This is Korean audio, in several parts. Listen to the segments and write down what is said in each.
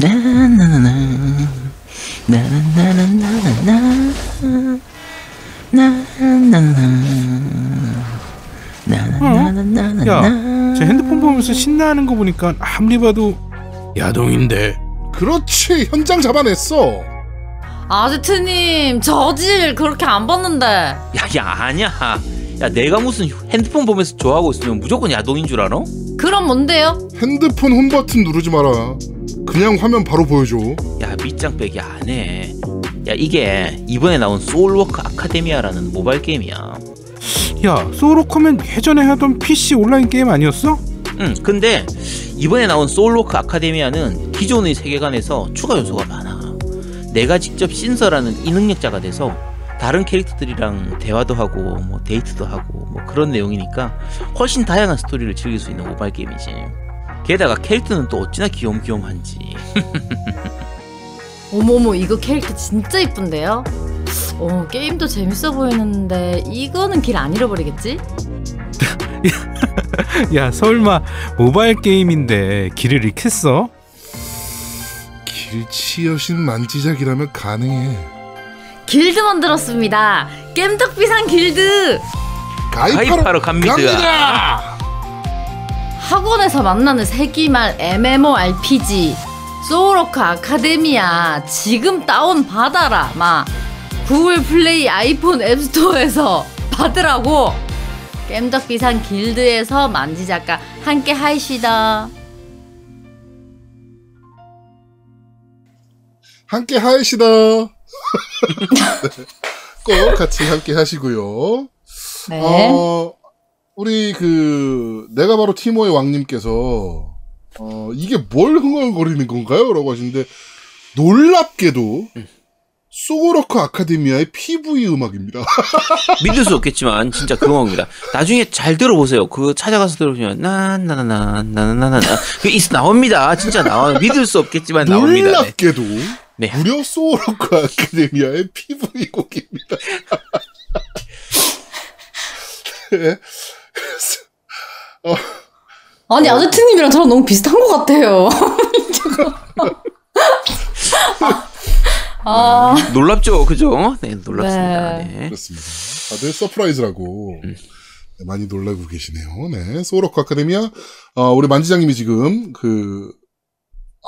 나나나나 나나 나나나나 나나나나나나 야, 제 핸드폰 보면서 신나하는 거 보니까 아무리 봐도 야동인데. 그렇지 현장 잡아냈어. 아제트님 저질 그렇게 안 봤는데 야야 아니야 야 내가 무슨 핸드폰 보면서 좋아하고 있으면 무조건 야동인 줄 알아? 그럼 뭔데요? 핸드폰 홈 버튼 누르지 마라. 그냥 화면 바로 보여줘. 야 밑장 빼기 안 해 야 이게 이번에 나온 소울워커 아카데미아라는 모바일 게임이야 야, 소울워커면 예전에 하던 PC 온라인 게임 아니었어? 응 근데 이번에 나온 소울워커 아카데미아는 기존의 세계관에서 추가 요소가 많아 내가 직접 신설하는 이능력자가 돼서 다른 캐릭터들이랑 대화도 하고 뭐 데이트도 하고 뭐 그런 내용이니까 훨씬 다양한 스토리를 즐길 수 있는 모바일 게임이지 게다가 캐릭터는 또 어찌나 귀염귀염한지 어머머 이거 캐릭터 진짜 이쁜데요? 어 게임도 재밌어 보이는데 이거는 길 안 잃어버리겠지? 야, 설마 모바일 게임인데 길을 잃겠어? 길치 여신 만지작이라면 가능해. 길드 만들었습니다 겜덕비상 길드 가입하러, 가입하러 갑니다. 갑니다. 학원에서 만나는 세기말 MMORPG 소울워커 아카데미아 지금 다운 받아라 마 구글 플레이 아이폰 앱스토어에서 받으라고 겜덕 비상 길드에서 만지 작가 함께 하입시다 함께 하시다. 네. 꼭 같이 함께 하시고요. 네 어, 우리 그 내가 바로 티모의 왕님께서 어, 이게 뭘 흥얼거리는 건가요? 라고 하시는데 놀랍게도 소울워크 아카데미아의 PV 음악입니다. 믿을 수 없겠지만 진짜 그런 겁니다. 나중에 잘 들어보세요. 그 찾아가서 들어보시면 나나나나 나나나나 그있 나옵니다. 진짜 나와요. 믿을 수 없겠지만 나옵니다. 네. 놀랍게도 네. 무려 소울워커 아카데미아의 PV 곡입니다. 네. 어, 아니 아제트님이랑 저랑 너무 비슷한 것 같아요 아 놀랍죠, 그죠? 네, 놀랍습니다. 네. 네. 그렇습니다. 다들 surprise라고 음. 네, 많이 놀라고 계시네요. 네, 소울워커 아카데미아 어, 우리 만지장님이 지금 그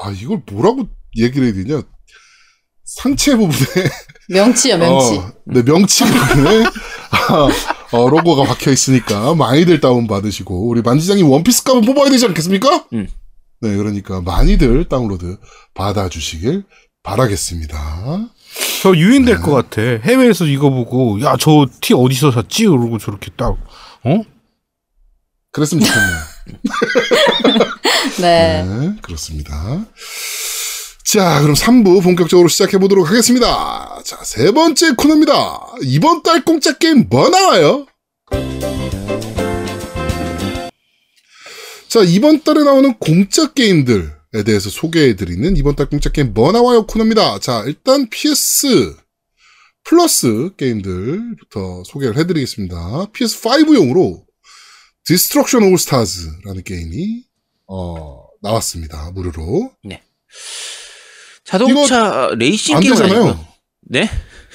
아 이걸 뭐라고 얘기를 해야 되냐? 상체 부분에 명치요 명치 어, 네 명치 부분에 아, 어, 로고가 박혀 있으니까 많이들 다운 받으시고 우리 만지장님 원피스 값은 뽑아야 되지 않겠습니까? 음. 네 그러니까 많이들 다운로드 받아주시길 바라겠습니다. 저 유인될 것 같아. 해외에서 이거 보고 야 저 티 어디서 샀지? 그러고 저렇게 딱 어? 그랬으면 좋겠네요. 네. 네, 그렇습니다. 자, 그럼 3부 본격적으로 시작해 보도록 하겠습니다. 자, 세 번째 코너입니다. 이번 달 공짜 게임 뭐 나와요? 자, 이번 달에 나오는 공짜 게임들에 대해서 소개해 드리는 이번 달 공짜 게임 뭐 나와요 코너입니다. 자, 일단 PS 플러스 게임들부터 소개를 해 드리겠습니다. PS5용으로 디스트럭션 올 스타즈라는 게임이 어, 나왔습니다. 무료로. 자동차 레이싱 되잖아요. 아니고요. 네?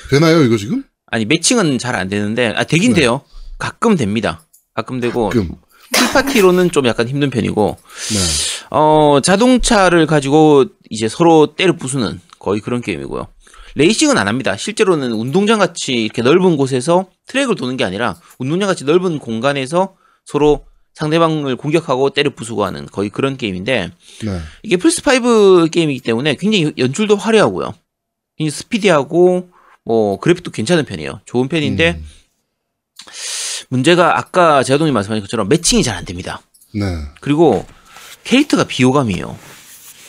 되나요, 이거 지금? 아니 매칭은 잘 안 되는데 아 되긴 네. 돼요. 가끔 됩니다. 가끔 되고 가끔. full 파티로는 좀 약간 힘든 편이고 네. 어 자동차를 가지고 이제 서로 때려 부수는 거의 그런 게임이고요. 레이싱은 안 합니다. 실제로는 운동장 같이 이렇게 넓은 곳에서 트랙을 도는 게 아니라 운동장 같이 넓은 공간에서 서로 상대방을 공격하고 때려 부수고 하는 거의 그런 게임인데 네. 이게 플스 5 게임이기 때문에 굉장히 연출도 화려하고요. 굉장히 스피디하고 뭐 그래픽도 괜찮은 편이에요. 좋은 편인데 음, 문제가 아까 제아동님 말씀하신 것처럼 매칭이 잘 안 됩니다. 네. 그리고 캐릭터가 비호감이에요.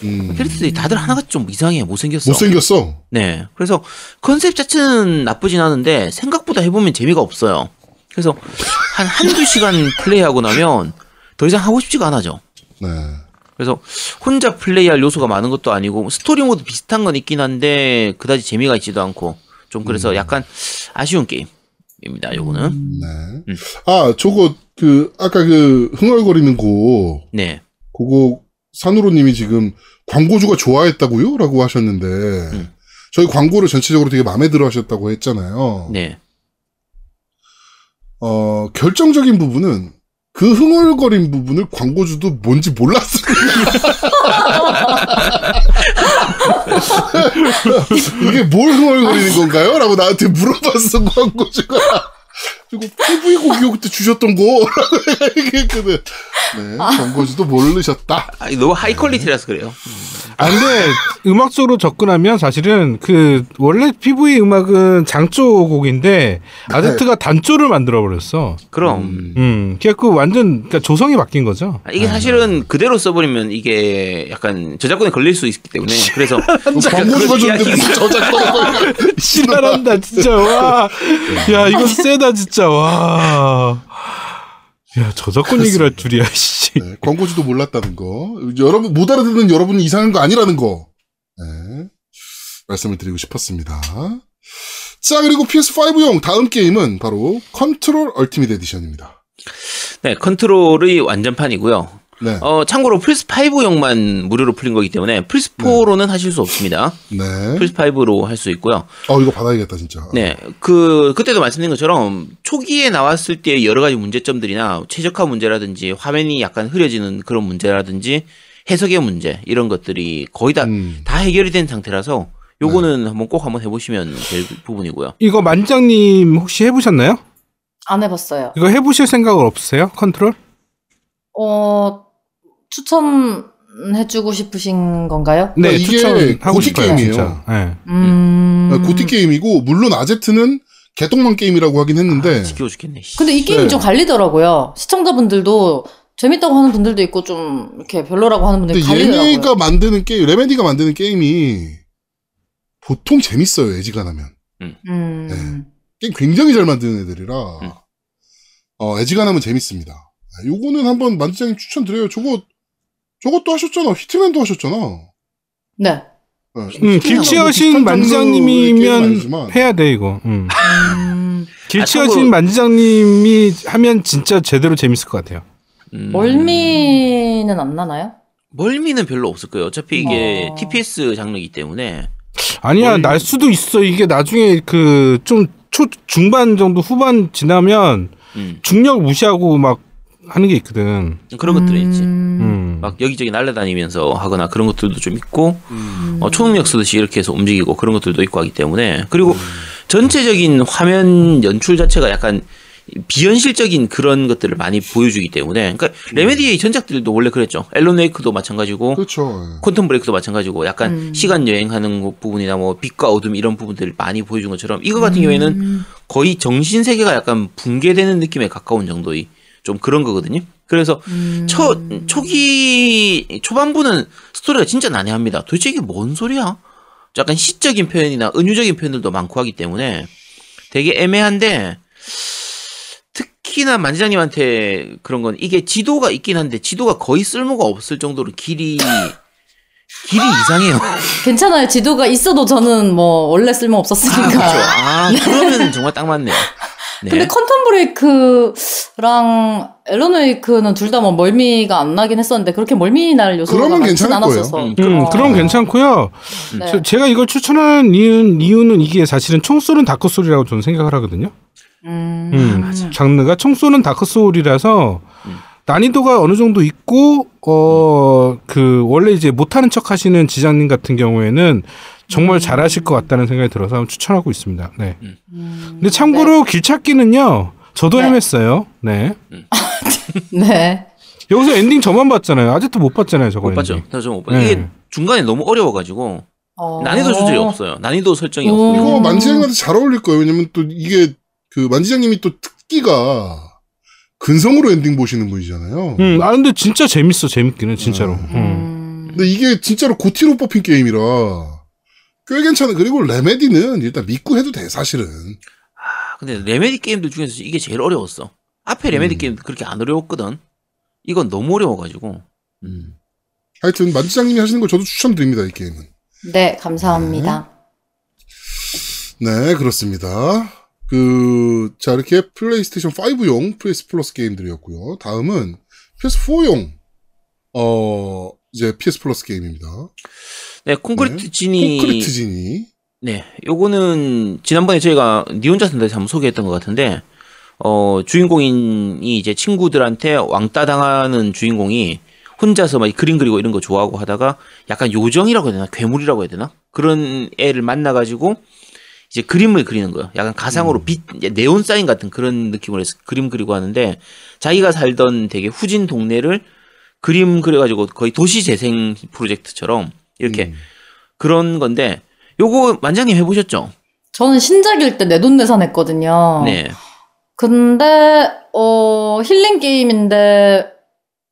음. 캐릭터들이 다들 하나같이 좀 이상해 못생겼어. 못생겼어. 네. 그래서 컨셉 자체는 나쁘진 않은데 생각보다 해보면 재미가 없어요. 그래서 한 한두 시간 플레이하고 나면 더 이상 하고 싶지가 않아져. 네. 그래서 혼자 플레이할 요소가 많은 것도 아니고 스토리 모드 비슷한 건 있긴 한데 그다지 재미가 있지도 않고 좀 그래서 약간 아쉬운 게임입니다. 요거는. 네. 음. 아, 저거, 그, 아까 그, 흥얼거리는 곡, 네. 그거 산으로님이 지금 광고주가 좋아했다고요? 라고 하셨는데, 저희 광고를 전체적으로 되게 마음에 들어 하셨다고 했잖아요. 네. 어, 결정적인 부분은 그 흥얼거린 부분을 광고주도 뭔지 몰랐어요. 이게 뭘 흥얼거리는 건가요? 라고 나한테 물어봤어, 광고주가. 그리고 PV 고기요 그때 주셨던 거. 얘기했거든. 네, 광고주도 모르셨다. 아, 너무 high quality라서 그래요. 아, 근데 음악적으로 접근하면 사실은 그 원래 PV 음악은 장조 곡인데 아제트가 단조를 만들어 버렸어. 그럼 음. 음, 그러니까 그 완전 그러니까 조성이 바뀐 거죠. 아, 이게 사실은 그대로 써버리면 이게 약간 저작권에 걸릴 수 있기 때문에 그래서 광고주가 줬는데 저작권을 걸려. 실화란다 진짜 와. 야 이거 세다 진짜 와. 야 저작권 얘기를 할 줄이야 씨. 네, 광고주도 몰랐다는 거. 여러분, 못 알아듣는 여러분이 이상한 거 아니라는 거. 네, 말씀을 드리고 싶었습니다. 자, 그리고 PS5용 다음 게임은 바로 컨트롤 얼티밋 에디션입니다. 네 컨트롤의 완전판이고요. 네. 어 참고로 플스 5용만 무료로 풀린 거기 때문에 플스 4로는 하실 수 없습니다. 네. 플스 5로 할 수 있고요. 어, 이거 받아야겠다, 진짜. 네, 그 그때도 말씀드린 것처럼 초기에 나왔을 때 여러 가지 문제점들이나 최적화 문제라든지 화면이 약간 흐려지는 그런 문제라든지 해석의 문제 이런 것들이 거의 다다 음. 해결이 된 상태라서 요거는 한번 꼭 한번 해보시면 될 부분이고요. 이거 만장님 혹시 해보셨나요? 안 해봤어요. 이거 해보실 생각은 없으세요? 컨트롤? 어, 추천해주고 싶으신 건가요? 네, 그러니까 이게 추천하고 고티 싶어요, 게임이에요. 진짜. 네. 음. 고티 게임이고, 물론 아제트는 개똥만 게임이라고 하긴 했는데, 아, 지겨워 죽겠네. 씨. 근데 이 게임이 네. 좀 갈리더라고요. 시청자분들도 재밌다고 하는 분들도 있고 좀 이렇게 별로라고 하는 분들이 근데 갈리더라고요. 얘네가 만드는 게임, 레메디가 만드는 게임이 보통 재밌어요, 애지간하면. 음. 네. 게임 굉장히 잘 만드는 애들이라 음. 어, 애지간하면 재밌습니다. 아, 요거는 한번 만지장님 추천드려요. 저거 저것도 하셨잖아. 히트맨도 하셨잖아. 네. 네, 음, 게임은 만지장님이면. 해야 돼 이거. 음. 음, 길치여신 참고로- 만지장님이 하면 진짜 제대로 재밌을 것 같아요. 음, 멀미는 안 나나요? 멀미는 별로 없을 거예요. 어차피 이게 어. TPS 장르이기 때문에 아니야 멀미- 날 수도 있어. 이게 나중에 그 좀 초 중반 정도 후반 지나면 음, 중력 무시하고 막 하는 게 있거든. 그런 것들이 있지. 음. 음. 막 여기저기 날아다니면서 하거나 그런 것들도 좀 있고 음. 어, 초능력 쓰듯이 이렇게 해서 움직이고 그런 것들도 있고 하기 때문에 그리고 전체적인 화면 연출 자체가 약간 비현실적인 그런 것들을 많이 보여주기 때문에 그러니까 레메디의 전작들도 원래 그랬죠. 앨런 웨이크도 마찬가지고 그렇죠. 예. 콘텀 브레이크도 마찬가지고 약간 음. 시간 여행하는 거 부분이나 뭐 빛과 어둠 이런 부분들을 많이 보여준 것처럼 이거 같은 경우에는 음. 거의 정신 세계가 약간 붕괴되는 느낌에 가까운 정도의 좀 그런 거거든요. 그래서 음. 초 초기 초반부는 스토리가 진짜 난해합니다. 도대체 이게 뭔 소리야? 약간 시적인 표현이나 은유적인 표현들도 많고 하기 때문에 되게 애매한데 특히나 만지장님한테 그런 건 이게 지도가 있긴 한데 지도가 거의 쓸모가 없을 정도로 길이 길이 이상해요. 괜찮아요. 지도가 있어도 저는 뭐 원래 쓸모 없었으니까. 그렇죠. 아 그러면 정말 딱 맞네요. 네. 근데 컨텀 브레이크랑 앨런 웨이크는 둘 다 뭐 멀미가 안 나긴 했었는데 그렇게 멀미 날 요소가 그러면 괜찮을 거예요. 않았어서. 음, 음, 어. 그럼 괜찮고요. 네. 저- 제가 이걸 추천하는 이유, 이유는 이게 사실은 총 쏘는 다크 소울이라고 저는 생각을 하거든요. 음. 음, 장르가 총 쏘는 다크 소울이라서 음. 난이도가 어느 정도 있고 어 그 원래 이제 못하는 척 하시는 지장님 같은 경우에는 정말 잘하실 것 같다는 생각이 들어서 추천하고 있습니다. 네. 음. 근데 참고로 길 찾기는요. 저도 네. 헤맸어요. 네. 네. 여기서 엔딩 저만 봤잖아요. 아직도 못 봤잖아요. 저거 못 봤죠. 저못 봤. 네. 이게 중간에 너무 어려워가지고 어. 난이도 조절이 없어요. 난이도 설정이 오. 없고. 이거 만지장님한테 잘 어울릴 거예요. 왜냐면 또 이게 그 만지장님이 또 특기가 근성으로 엔딩 보시는 분이잖아요. 음, 아 근데 진짜 재밌어. 재밌기는 진짜로. 음. 음. 음. 근데 이게 진짜로 GOTY로 뽑힌 게임이라 꽤 괜찮아. 그리고 레메디는 일단 믿고 해도 돼 사실은. 아, 근데 레메디 게임들 중에서 이게 제일 어려웠어. 앞에 레메디 음. 게임도 그렇게 안 어려웠거든. 이건 너무 어려워가지고. 음. 하여튼 만지장님이 하시는 거 저도 추천드립니다 이 게임은. 네, 감사합니다. 네 그렇습니다. 그, 자, 이렇게 플레이스테이션 5용 PS 플러스 게임들이었고요. 다음은 PS4용, 어, 이제 PS 플러스 게임입니다. 네, 콘크리트 지니 콘크리트 지니. 네, 요거는 지난번에 저희가 니 혼자 산다에서 한번 소개했던 것 같은데 어 주인공이 이제 친구들한테 왕따 당하는 주인공이 혼자서 막 그림 그리고 이런 거 좋아하고 하다가 약간 요정이라고 해야 되나 괴물이라고 해야 되나 그런 애를 만나가지고 이제 그림을 그리는 거예요. 약간 가상으로 빛 이제 네온 사인 같은 그런 느낌으로 해서 그림 그리고 하는데 자기가 살던 되게 후진 동네를 그림 그려가지고 거의 도시 재생 프로젝트처럼 이렇게 음. 그런 건데 요거 만장님 해보셨죠? 저는 신작일 때 내돈내산 했거든요. 네. 근데 어 힐링 게임인데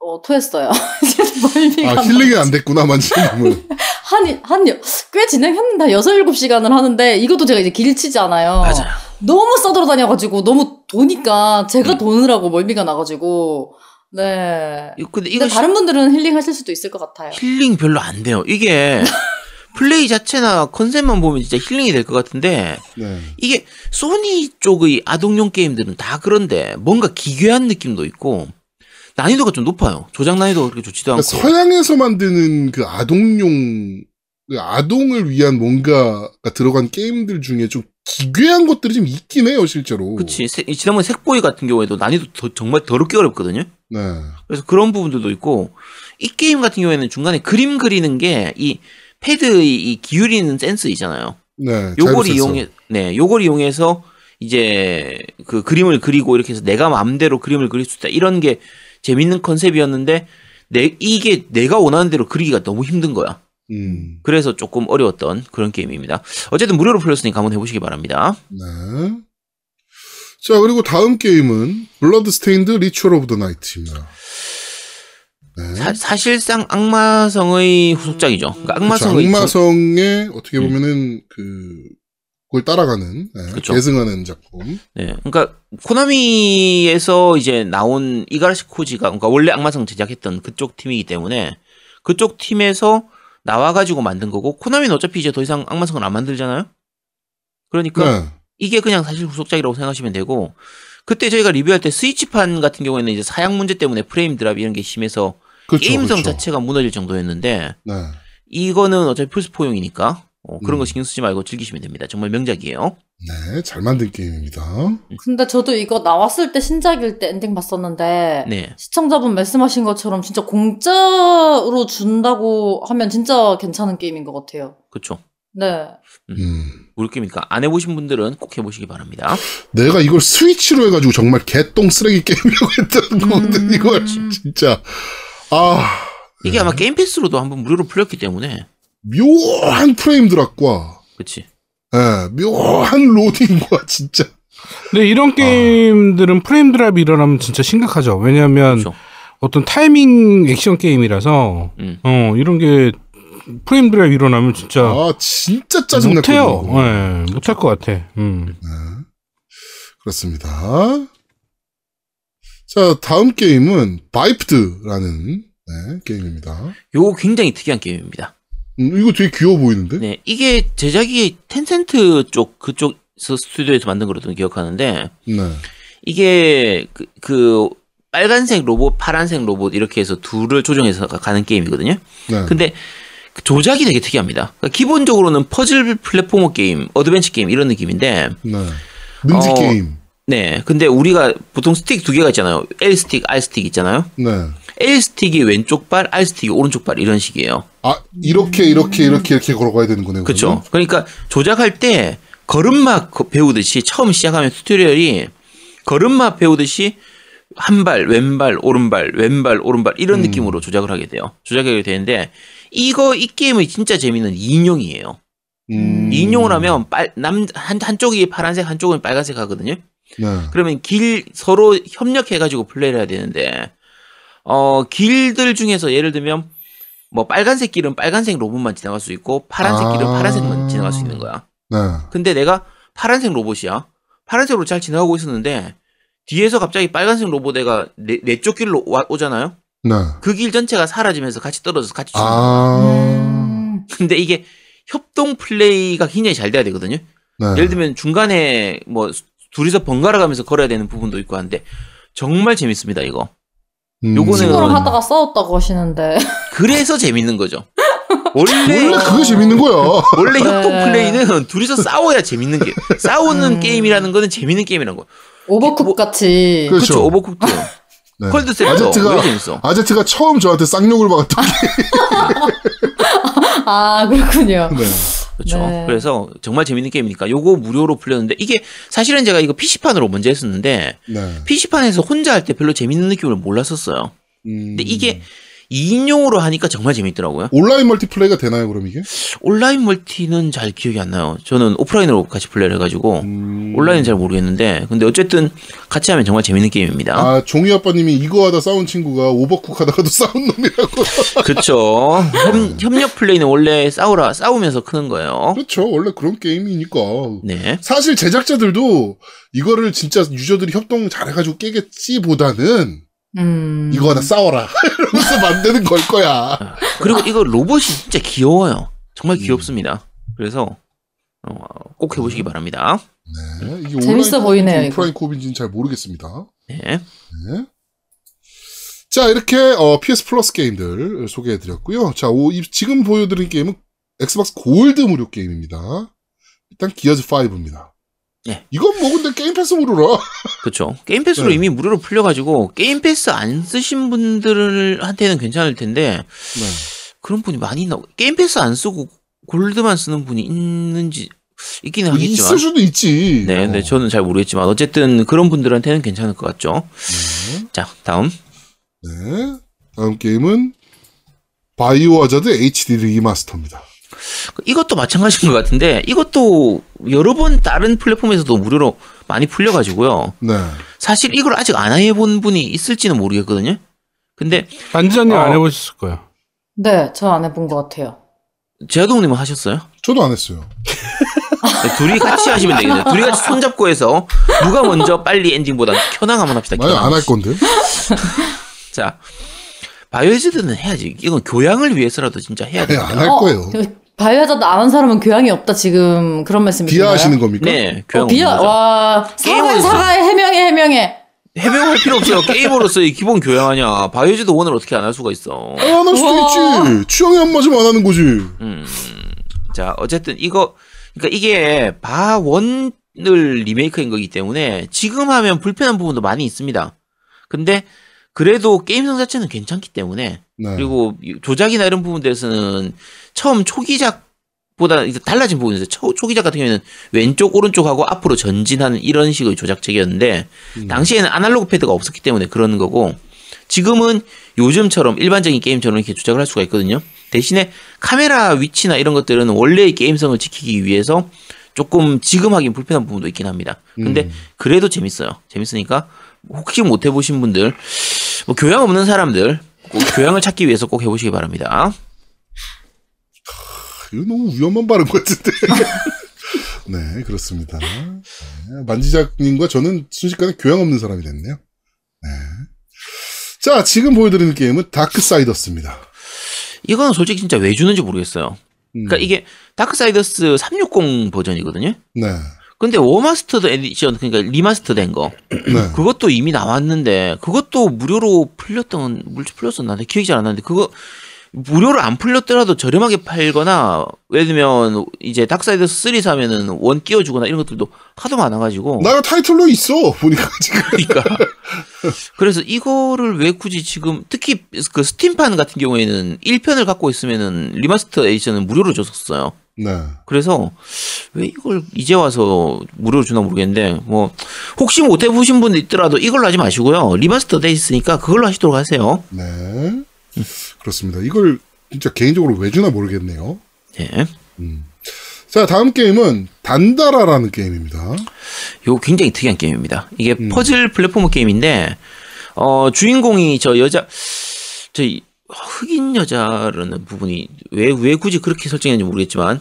어 토했어요. 멀미가 아, 힐링이 안 됐구나, 만지님은. 한 한 꽤 진행했는데 한 6, 7시간을 하는데 이것도 제가 이제 길치잖아요. 맞아요. 너무 싸돌아다녀가지고 너무 도니까 제가 도느라고 멀미가 나가지고 네. 이거 근데 이거 근데 다른 분들은 힐링 하실 수도 있을 것 같아요. 힐링 별로 안 돼요. 이게 플레이 자체나 컨셉만 보면 진짜 힐링이 될 것 같은데 네. 이게 소니 쪽의 아동용 게임들은 다 그런데 뭔가 기괴한 느낌도 있고 난이도가 좀 높아요. 조작 난이도가 그렇게 좋지도 않고. 그러니까 서양에서 만드는 그 아동용, 그 아동을 위한 뭔가가 들어간 게임들 중에 좀 기괴한 것들이 좀 있긴 해요, 실제로. 그치. 세- 지난번에 색보이 같은 경우에도 난이도 더- 정말 더럽게 어렵거든요. 네. 그래서 그런 부분들도 있고 이 게임 같은 경우에는 중간에 그림 그리는 게 이 패드의 이 기울이는 센스 있잖아요. 네. 요걸. 이용해 네, 요걸 이용해서 이제 그 그림을 그리고 이렇게 해서 내가 마음대로 그림을 그릴 수 있다. 이런 게 재밌는 컨셉이었는데 내 이게 내가 원하는 대로 그리기가 너무 힘든 거야. 음. 그래서 조금 어려웠던 그런 게임입니다. 어쨌든 무료로 풀렸으니까 한번 해보시기 바랍니다. 네. 자, 그리고 다음 게임은 Bloodstained Ritual of the Night입니다. 네. 사, 실상 악마성의 후속작이죠. 그러니까 그쵸, 악마성의 악마성의 어떻게 음. 보면은 그 그걸 따라가는 네, 그쵸. 계승하는 작품. 네, 그러니까 코나미에서 이제 나온 이가라시 코지가 그러니까 원래 악마성 제작했던 그쪽 팀이기 때문에 그쪽 팀에서 나와가지고 만든 거고 코나미는 어차피 이제 더 이상 악마성을 안 만들잖아요. 그러니까 네. 이게 그냥 사실 후속작이라고 생각하시면 되고 그때 저희가 리뷰할 때 스위치판 같은 경우에는 이제 사양 문제 때문에 프레임 드랍 이런 게 심해서 그렇죠, 게임성 그렇죠. 자체가 무너질 정도였는데 네. 이거는 어차피 플스4용이니까 어, 그런 음. 거 신경 쓰지 말고 즐기시면 됩니다. 정말 명작이에요. 네, 잘 만든 게임입니다. 근데 저도 이거 나왔을 때 신작일 때 엔딩 봤었는데 네. 시청자분 말씀하신 것처럼 진짜 공짜로 준다고 하면 진짜 괜찮은 게임인 것 같아요. 그쵸. 네. 음. 우리 게임이니까 안 해보신 분들은 꼭 해보시기 바랍니다. 내가 이걸 스위치로 해가지고 정말 개똥 쓰레기 게임이라고 했던 거거든, 음. 이걸. 진짜. 아, 이게 아마 Game Pass로도 한번 무료로 풀렸기 때문에 묘한 frame drop과, 그치. 예, 묘한 로딩과, 진짜. 근데 이런 게임들은 frame drop이 일어나면 진짜 심각하죠. 왜냐하면 그렇죠. 어떤 타이밍 액션 게임이라서 음. 어 이런 게 frame drop 일어나면 진짜 아, 진짜 짜증났거든요. 못해요. 예, 못할 것 같아. 음. 네. 그렇습니다. 자, 다음 게임은 Biped라는 네, 게임입니다. 요거 굉장히 특이한 게임입니다. 음, 이거 되게 귀여워 보이는데? 네. 이게 제작이 텐센트 쪽, 그쪽 스튜디오에서 만든 거로 기억하는데, 네. 이게 그, 그 빨간색 로봇, 파란색 로봇 이렇게 해서 둘을 조정해서 가는 게임이거든요. 네. 근데 그 조작이 되게 특이합니다. 그러니까 기본적으로는 퍼즐 platformer 게임, 어드벤처 게임 이런 느낌인데, 네. 능지 어, 게임. 네. 근데 우리가 보통 스틱 두 개가 있잖아요. L 스틱, R 스틱 있잖아요. 네. L 스틱이 왼쪽 발, R 스틱이 오른쪽 발 이런 식이에요. 아, 이렇게, 이렇게, 이렇게, 이렇게 걸어가야 되는 거네요. 그렇죠. 그러니까 조작할 때 걸음마 거- 배우듯이 처음 시작하면 tutorial이 걸음마 배우듯이 한 발, 왼발, 오른발, 왼발, 오른발 이런 음. 느낌으로 조작을 하게 돼요. 조작하게 되는데 이거 이 게임의 진짜 재미는 2인용이에요. 음. 2인용을 하면 빨, 남, 한, 한쪽이 파란색, 한쪽은 빨간색 하거든요. 네. 그러면 길 서로 협력해가지고 플레이를 해야 되는데 어 길들 중에서 예를 들면 뭐 빨간색 길은 빨간색 로봇만 지나갈 수 있고 파란색 길은 아. 파란색만 지나갈 수 있는 거야. 네. 근데 내가 파란색 로봇이야. 파란색으로 잘 지나가고 있었는데 뒤에서 갑자기 빨간색 로봇 애가 내, 내 쪽 길로 와- 오잖아요. 네. 그 길 전체가 사라지면서 같이 떨어져서 같이 죽는 거야. 아. 음. 근데 이게 협동 플레이가 굉장히 잘 돼야 되거든요. 네. 예를 들면 중간에 뭐 둘이서 번갈아 가면서 걸어야 되는 부분도 있고 한데 정말 재밌습니다 이거. 음. 요거는- 친구랑 하다가 싸웠다고 하시는데. 그래서 재밌는 거죠. 원래 원래 그게 재밌는 거야. 원래 협동 네. 플레이는 둘이서 싸워야 재밌는 게 싸우는 음. 게임이라는 거는 재밌는 게임이라는 거. 오버쿡 뭐- 같이. 그렇죠. 그렇죠. 오버쿡도 네. 콜드 세터 아제트가 왜 재밌어? 아제트가 처음 저한테 쌍욕을 박았던 게. 아, 그렇군요. 네. 그렇죠. 네. 그래서 정말 재밌는 게임이니까 요거 무료로 풀렸는데 이게 사실은 제가 이거 PC판으로 먼저 했었는데 네. PC판에서 혼자 할 때 별로 재밌는 느낌을 몰랐었어요. 음. 근데 이게 2인용으로 하니까 정말 재밌더라고요. 온라인 multiplay가 되나요, 그럼 이게? 온라인 멀티는 잘 기억이 안 나요. 저는 오프라인으로 같이 플레이를 해가지고 음. 온라인은 잘 모르겠는데 근데 어쨌든 같이 하면 정말 재밌는 게임입니다. 아, 종이 아빠님이 이거 하다 싸운 친구가 오버쿡 하다가도 싸운 놈이라고. 그렇죠. 협, 협력 플레이는 원래 싸우라 싸우면서 크는 거예요. 그렇죠. 원래 그런 게임이니까. 네. 사실 제작자들도 이거를 진짜 유저들이 협동 잘해가지고 깨겠지보다는 음. 이거 하나 싸워라. 이러면서 만드는 걸 거야. 그리고 이거 로봇이 진짜 귀여워요. 정말 음. 귀엽습니다. 그래서 어, 꼭 해보시기 바랍니다. 네. 이게 재밌어 보이네요. 오프라인 co-op인지는 잘 모르겠습니다. 네. 네. 자, 이렇게 어, PS Plus 게임들 소개해드렸고요. 자, 오, 이- 지금 보여드린 게임은 Xbox Gold 무료 게임입니다. 일단 Gears 5입니다. 네. 이건 뭐 근데 Game Pass 무료라. 그렇죠. Game Pass로 네. 이미 무료로 풀려가지고 Game Pass 안 쓰신 분들한테는 괜찮을 텐데 네. 그런 분이 많이 있나? Game Pass 안 쓰고 Gold만 쓰는 분이 있는지 있기는 하겠지만. 있을 수도 있지. 네, 네, 어. 저는 잘 모르겠지만 어쨌든 그런 분들한테는 괜찮을 것 같죠. 네. 자, 다음. 네. 다음 게임은 Biohazard HD Remaster입니다. 이것도 마찬가지인 것 같은데 이것도 여러 번 다른 플랫폼에서도 무료로 많이 풀려가지고요. 네. 사실 이걸 아직 안 해본 분이 있을지는 모르겠거든요. 근데 안지자님 어. 안 해보셨을 거예요. 네, 저 안 해본 것 같아요. 제아동님은 하셨어요? 저도 안 했어요. 네, 둘이 같이 하시면 되겠네요. 둘이 같이 손잡고 해서 누가 먼저 빨리 엔딩보다 켜낭 한번 합시다. 만약 켜낭. 안할 건데. 자, 바이오헤즈드는 해야지. 이건 교양을 위해서라도 진짜 해야 네, 됩니다. 안할 거예요. 바이오하자드 아는 사람은 교양이 없다 지금 그런 말씀이신가요? 비하하시는 겁니까? 네, 교양 어, 비하. 와 사과해 게임을- 사과해 해명해 해명해. 해명할 필요 없어요. 게임으로서의 기본 교양하냐. 바이오헤즈드 원을 어떻게 안 할 수가 있어. 안 할 수도. 있지. 취향이 안 맞으면 안 하는 거지. 음, 자, 어쨌든 이거, 그러니까 이게 바원을 리메이크인 거기 때문에 지금 하면 불편한 부분도 많이 있습니다. 근데 그래도 게임성 자체는 괜찮기 때문에 네. 그리고 조작이나 이런 부분들에서는 처음 초기작 보다 이제 달라진 부분에서 초, 초기작 같은 경우에는 왼쪽 오른쪽하고 앞으로 전진하는 이런 식의 조작책이었는데 음. 당시에는 아날로그 패드가 없었기 때문에 그러는 거고 지금은 요즘처럼 일반적인 게임처럼 이렇게 조작을 할 수가 있거든요. 대신에 카메라 위치나 이런 것들은 원래의 게임성을 지키기 위해서 조금 지금 하긴 불편한 부분도 있긴 합니다. 근데 음. 그래도 재밌어요. 재밌으니까 혹시 못 해보신 분들, 뭐 교양 없는 사람들 꼭 교양을 찾기 위해서 꼭 해보시기 바랍니다. 이거 너무 위험한 발언 같은데. 네, 그렇습니다. 네, 만지작님과 저는 순식간에 교양 없는 사람이 됐네요. 네. 자, 지금 보여드리는 게임은 Darksiders입니다. 이거는 솔직히 진짜 왜 주는지 모르겠어요. 음, 그러니까 이게 Darksiders 360 버전이거든요. 네, 근데 Warmastered Edition 그러니까 remaster된 거 네. 그것도 이미 나왔는데 그것도 무료로 풀렸던 물질 풀렸었나? 내 기억이 잘 안 나는데 그거 무료로 안 풀렸더라도 저렴하게 팔거나 예를 들면 이제 Darksiders 3 사면은 one 끼워주거나 이런 것들도 하도 많아가지고 나가 타이틀로 있어, 보니까 지금. 그러니까 그래서 이거를 왜 굳이 지금 특히 그 Steam판 같은 경우에는 1편을 갖고 있으면은 remaster edition은 무료로 줬었어요. 네. 그래서 왜 이걸 이제 와서 무료로 주나 모르겠는데 뭐 혹시 못 해보신 분들 있더라도 이걸로 하지 마시고요 remaster 돼 있으니까 그걸로 하시도록 하세요. 네. 그렇습니다. 이걸 진짜 개인적으로 왜 주나 모르겠네요. 예. 자, 다음 게임은 단다라라는 게임입니다. 이거 굉장히 특이한 게임입니다. 이게 음. 퍼즐 플랫포머 게임인데 어 주인공이 저 여자 저 이- 흑인 여자라는 부분이 왜 왜 굳이 그렇게 설정했는지 모르겠지만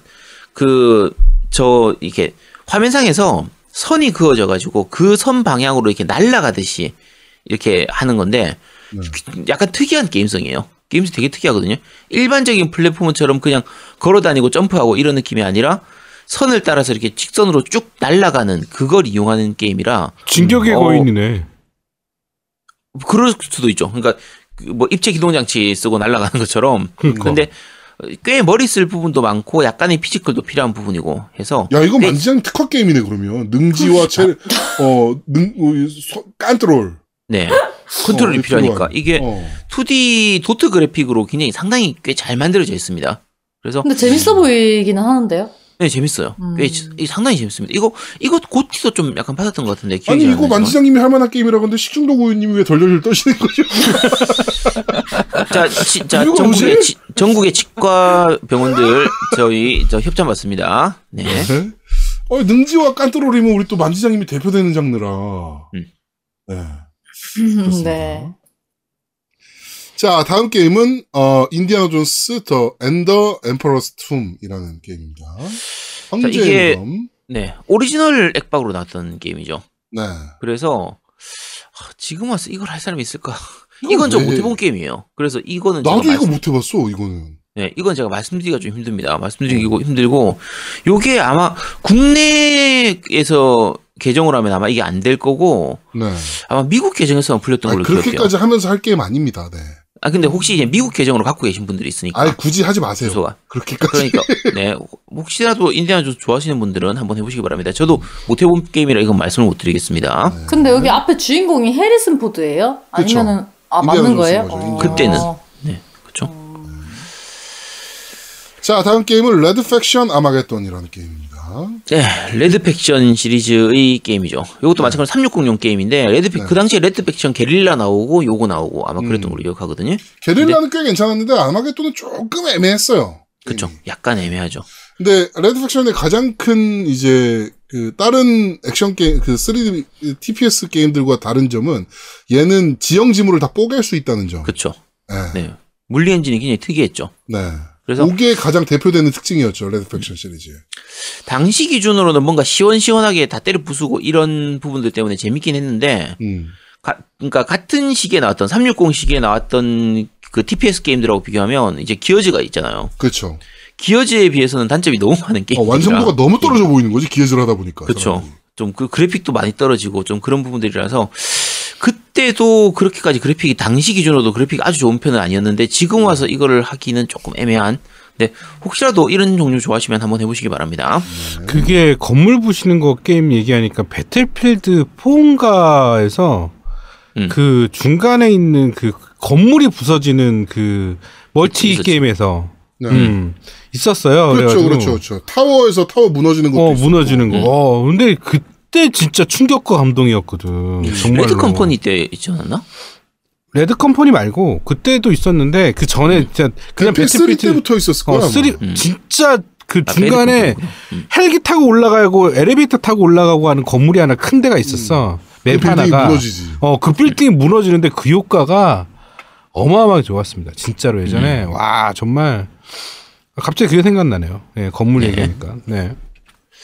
그 저 이렇게 화면상에서 선이 그어져 가지고 그 선 방향으로 이렇게 날아가듯이 이렇게 하는 건데 네. 약간 특이한 게임성이에요. 게임이 되게 특이하거든요. 일반적인 플랫폼처럼 그냥 걸어 다니고 점프하고 이런 느낌이 아니라 선을 따라서 이렇게 직선으로 쭉 날아가는 그걸 이용하는 게임이라 진격의 어. 거인이네. 그럴 수도 있죠. 그러니까 그 뭐 입체 기동 장치 쓰고 날아가는 것처럼. 그러니까. 근데 꽤 머리 쓸 부분도 많고 약간의 피지컬도 필요한 부분이고 해서 야, 이거 네. 만지장 특화 게임이네, 그러면. 능지와 체, 어, 능, 어, 소- 깐트롤. 네 컨트롤이 어, 필요하니까 필요한. 이게 어. 2D 도트 그래픽으로 굉장히 상당히 꽤 잘 만들어져 있습니다. 그래서 근데 재밌어 보이기는 하는데요. 네 재밌어요. 음. 꽤 지- 이 상당히 재밌습니다. 이거 이거 고티도 좀 약간 받았던 것 같은데 기억이 아니, 잘 이거. 만지장님이 할 만한 게임이라고 하는데 식중독 고유님이 왜 덜덜덜 떠시는 거죠? 자, 치, 자 전국의? 치- 전국의 치과 병원들 저희 저 협찬 받습니다. 네. 네? 어, 능지와 깐트롤이면 우리 또 만지장님이 대표되는 장르라. 음. 네. 그렇습니다. 네. 자, 다음 게임은, 어, Indiana Jones and the Emperor's Tomb이라는 게임입니다. 황제의 이게- 무덤. 네. 오리지널 액박으로 나왔던 게임이죠. 네. 그래서 아, 지금 와서 이걸 할 사람이 있을까? 이건 저 왜? 못 해본 게임이에요. 그래서 이거는 나도 이거 말씀- 못 해봤어, 이거는. 네, 이건 제가 말씀드리기가 좀 힘듭니다. 음. 말씀드리기고 힘들고 요게 아마 국내에서 계정을 하면 아마 이게 안 될 거고 네. 아마 미국 계정에서만 풀렸던 아니, 걸로 기억해요. 그렇게까지 하면서 할 게임 아닙니다, 네. 아 근데 혹시 이제 미국 계정으로 갖고 계신 분들이 있으니까 아니, 굳이 하지 마세요. 주소가 그렇게까지. 그러니까 네 혹시라도 인디아나 존스 좋아하시는 분들은 한번 해보시기 바랍니다. 저도 못 해본 게임이라 이건 말씀을 못 드리겠습니다. 네. 근데 여기 앞에 주인공이 해리슨 포드예요? 그쵸. 아니면은 아 맞는 거예요? 어. 그때는. 네 그렇죠. 자, 다음 게임은 Red Faction Armageddon이라는 게임입니다. 네 Red Faction 시리즈의 게임이죠. 이것도 마찬가지로 360용 게임인데 Red Fac, 네. 그 당시에 Red Faction Guerrilla 나오고 요거 나오고 아마 그랬던 음. 걸로 기억하거든요. Guerrilla는 꽤 괜찮았는데 Armageddon은 조금 애매했어요. 그렇죠. 약간 애매하죠. 근데 Red Faction의 가장 큰 이제 그 다른 액션 게임 그 3D TPS 게임들과 다른 점은 얘는 지형 지물을 다 뽀갤 수 있다는 점. 그렇죠. 네. 네 물리 엔진이 굉장히 특이했죠. 네. 그래서 그게 가장 대표되는 특징이었죠. 레드 팩션 시리즈의. 당시 기준으로는 뭔가 시원시원하게 다 때려 부수고 이런 부분들 때문에 재밌긴 했는데 음. 가, 그러니까 같은 시기에 나왔던 360 시기에 나왔던 그 TPS 게임들하고 비교하면 이제 기어즈가 있잖아요. 그렇죠. 기어즈에 비해서는 단점이 너무 많은 어, 게임이라 완성도가 너무 떨어져 보이는 거지 기어즈를 하다 보니까. 그렇죠. 좀 그 그래픽도 많이 떨어지고 좀 그런 부분들이라서 그때도 그렇게까지 그래픽이 당시 기준으로도 그래픽이 아주 좋은 편은 아니었는데 지금 와서 이거를 하기는 조금 애매한. 근데 혹시라도 이런 종류 좋아하시면 한번 해보시기 바랍니다. 그게 건물 부시는 거 게임 얘기하니까 배틀필드 4인가에서 음. 그 중간에 있는 그 건물이 부서지는 그 multi 있었지. 게임에서 네. 음, 있었어요. 그렇죠, 그래가지고 그렇죠, 그렇죠. 타워에서 타워 무너지는 것도 어 있었고. 무너지는 거. 음. 어 근데 그 때 진짜 충격과 감동이었거든. 정말로. 배드 컴퍼니 때 있지 않았나? 배드 컴퍼니 말고 그때도 있었는데 그 전에 진짜 그냥 PS3 배틀필드 때부터 있었을 거야. 어, 아마. three 음. 진짜 그 아, 중간에. 음. 헬기 타고 올라가고 엘리베이터 타고 올라가고 하는 건물이 하나 큰 데가 있었어. 그 map 빌딩이 하나가 무너지지. 어그 빌딩이 무너지는데 그 효과가 어마어마하게 좋았습니다. 진짜로 예전에 음. 와 정말 갑자기 그게 생각나네요. 예, 건물 네. 얘기하니까. 네.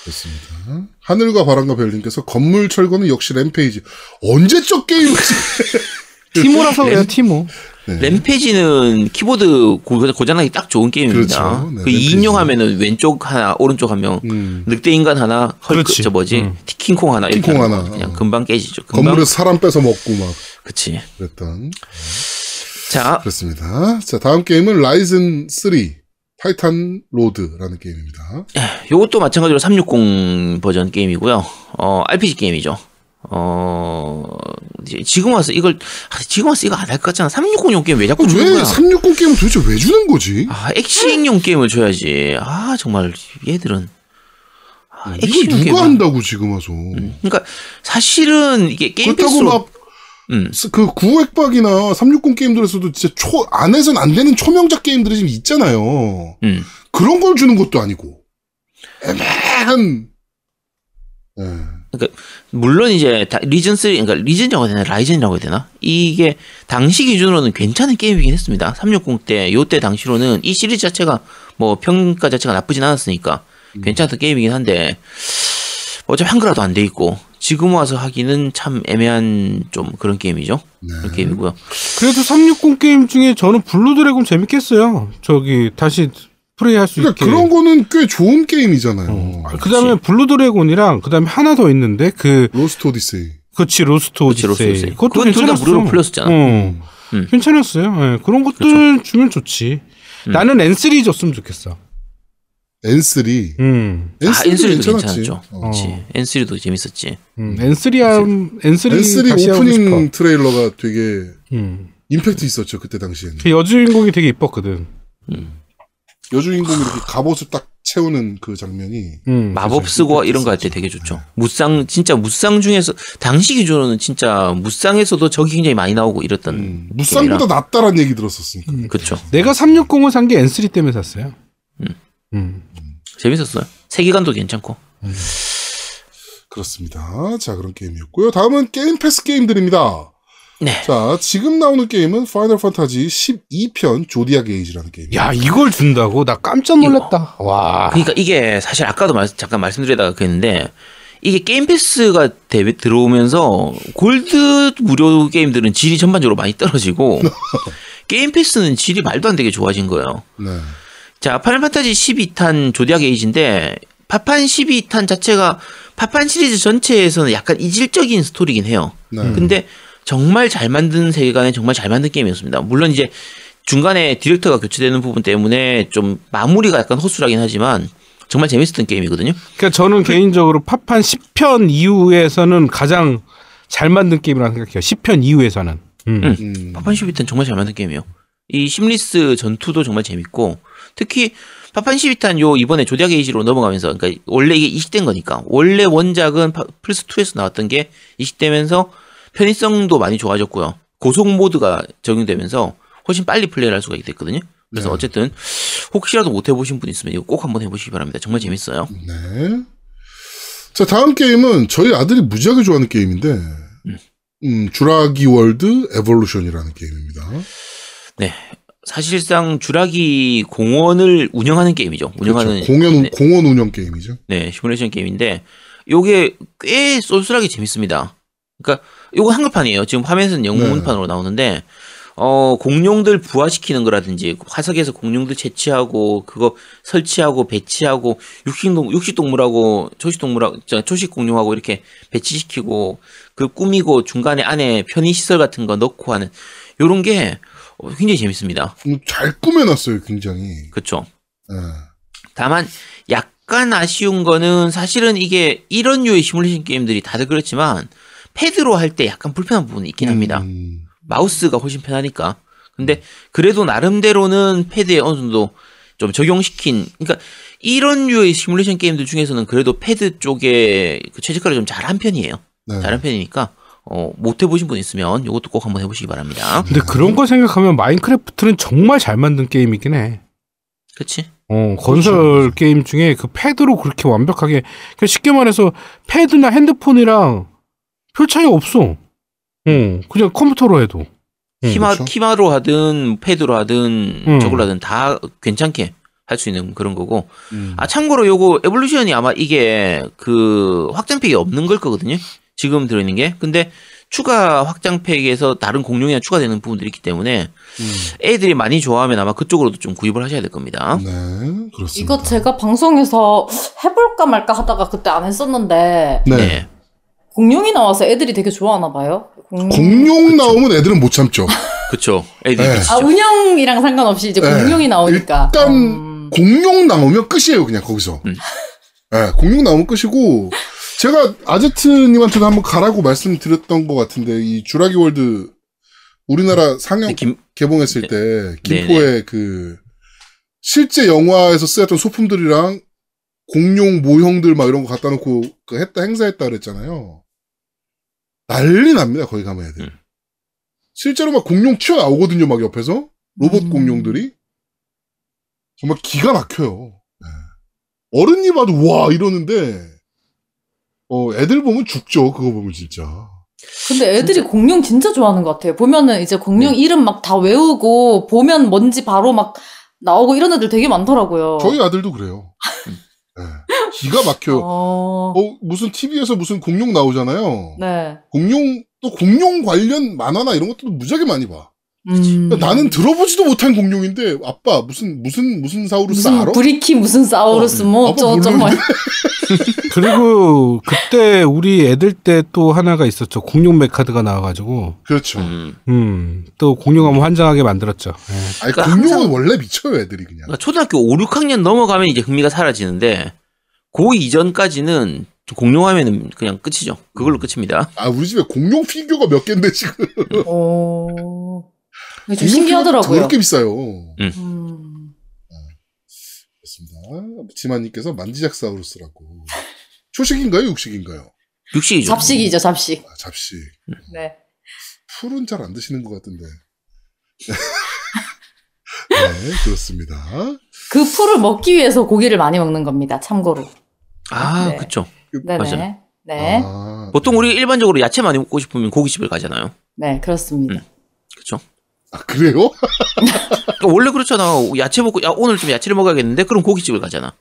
그렇습니다. 하늘과 바람과 별님께서 건물 철거는 역시 램페이지. 언제적 게임이지? 티모라서 그래요. 티모. 네. 램페이지는 키보드 고- 고장나기 딱 좋은 게임입니다. 그렇죠. 네, 그 램페이지. 2인용 하면은 왼쪽 하나, 오른쪽 한 명, 음. 늑대 인간 하나, 헐크 그렇지. 저 뭐지, 음. 킹콩 하나 이렇게 킹콩 하나. 거 그냥 어. 금방 깨지죠. 금방. 건물에서 사람 뺏어 먹고 막 그치. 그랬던. 자, 그렇습니다. 자, 다음 게임은 라이즌 3 타이탄 로드라는 게임입니다. 요것도 마찬가지로 360 버전 게임이고요. 어, RPG 게임이죠. 어, 지금 와서 이걸, 아, 지금 와서 이거 안 할 것 같잖아. 360용 게임 왜 자꾸 주는 왜 거야? 360 게임을 도대체 왜 주는 거지? 아, 엑원용 게임을 줘야지. 아, 정말, 얘들은. 아, 엑원용 누가 게임을- 한다고 지금 와서. 그러니까, 사실은 이게 게임 그렇다고 패스로. 막 음. 그 구획박이나 360 게임들에서도 진짜 초 안에선 안 되는 초명작 게임들이 지금 있잖아요. 음. 그런 걸 주는 것도 아니고 애매한. 예. 물론 이제 다- 리전 3 그러니까 리전이라고 해야 되나 라이전이라고 해야 되나 이게 당시 기준으로는 괜찮은 게임이긴 했습니다. 360 때 요때 당시로는 이 시리즈 자체가 뭐 평가 자체가 나쁘진 않았으니까 음. 괜찮던 게임이긴 한데 어차피 한글화도 안 돼 있고 지금 와서 하기는 참 애매한 좀 그런 게임이죠. 네. 그런 게임이고요. 그래도 360 게임 중에 저는 블루 드래곤 재밌겠어요. 저기 다시 플레이할 수 그러니까 있게. 그런 거는 꽤 좋은 게임이잖아요. 어. 아, 그다음에 블루 드래곤이랑 그다음에 하나 더 있는데 그 로스트 오디세이. 그렇지 로스트 그렇지, 로스 오디세이. 오디세이. 그것도 괜찮았어. 무료로 풀렸었잖아. 어. 음. 괜찮았어요. 예, 그런 것들 주면 좋지. 음. 나는 N3 줬으면 좋겠어. N3. 음. 아, N3도 괜찮았지. 괜찮았죠. 어. 그렇지. N3도 재밌었지. 음. N3 함 N3, N3 다시 하고 오프닝. 트레일러가 되게 음. 임팩트 있었죠 그때 당시에는. 그 여주인공이 되게 이뻤거든. 음. 여주인공이 이렇게 갑옷을 딱 채우는 그 장면이 음. 마법 쓰고 이런 거 할 때 되게 좋죠. 무쌍 진짜 무쌍 중에서 당시 기준으로는 진짜 무쌍에서도 적이 굉장히 많이 나오고 이랬던 음, 무쌍보다 낫다라는 얘기 들었었으니까. 그렇죠. 내가 360을 산 게 N3 때문에 샀어요. 음. 음. 재밌었어요. 세계관도 괜찮고. 그렇습니다. 자 그런 게임이었고요. 다음은 게임 패스 게임들입니다. 네. 자 지금 나오는 게임은 파이널 판타지 12편 조디악 에이지라는 게임이에요. 야 이걸 준다고 나 깜짝 놀랐다. 와. 그러니까 이게 사실 아까도 말, 잠깐 말씀드리다가 그랬는데 이게 게임 패스가 대- 들어오면서 골드 무료 게임들은 질이 전반적으로 많이 떨어지고 게임 패스는 질이 말도 안 되게 좋아진 거예요. 네. 자, 파이널 판타지 12탄 조디악 에이지인데 파판 12탄 자체가 파판 시리즈 전체에서는 약간 이질적인 스토리긴 해요. 네. 근데 정말 잘 만든 세계관에 정말 잘 만든 게임이었습니다. 물론 이제 중간에 디렉터가 교체되는 부분 때문에 좀 마무리가 약간 허술하긴 하지만 정말 재밌었던 게임이거든요. 그러니까 저는 개인적으로 파판 10편 이후에서는 가장 잘 만든 게임이라고 생각해요. 10편 이후에서는. 음. 음. 음. 파판 12탄 정말 잘 만든 게임이에요. 이 seamless 전투도 정말 재밌고 특히 파판 12탄 요 이번에 조디악 에이지로 넘어가면서 그러니까 원래 이게 이식된 거니까 원래 원작은 파- 플스 2에서 나왔던 게 이식되면서 편의성도 많이 좋아졌고요. 고속 모드가 적용되면서 훨씬 빨리 플레이를 할 수가 있게 됐거든요. 그래서 네. 어쨌든 혹시라도 못 해보신 분 있으면 이거 꼭 한번 해보시기 바랍니다. 정말 재밌어요. 네. 자 다음 게임은 저희 아들이 무지하게 좋아하는 게임인데 음, 주라기 월드 에볼루션이라는 게임입니다. 네. 사실상 주라기 공원을 운영하는 게임이죠. 운영하는 그렇죠. 공원 네. 공원 운영 게임이죠. 네, 시뮬레이션 게임인데 요게 꽤 쏠쏠하게 재밌습니다. 그러니까 요거 한글판이에요. 지금 화면에서는 영문판으로 나오는데 어 공룡들 부화시키는 거라든지 화석에서 공룡들 채취하고 그거 설치하고 배치하고 육식동 육식동물하고 초식동물하고 저 초식 공룡하고 이렇게 배치시키고 그 꾸미고 중간에 안에 편의 시설 같은 거 넣고 하는 요런 게 어, 굉장히 재밌습니다. 음, 잘 꾸며놨어요, 굉장히. 그렇죠. 예. 다만 약간 아쉬운 거는 사실은 이게 이런 류의 시뮬레이션 게임들이 다들 그렇지만 패드로 할 때 약간 불편한 부분이 있긴 합니다. 음, 마우스가 훨씬 편하니까. 근데 그래도 나름대로는 패드에 어느 정도 좀 적용시킨 그러니까 이런 류의 시뮬레이션 게임들 중에서는 그래도 패드 쪽에 그 최적화를 좀 잘한 편이에요. 네. 잘한 편이니까 어, 못 해보신 분 있으면 이것도 꼭 한번 해보시기 바랍니다. 근데 그런 거 생각하면 마인크래프트는 정말 잘 만든 게임이긴 해. 그치? 어, 건설 그렇죠. 게임 중에 그 패드로 그렇게 완벽하게 그러니까 쉽게 말해서 패드나 핸드폰이랑 별 차이 없어. 어, 그냥 컴퓨터로 해도. 음, 키마, 그렇죠. 키마로 하든 패드로 하든 음. 저걸로 하든 다 괜찮게 할 수 있는 그런 거고 음. 아 참고로 요거 에볼루션이 아마 이게 그 확장팩이 없는 걸 거거든요 지금 들어있는 게 근데 추가 확장팩에서 다른 공룡이나 추가되는 부분들이 있기 때문에 음. 애들이 많이 좋아하면 아마 그쪽으로도 좀 구입을 하셔야 될 겁니다 네, 그렇습니다. 이거 제가 방송에서 해볼까 말까 하다가 그때 안 했었는데 네. 네. 공룡이 나와서 애들이 되게 좋아하나 봐요. 공룡, 공룡 나오면 애들은 못 참죠. 그쵸 애들이 네. 아 운영이랑 상관없이 이제 네. 공룡이 나오니까. 일단 음. 공룡 나오면 끝이에요, 그냥 거기서. 음. 네, 공룡 나오면 끝이고, 제가 아제트님한테도 한번 가라고 말씀드렸던 것 같은데, 이 주라기 월드 우리나라 상영 근데 김 개봉했을 네. 때, 김포에 그, 실제 영화에서 쓰였던 소품들이랑 공룡 모형들 막 이런 거 갖다 놓고 그 했다, 행사했다 그랬잖아요. 난리 납니다, 거기 가면 애들. 음. 실제로 막 공룡 튀어나오거든요, 막 옆에서. 로봇 음. 공룡들이. 정말 기가 막혀요. 네. 어른이 봐도 와 이러는데 어 애들 보면 죽죠. 그거 보면 진짜. 근데 애들이 공룡 진짜 좋아하는 것 같아요. 보면은 이제 공룡 네. 이름 막 다 외우고 보면 뭔지 바로 막 나오고 이런 애들 되게 많더라고요. 저희 아들도 그래요. 네. 기가 막혀요. 어... 어 무슨 TV에서 무슨 공룡 나오잖아요. 네. 공룡 또 공룡 관련 만화나 이런 것들도 무지하게 많이 봐. 음. 나는 들어보지도 못한 공룡인데 아빠 무슨 무슨 무슨 사우루스 무슨 알아? 브리키 무슨 사우루스 어, 뭐 어쩌고저쩌고? 그리고 그때 우리 애들 때 또 하나가 있었죠. 공룡 메카드가 나와가지고 그렇죠. 음. 음, 또 공룡하면 환장하게 만들었죠. 예. 아니 그러니까 공룡은 원래 미쳐요 애들이 그냥. 그러니까 초등학교 5, 6학년 넘어가면 이제 흥미가 사라지는데 고 이전까지는 공룡하면은 그냥 끝이죠. 그걸로 끝입니다. 아 우리 집에 공룡 피규어가 몇 개인데 지금. 오. 좀 신기하더라고요. 더럽게 비싸요. 음. 그렇습니다. 지만님께서 만지작사우루스라고. 초식인가요, 육식인가요? 육식이죠. 잡식이죠, 잡식. 아, 잡식. 네. 풀은 잘 안 드시는 것 같은데. 네, 그렇습니다. 그 풀을 먹기 위해서 고기를 많이 먹는 겁니다. 참고로. 아, 네. 그쵸. 네네. 맞아요. 네. 아, 보통 우리 일반적으로 야채 많이 먹고 싶으면 고깃집을 가잖아요. 네, 그렇습니다. 음. 그쵸? 아, 그래요? 그러니까 원래 그렇잖아. 야채 먹고, 야, 오늘 좀 야채를 먹어야겠는데? 그럼 고깃집을 가잖아.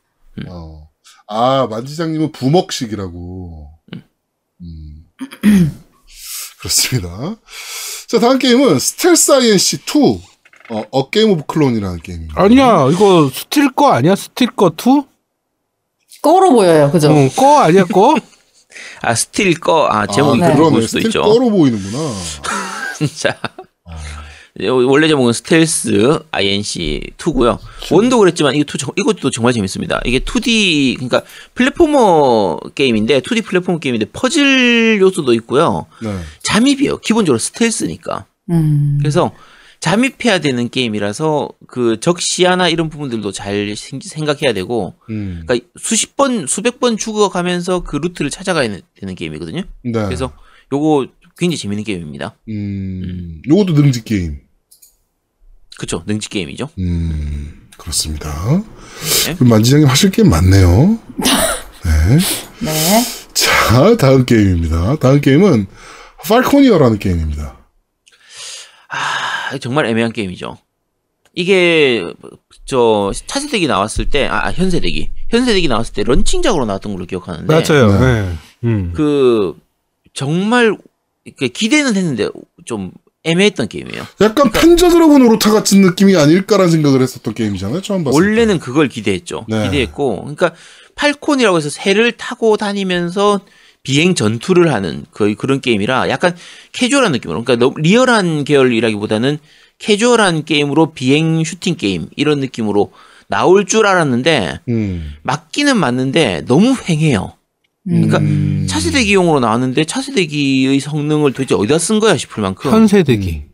어. 아, 만지장님은 부먹식이라고. 음. 그렇습니다. 자, 다음 게임은 스텔스 INC 2. 어, 어 게임 오브 클론이라는 게임입니다. 아니야, 이거 스틸 거 아니야? 스틸 거 2? 꺼로 보여요, 그죠? 어, 거 아니야, 거? 아, 스틸 거, 아, 제목이 아, 그런. 걸 수도 스틸 있죠. 꺼로 보이는구나. 진짜. 원래 제목은 스텔스 INC2고요. one도 그랬지만 이거 2, 이것도 정말 재밌습니다. 이게 2D 그러니까 platformer 게임인데 2D platformer 게임인데 퍼즐 요소도 있고요. 네. 잠입이에요. 기본적으로 스텔스니까. 음. 그래서 잠입해야 되는 게임이라서 그 적시야나 이런 부분들도 잘 생- 생각해야 되고 음. 그러니까 수십 번 수백 번 죽어가면서 그 루트를 찾아가야 되는 게임이거든요. 네. 그래서 요거 굉장히 재밌는 게임입니다. 음, 요것도 능지 게임. 그쵸 능지 게임이죠. 음, 그렇습니다. 네. 만지장님 하실 게임 많네요. 네. 네. 자, 다음 게임입니다. 다음 게임은 팔코니어라는 게임입니다. 아, 정말 애매한 게임이죠. 이게 저 차세대기 나왔을 때, 아 아, 현세대기, 현세대기 나왔을 때 launching작으로 나왔던 걸로 기억하는데, 맞아요. 네. 네. 음. 그 정말 기대는 했는데 좀 애매했던 게임이에요. 약간 판저 드래곤 오르타 같은 느낌이 아닐까라는 생각을 했었던 게임이잖아요. 처음 봤을 때. 원래는 그걸 기대했죠. 네. 기대했고, 그러니까 Falcon이라고 해서 새를 타고 다니면서 비행 전투를 하는 거의 그런 게임이라 약간 캐주얼한 느낌으로, 그러니까 너무 리얼한 계열이라기보다는 캐주얼한 게임으로 비행 슈팅 게임 이런 느낌으로 나올 줄 알았는데 음. 맞기는 맞는데 너무 휑해요. 그러니까 음. 차세대기용으로 나왔는데 차세대기의 성능을 도대체 어디다 쓴 거야 싶을 만큼 현세대기.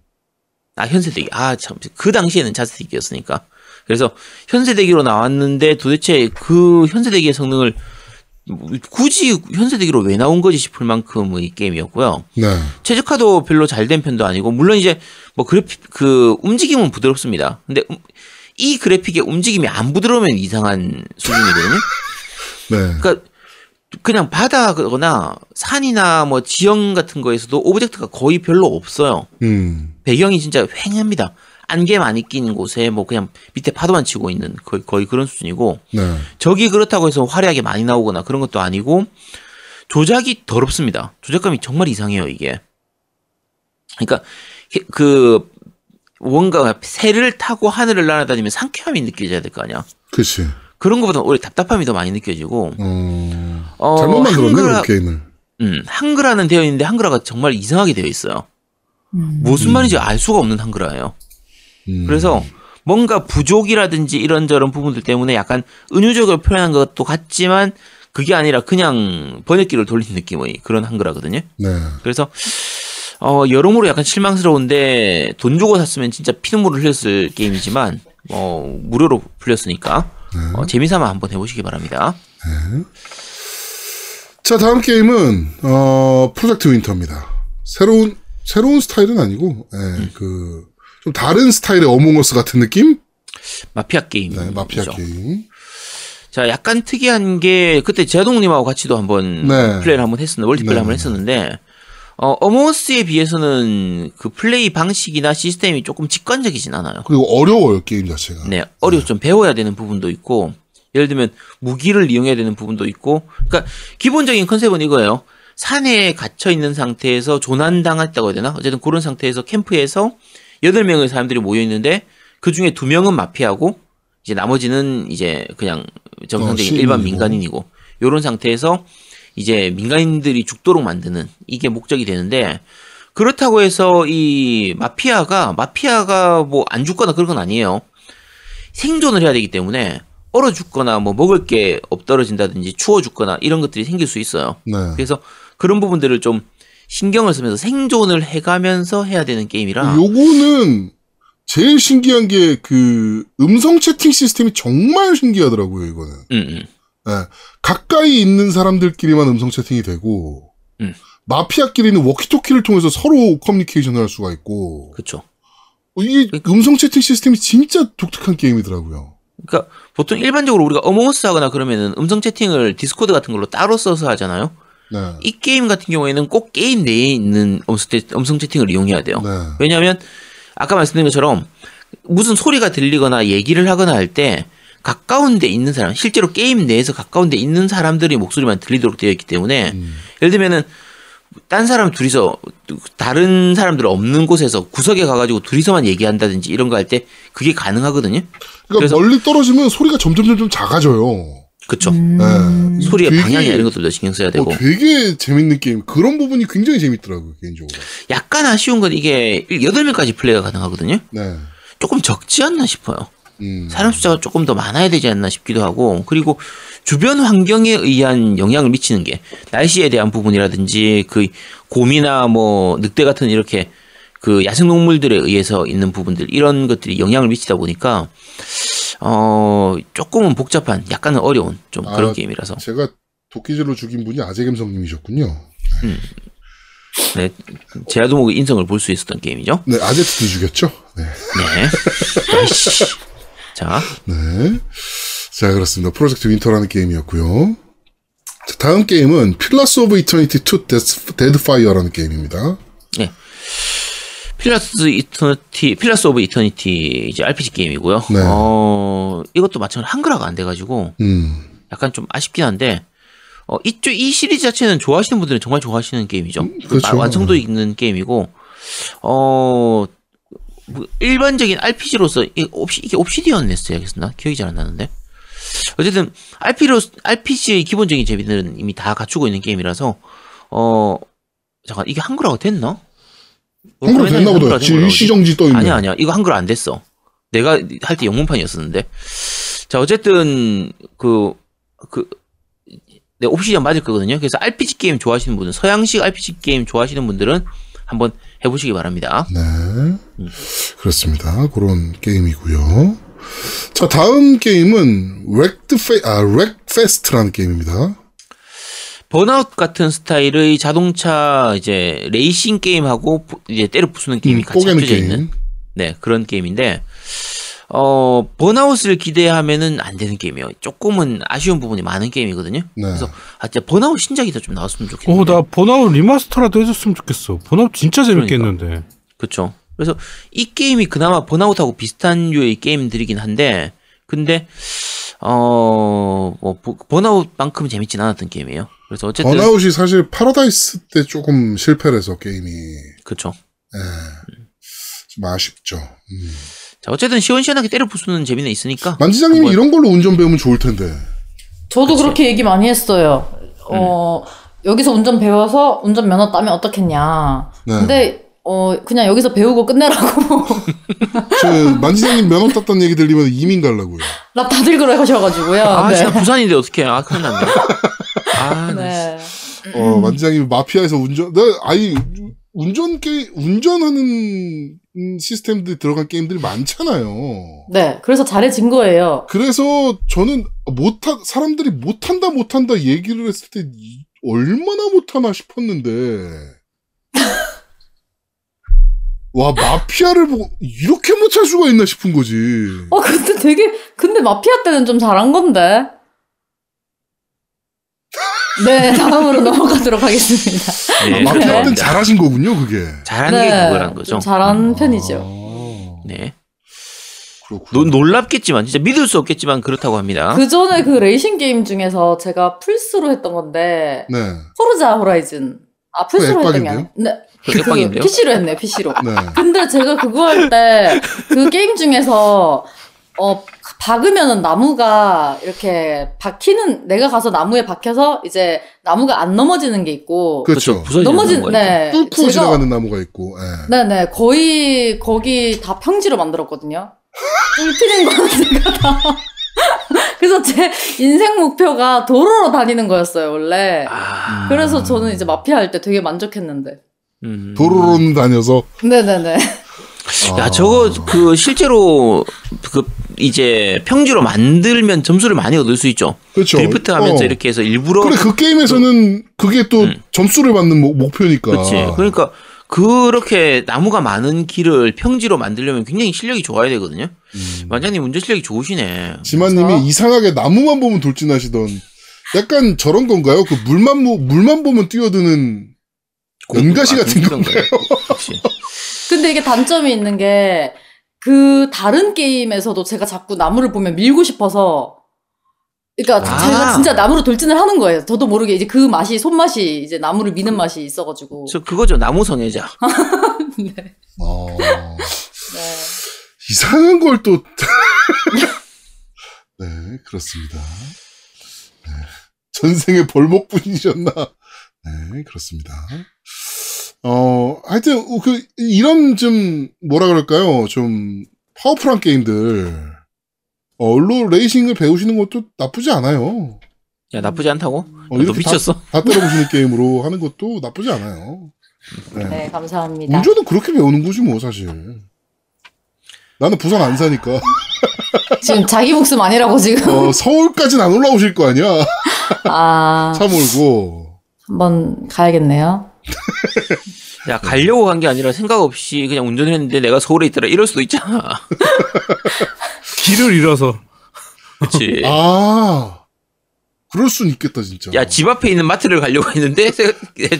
아 현세대기 아 참 그 당시에는 차세대기였으니까 그래서 현세대기로 나왔는데 도대체 그 현세대기의 성능을 굳이 현세대기로 왜 나온 거지 싶을 만큼의 게임이었고요. 네. 최적화도 별로 잘 된 편도 아니고 물론 이제 뭐 그래픽 그 움직임은 부드럽습니다. 근데 음- 이 그래픽의 움직임이 안 부드러우면 이상한 수준이거든요. 네. 그러니까 그냥 바다거나 산이나 뭐 지형 같은 거에서도 object가 거의 별로 없어요. 음. 배경이 진짜 휑합니다. 안개 많이 끼는 곳에 뭐 그냥 밑에 파도만 치고 있는 거의, 거의 그런 수준이고 네. 적이 그렇다고 해서 화려하게 많이 나오거나 그런 것도 아니고 조작이 더럽습니다. 조작감이 정말 이상해요 이게. 그러니까 해- 그 뭔가 새를 타고 하늘을 날아다니면 상쾌함이 느껴져야 될 거 아니야. 그치. 그런 것보다 오히려 답답함이 더 많이 느껴지고 어. 어, 잘못 만들었네, 한글화- 그 게임을. 음, 한글화는 되어 있는데 한글화가 정말 이상하게 되어 있어요. 음. 무슨 말인지 알 수가 없는 한글화예요. 음. 그래서 뭔가 부족이라든지 이런저런 부분들 때문에 약간 은유적으로 표현한 것도 같지만 그게 아니라 그냥 번역기를 돌린 느낌의 그런 한글화거든요. 네. 그래서 어, 여러모로 약간 실망스러운데 돈 주고 샀으면 진짜 피눈물을 흘렸을 게임이지만 어, 무료로 풀렸으니까 어, 재미삼아 한번 해보시기 바랍니다. 자, 다음 게임은, 어, Project Winter입니다. 새로운, 새로운 스타일은 아니고, 예, 음. 그, 좀 다른 스타일의 Among Us 같은 느낌? 마피아 게임. 네, 마피아 게임. 자, 약간 특이한 게 그때 제동님하고 같이도 한번 네. 플레이를 한번 했었는데 월드플레이 네. 한번 했었는데 어, 어머스에 비해서는 그 플레이 방식이나 시스템이 조금 직관적이진 않아요. 그리고 어려워요, 게임 자체가. 네, 어려 좀 배워야 되는 부분도 있고 예를 들면 무기를 이용해야 되는 부분도 있고 그러니까 기본적인 컨셉은 이거예요. 산에 갇혀 있는 상태에서 조난 당했다고 해야 되나? 어쨌든 그런 상태에서 캠프에서 여덟 명의 사람들이 모여 있는데 그 중에 두 명은 마피아고 이제 나머지는 이제 그냥 정상적인 어, 일반. 민간인이고 요런 상태에서 이제 민간인들이 죽도록 만드는 이게 목적이 되는데 그렇다고 해서 이 마피아가 마피아가 뭐 안 죽거나 그런 건 아니에요. 생존을 해야 되기 때문에 얼어 죽거나 뭐 먹을 게 없떨어진다든지 추워 죽거나 이런 것들이 생길 수 있어요. 네. 그래서 그런 부분들을 좀 신경을 쓰면서 생존을 해가면서 해야 되는 게임이라 요거는 제일 신기한 게 그 음성 채팅 시스템이 정말 신기하더라고요, 이거는. 음, 음. 예. 가까이 있는 사람들끼리만 음성 채팅이 되고, 음. 마피아끼리는 워키토키를 통해서 서로 커뮤니케이션을 할 수가 있고, 그쵸. 어, 이게 음성 채팅 시스템이 진짜 독특한 게임이더라고요. 그러니까 보통 일반적으로 우리가 Among Us 하거나 그러면은 음성 채팅을 디스코드 같은 걸로 따로 써서 하잖아요. 네. 이 게임 같은 경우에는 꼭 게임 내에 있는 음성, 채- 음성 채팅을 이용해야 돼요. 네. 왜냐하면 아까 말씀드린 것처럼 무슨 소리가 들리거나 얘기를 하거나 할 때 가까운 데 있는 사람, 실제로 게임 내에서 가까운 데 있는 사람들의 목소리만 들리도록 되어 있기 때문에 음. 예를 들면은 딴 사람 둘이서 다른 사람들 없는 곳에서 구석에 가가지고 둘이서만 얘기한다든지 이런 거 할 때 그게 가능하거든요. 그러니까 그래서- 멀리 떨어지면 소리가 점점 점점 작아져요. 그쵸. 네. 소리의 되게- 방향이나 이런 것들도 신경 써야 되고. 어, 되게 재밌는 게임. 그런 부분이 굉장히 재밌더라고요, 개인적으로. 약간 아쉬운 건 이게 8명까지 플레이가 가능하거든요. 네. 조금 적지 않나 싶어요. 음. 사람 숫자가 조금 더 많아야 되지 않나 싶기도 하고 그리고 주변 환경에 의한 영향을 미치는 게 날씨에 대한 부분이라든지 그 곰이나 뭐 늑대 같은 이렇게 그 야생 동물들에 의해서 있는 부분들 이런 것들이 영향을 미치다 보니까 어 조금은 복잡한 약간은 어려운 좀 그런 아, 게임이라서 제가 도끼질로 죽인 분이 아재갬성님이셨군요. 네 제아도목의 인성을 볼 수 있었던 게임이죠. 네, 아제트도 죽였죠? 네. 네. 자 네. 자, 그렇습니다. Project Winter라는 게임이었고요. 자, 다음 게임은 Pillars of Eternity 2 Deadfire라는 게임입니다. Pillars Eternity, Pillars of Eternity 이제 RPG 게임이고요. 네. 어, 이것도 마찬가지로 한글화가 안 돼가지고 음. 약간 좀 아쉽긴 한데, 어, 이쪽, 이 시리즈 자체는 좋아하시는 분들은 정말 좋아하시는 게임이죠. 그렇죠. 마- 완성도 있는 게임이고, 어, 뭐 일반적인 RPG로서, 이게, 옵시, 이게 옵시디언 냈어야겠나? 기억이 잘 안 나는데. 어쨌든, RP로, RPG의 기본적인 재미들은 이미 다 갖추고 있는 게임이라서, 어, 잠깐, 이게 한글화가 됐나? 한글화 됐나 보다. 한글화 된 지금 일시정지 떠 있네. 아니야, 아니야. 이거 한글 안 됐어. 내가 할 때 영문판이었었는데. 자, 어쨌든, 그, 그, 네, 옵시디언 맞을 거거든요. 그래서 RPG 게임 좋아하시는 분은, 서양식 RPG 게임 좋아하시는 분들은 한번 해보시기 바랍니다. 네. 그렇습니다. 그런 게임이고요. 자, 다음 게임은 렉드 페, 아, Wreckfest라는 게임입니다. 번아웃 같은 스타일의 자동차 이제 레이싱 게임하고 부- 이제 때려 부수는 게임이 음, 같이 합쳐져 게임. 있는 네 그런 게임인데 어 Burnout을 기대하면은 안 되는 게임이에요. 조금은 아쉬운 부분이 많은 게임이거든요. 네. 그래서 아 진짜 번아웃 신작이 더 좀 나왔으면 좋겠는데. 어, 나 Burnout remaster라도 해줬으면 좋겠어. 번아웃 진짜 재밌겠는데. 그렇죠. 그래서 이 게임이 그나마 Burnout하고 비슷한 류의 게임들이긴 한데 근데 어 뭐 Burnout만큼 재밌진 않았던 게임이에요. 그래서 어쨌든 번아웃이 사실 파라다이스 때 조금 실패를 해서 게임이 그렇죠. 예, 좀 아쉽죠. 음. 자 어쨌든 시원시원하게 때려 부수는 재미는 있으니까 만지장님이 한번- 이런 걸로 운전 배우면 좋을 텐데. 저도 그렇게 얘기 많이 했어요. 어, 여기서 운전 배워서 운전 면허 따면 어떻겠냐. 네. 근데 어 그냥 여기서 배우고 끝내라고. 저 만지장님 면허 땄다는 얘기 들리면 이민 가려고요. 나 다들 그래 하셔가지고요. 아 네. 진짜 부산인데 어떻게 아 큰일 났네. 아 네. 네. 어, 만지장님이 마피아에서 운전, 나, 아니, 운전 게 운전하는 시스템들이 들어간 게임들이 많잖아요. 네. 그래서 잘해진 거예요. 그래서 저는 못하, 사람들이 못한다, 못한다 얘기를 했을 때 이- 얼마나 못하나 싶었는데. 와, 마피아를 보고 이렇게 못할 수가 있나 싶은 거지. 어 근데 되게 근데 마피아 때는 좀 잘한 건데. 네 다음으로 넘어가도록 하겠습니다. 네, 마피아 때는 그렇습니다. 잘하신 거군요, 그게. 잘하는 게 그거란 거죠. 좀 잘한 편이죠. 아, 네. 그렇군요. 노, 놀랍겠지만 진짜 믿을 수 없겠지만 그렇다고 합니다. 그 전에 그 레이싱 게임 중에서 제가 플스로 했던 건데 네. Forza Horizon 아 플스로 했던 게? 아니에요. 네. 그? PC로 했네요. PC로. 네. 근데 제가 그거 할 때 그 게임 중에서 어 박으면은 나무가 이렇게 박히는 내가 가서 나무에 박혀서 이제 나무가 안 넘어지는 게 있고 그렇죠. 부서지는 넘어진. 네 뚫고 제가- 지나가는 나무가 있고. 예. 네네 거의 거기 다 평지로 만들었거든요. 뚫히는 거는 제가 다 그래서 제 인생 목표가 도로로 다니는 거였어요 원래. 아, 그래서 저는 이제 마피아 할 때 되게 만족했는데. 음. 도로로는 다녀서. 네네네. 아. 야 저거 그 실제로 그 이제 평지로 만들면 점수를 많이 얻을 수 있죠. 그렇죠. 드리프트 하면서 어. 이렇게 해서 일부러 그래 그 게임에서는 그게 또 음. 점수를 받는 목- 목표니까. 그렇지. 그러니까 그렇게 나무가 많은 길을 평지로 만들려면 굉장히 실력이 좋아야 되거든요. 음. 완장님 운전 실력이 좋으시네. 지만님이? 이상하게 나무만 보면 돌진하시던 약간 저런 건가요? 그 물만 보- 물만 보면 뛰어드는 연가시 아, 같은 그런 건가요? 근데 이게 단점이 있는 게, 그 다른 게임에서도 제가 자꾸 나무를 보면 밀고 싶어서, 그러니까 아. 제가 진짜 나무로 돌진을 하는 거예요. 저도 모르게 이제 그 맛이, 손맛이 이제 나무를 미는 맛이 있어가지고. 저 그거죠 나무 성애자. 네. 어, 네. 이상한 걸 또. 네, 그렇습니다. 네. 전생에 벌목분이셨나? 네, 그렇습니다. 어, 하여튼, 그, 이런 좀, 뭐라 그럴까요? 좀, 파워풀한 게임들, 어, 로 레이싱을 배우시는 것도 나쁘지 않아요. 야 나쁘지 않다고? 어, 너 이렇게 다, 미쳤어? 다 때려부시는 게임으로 하는 것도 나쁘지 않아요. 네. 네, 감사합니다. 운전은 그렇게 배우는 거지, 뭐, 사실. 나는 부산 안 사니까. 지금 자기 목숨 아니라고 지금. 어, 서울까지는 안 올라오실 거 아니야? 아, 차 몰고. 한번 가야겠네요. 야 가려고 간 게 아니라 생각 없이 그냥 운전했는데 내가 서울에 있더라 이럴 수도 있잖아. 길을 잃어서 그렇지. 아, 그럴 순 있겠다, 진짜. 야 집 앞에 있는 마트를 가려고 했는데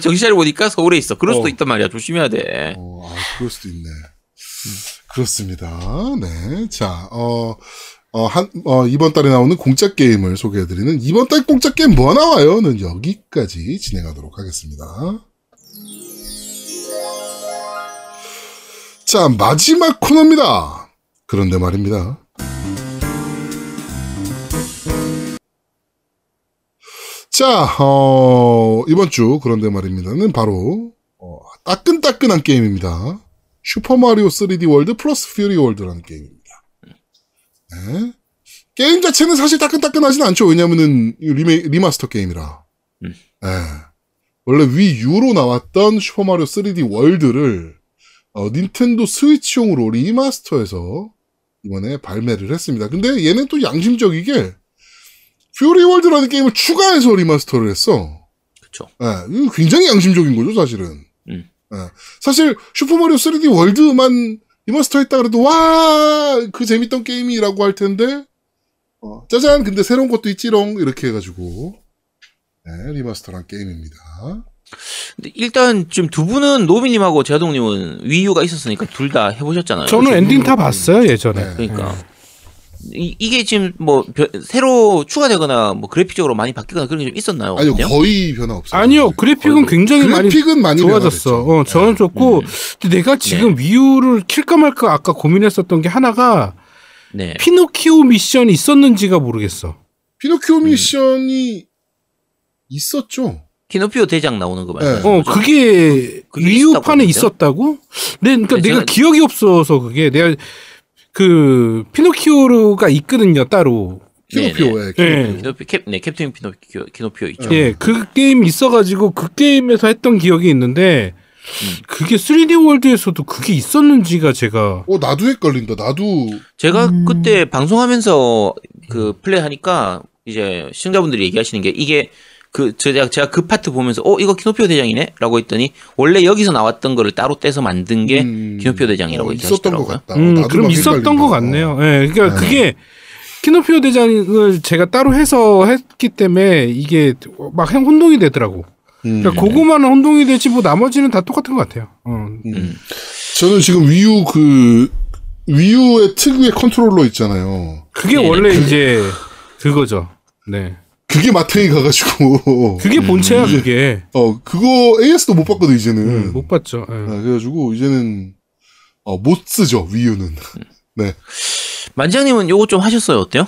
정신 차려 보니까 서울에 있어. 그럴 수도 어. 있단 말이야. 조심해야 돼. 어, 아, 그럴 수도 있네. 그렇습니다. 네. 자, 어, 어, 한, 어, 이번 달에 나오는 공짜 게임을 소개해드리는 이번 달 공짜 게임 뭐 나와요?는 여기까지 진행하도록 하겠습니다. 자, 마지막 코너입니다. 그런데 말입니다. 자, 어, 이번 주 그런데 말입니다는 바로 어, 따끈따끈한 게임입니다. 슈퍼마리오 3D 월드 플러스 퓨리 월드라는 게임입니다. 네. 게임 자체는 사실 따끈따끈하진 않죠. 왜냐면은 이 리메, remaster 게임이라. 음. 네. 원래 Wii U로 나왔던 슈퍼마리오 3D 월드를 어, 닌텐도 스위치용으로 remaster해서 이번에 발매를 했습니다. 근데 얘는 또 양심적이게 Fury World라는 게임을 추가해서 remaster를 했어. 그렇죠. 예, 이거 굉장히 양심적인 거죠, 사실은. 음. 예. 사실 슈퍼마리오 3D 월드만 리마스터 했다 그래도 와, 그 재밌던 게임이라고 할 텐데 어, 짜잔, 근데 새로운 것도 있지롱 이렇게 해가지고 네, remaster란 게임입니다. 근데 일단 지금 두 분은 노비님하고 제아동님은 Wii U가 있었으니까 둘 다 해보셨잖아요. 저는 그래서 엔딩 다 봤어요 예전에. 네. 그러니까 이, 게 지금 뭐 벼- 새로 추가되거나 뭐 그래픽적으로 많이 바뀌거나 그런 게 좀 있었나요? 아니요, 없나요? 거의 변화 없어요. 아니요 그래픽은 굉장히 많이 그래픽은 많이 좋아졌어. 변화됐죠. 어, 저는 네. 좋고 음. 근데 내가 지금 Wii U를 킬까 말까 아까 고민했었던 게 하나가 네. 피노키오 미션이 있었는지가 모르겠어. 피노키오 미션이 있었죠. 키노피오 대장 나오는 거 네. 말이에요. 어 그게 그게 Wii U판에 있었다고? 네, 그러니까 네, 내가 저는- 기억이 없어서 그게 내가 그 피노키오가 있거든요 따로. 키노피오에 네. 키노피 캡, 네 캡틴 피노피오 키노피오 있죠. 예, 그 게임 있어가지고 그 게임에서 했던 기억이 있는데 음. 그게 3D 월드에서도 그게 있었는지가 제가 어, 나도 헷갈린다. 나도 제가 음. 그때 방송하면서 그 플레이 하니까 이제 시청자분들이 얘기하시는 게 이게 그 제가 제가 그 파트 보면서 어 이거 키노피오 대장이네라고 했더니 원래 여기서 나왔던 거를 따로 떼서 만든 게 음, 키노피오 대장이라고 어, 있었던 것 하시더라고요. 같다. 음, 나도 그럼 막 있었던. 것 같네요. 예, 그러니까 네. 그게 키노피오 대장을 제가 따로 해서 했기 때문에 이게 막 혼동이 되더라고. 음. 그러니까 그거만은 혼동이 되지 뭐 나머지는 다 똑같은 것 같아요. 어. 음. 저는 지금 Wii U 그 Wii U의 특유의 컨트롤러 있잖아요. 그게 네, 원래 이제 그거죠. 네. 그게 마탱이 가가지고 그게 본체야 그게. 어 그거 AS도 못 받거든 이제는. 음, 못 받죠. 예. 아, 그래가지고 이제는 어, 못 쓰죠 Wii U는. 네. 만장님은 요거 좀 하셨어요. 어때요?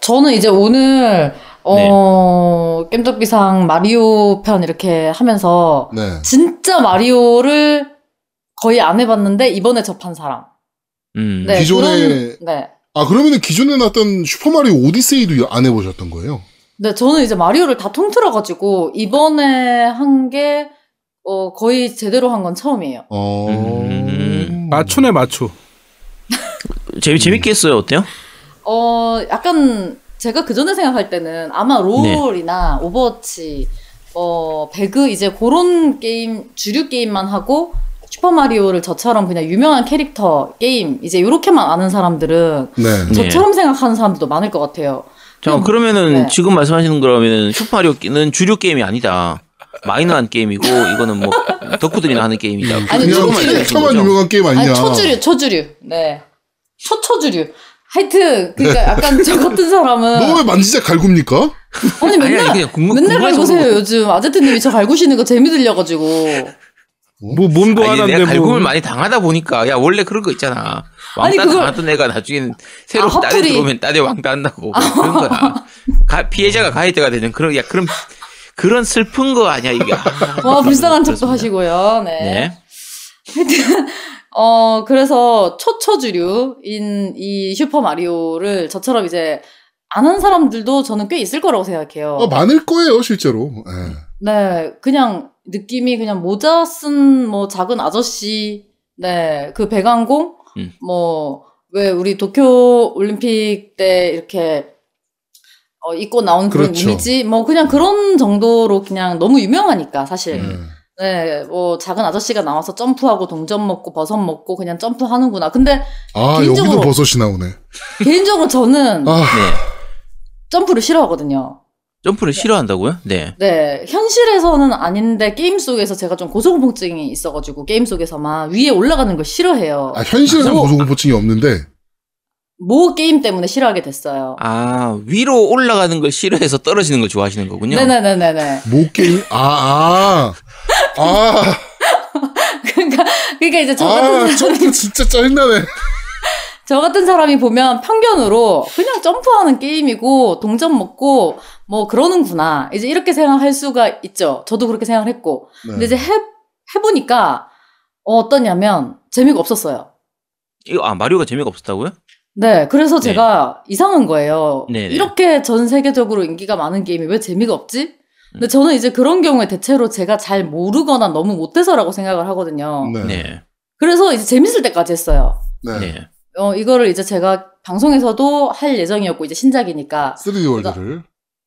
저는 이제 오늘 어 겜덕비상 마리오 편 이렇게 하면서 네. 진짜 마리오를 거의 안 해봤는데 이번에 접한 사람. 음. 네, 기존에- 그런- 네. 아 그러면은 기존에 나왔던 슈퍼마리오 오디세이도 안 해보셨던 거예요? 네, 저는 이제 마리오를 다 통틀어가지고 이번에 한 게 어, 거의 제대로 한 건 처음이에요. 어. 음. 마초네 마초. 재미 재밌게 했어요. 어때요? 어, 약간 제가 그 전에 생각할 때는 아마 롤이나 오버워치, 뭐 배그 이제 그런 게임 주류 게임만 하고 슈퍼 마리오를 저처럼 그냥 유명한 캐릭터 게임 이제 이렇게만 아는 사람들은 네. 네. 저처럼 생각하는 사람들도 많을 것 같아요. 자, 음, 그러면은 네. 지금 말씀하시는 거라면은 슈퍼마리오는 주류 게임이 아니다. 마이너한 게임이고 이거는 뭐 덕후들이나 하는 게임이다. 아니, 그냥 초주류. 캐릭터만 유명한 게임 아니냐? 아니 초주류, 초주류, 네, 초초주류. 하여튼 그러니까 약간 저 같은 사람은 너 왜 만지작 갈굽니까? 아니 아니, 맨날 아니, 그냥 궁금- 맨날 갈구세요 요즘 아제트님이 저 갈구시는 거 재미 들려가지고 뭐 몸도 아니, 내가 뭐. 갈굼을 많이 당하다 보니까 야 원래 그런 거 있잖아. 아니, 왕따 그걸- 당하던 애가 나중엔 새로 아, 딸에 화풀이. 들어오면 딸에 왕따 한다고 그런 거야. 가- 피해자가 가해자가 되는 그런 야 그런 그런 슬픈 거 아니야 이게. 아, 와 불쌍한 척도. 하시고요. 네. 네. 하여튼 어 그래서 초초주류인 이 슈퍼 마리오를 저처럼 이제 안한 사람들도 저는 꽤 있을 거라고 생각해요. 어, 많을 거예요 실제로. 예. 네, 그냥 느낌이 그냥 모자 쓴 뭐 작은 아저씨, 네, 그 배관공, 음. 뭐왜 우리 도쿄 올림픽 때 이렇게 어, 입고 나온 그런 그렇죠. 이미지, 뭐 그냥 그런 정도로 그냥 너무 유명하니까 사실. 음. 예. 네, 뭐 작은 아저씨가 나와서 점프하고 동전 먹고 버섯 먹고 그냥 점프하는구나. 근데 아 개인적으로- 여기도 버섯이 나오네. 개인적으로 저는 아 네. 점프를 싫어하거든요. 점프를 싫어한다고요? 네. 네, 현실에서는 아닌데 게임 속에서 제가 좀 고소공포증이 있어가지고 게임 속에서만 위에 올라가는 걸 싫어해요. 아, 현실에서 뭐- 고소공포증이 없는데 모 게임 때문에 싫어하게 됐어요. 아 위로 올라가는 걸 싫어해서 떨어지는 걸 좋아하시는 거군요. 네네네네네. 모 게임 아아 아, 그러니까 그러니까 이제 저 같은 아, 사람이 점프 진짜 짜증나네. 저 같은 사람이 보면 편견으로 그냥 점프하는 게임이고 동전 먹고 뭐 그러는구나. 이제 이렇게 생각할 수가 있죠. 저도 그렇게 생각을 했고. 네. 근데 이제 해 해보니까 어, 어떠냐면 재미가 없었어요. 이거 아 마리오가 재미가 없었다고요? 네, 그래서 네. 제가 이상한 거예요. 네네. 이렇게 전 세계적으로 인기가 많은 게임이 왜 재미가 없지? 근데 저는 이제 그런 경우에 대체로 제가 잘 모르거나 너무 못해서라고 생각을 하거든요. 네. 네. 네. 그래서 이제 재밌을 때까지 했어요. 네. 어, 이거를 이제 제가 방송에서도 할 예정이었고, 이제 신작이니까. 3D 월드를.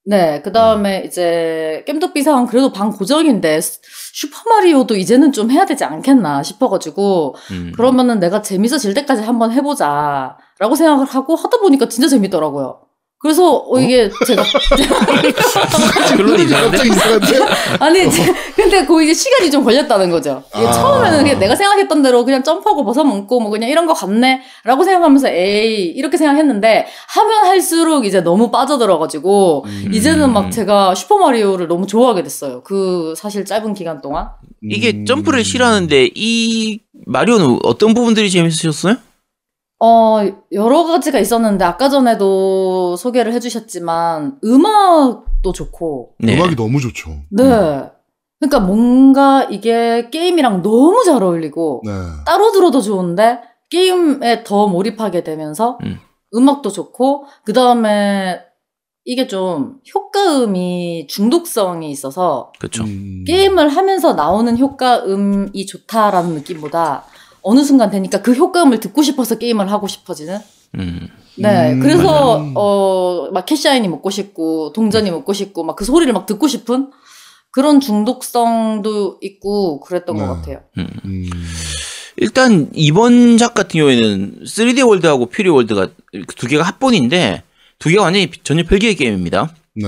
네, 그 다음에 이제 겜덕비상 그래도 방 고정인데, 스- 슈퍼마리오도 이제는 좀 해야 되지 않겠나 싶어가지고, 음. 그러면은 내가 재밌어질 때까지 한번 해보자. 라고 생각을 하고 하다 보니까 진짜 재밌더라고요. 그래서 어, 이게 제가 결론이? 갑자기 이상한데? 아니 제- 근데 그 이제 시간이 좀 걸렸다는 거죠. 이게 아. 처음에는 그냥 내가 생각했던 대로 그냥 점프하고 벗어 먹고 뭐 그냥 이런 거 같네라고 생각하면서 에이 이렇게 생각했는데 하면 할수록 이제 너무 빠져들어가지고 음. 이제는 막 제가 슈퍼 마리오를 너무 좋아하게 됐어요. 그 사실 짧은 기간 동안. 이게 음. 점프를 싫어하는데 이 마리오는 어떤 부분들이 재밌으셨어요? 어, 여러 가지가 있었는데, 아까 전에도 소개를 해주셨지만, 음악도 좋고, 네. 음악이 너무 좋죠. 네. 그러니까 뭔가 이게 게임이랑 너무 잘 어울리고, 네. 따로 들어도 좋은데, 게임에 더 몰입하게 되면서, 음. 음. 악도 좋고, 그 다음에 이게 좀 효과음이 중독성이 있어서, 그렇죠. 음. 게임을 하면서 나오는 효과음이 좋다라는 느낌보다, 어느 순간 되니까 그 효과음을 듣고 싶어서 게임을 하고 싶어지는? 음. 네, 음, 그래서. 어막 캐시아인이 먹고 싶고 동전이 먹고 싶고 막 그 소리를 막 듣고 싶은 그런 중독성도 있고 그랬던 네. 것 같아요. 음. 음. 일단 이번 작 같은 경우에는 3D 월드하고 퓨리 월드가 두 개가 합본인데 두 개가 완전히 전혀 별개의 게임입니다. 네.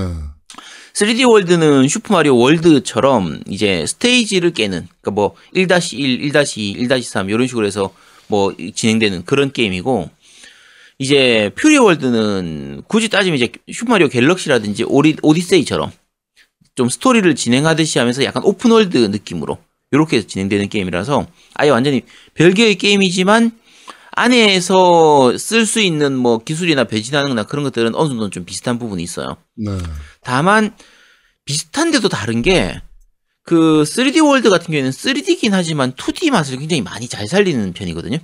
3D 월드는 슈퍼마리오 월드처럼 이제 스테이지를 깨는 그러니까 뭐 1-1, 1-2, 1-3 이런 식으로 해서 뭐 진행되는 그런 게임이고 이제 퓨리 월드는 굳이 따지면 이제 슈퍼마리오 갤럭시라든지 오리, 오디세이처럼 좀 스토리를 진행하듯이 하면서 약간 open world 느낌으로 이렇게 진행되는 게임이라서 아예 완전히 별개의 게임이지만 안에서 쓸 수 있는 뭐 기술이나 변신하는 거나 그런 것들은 어느 정도 좀 비슷한 부분이 있어요. 네. 다만 비슷한데도 다른 게 그 3D 월드 같은 경우에는 3D긴 하지만 2D 맛을 굉장히 많이 잘 살리는 편이거든요.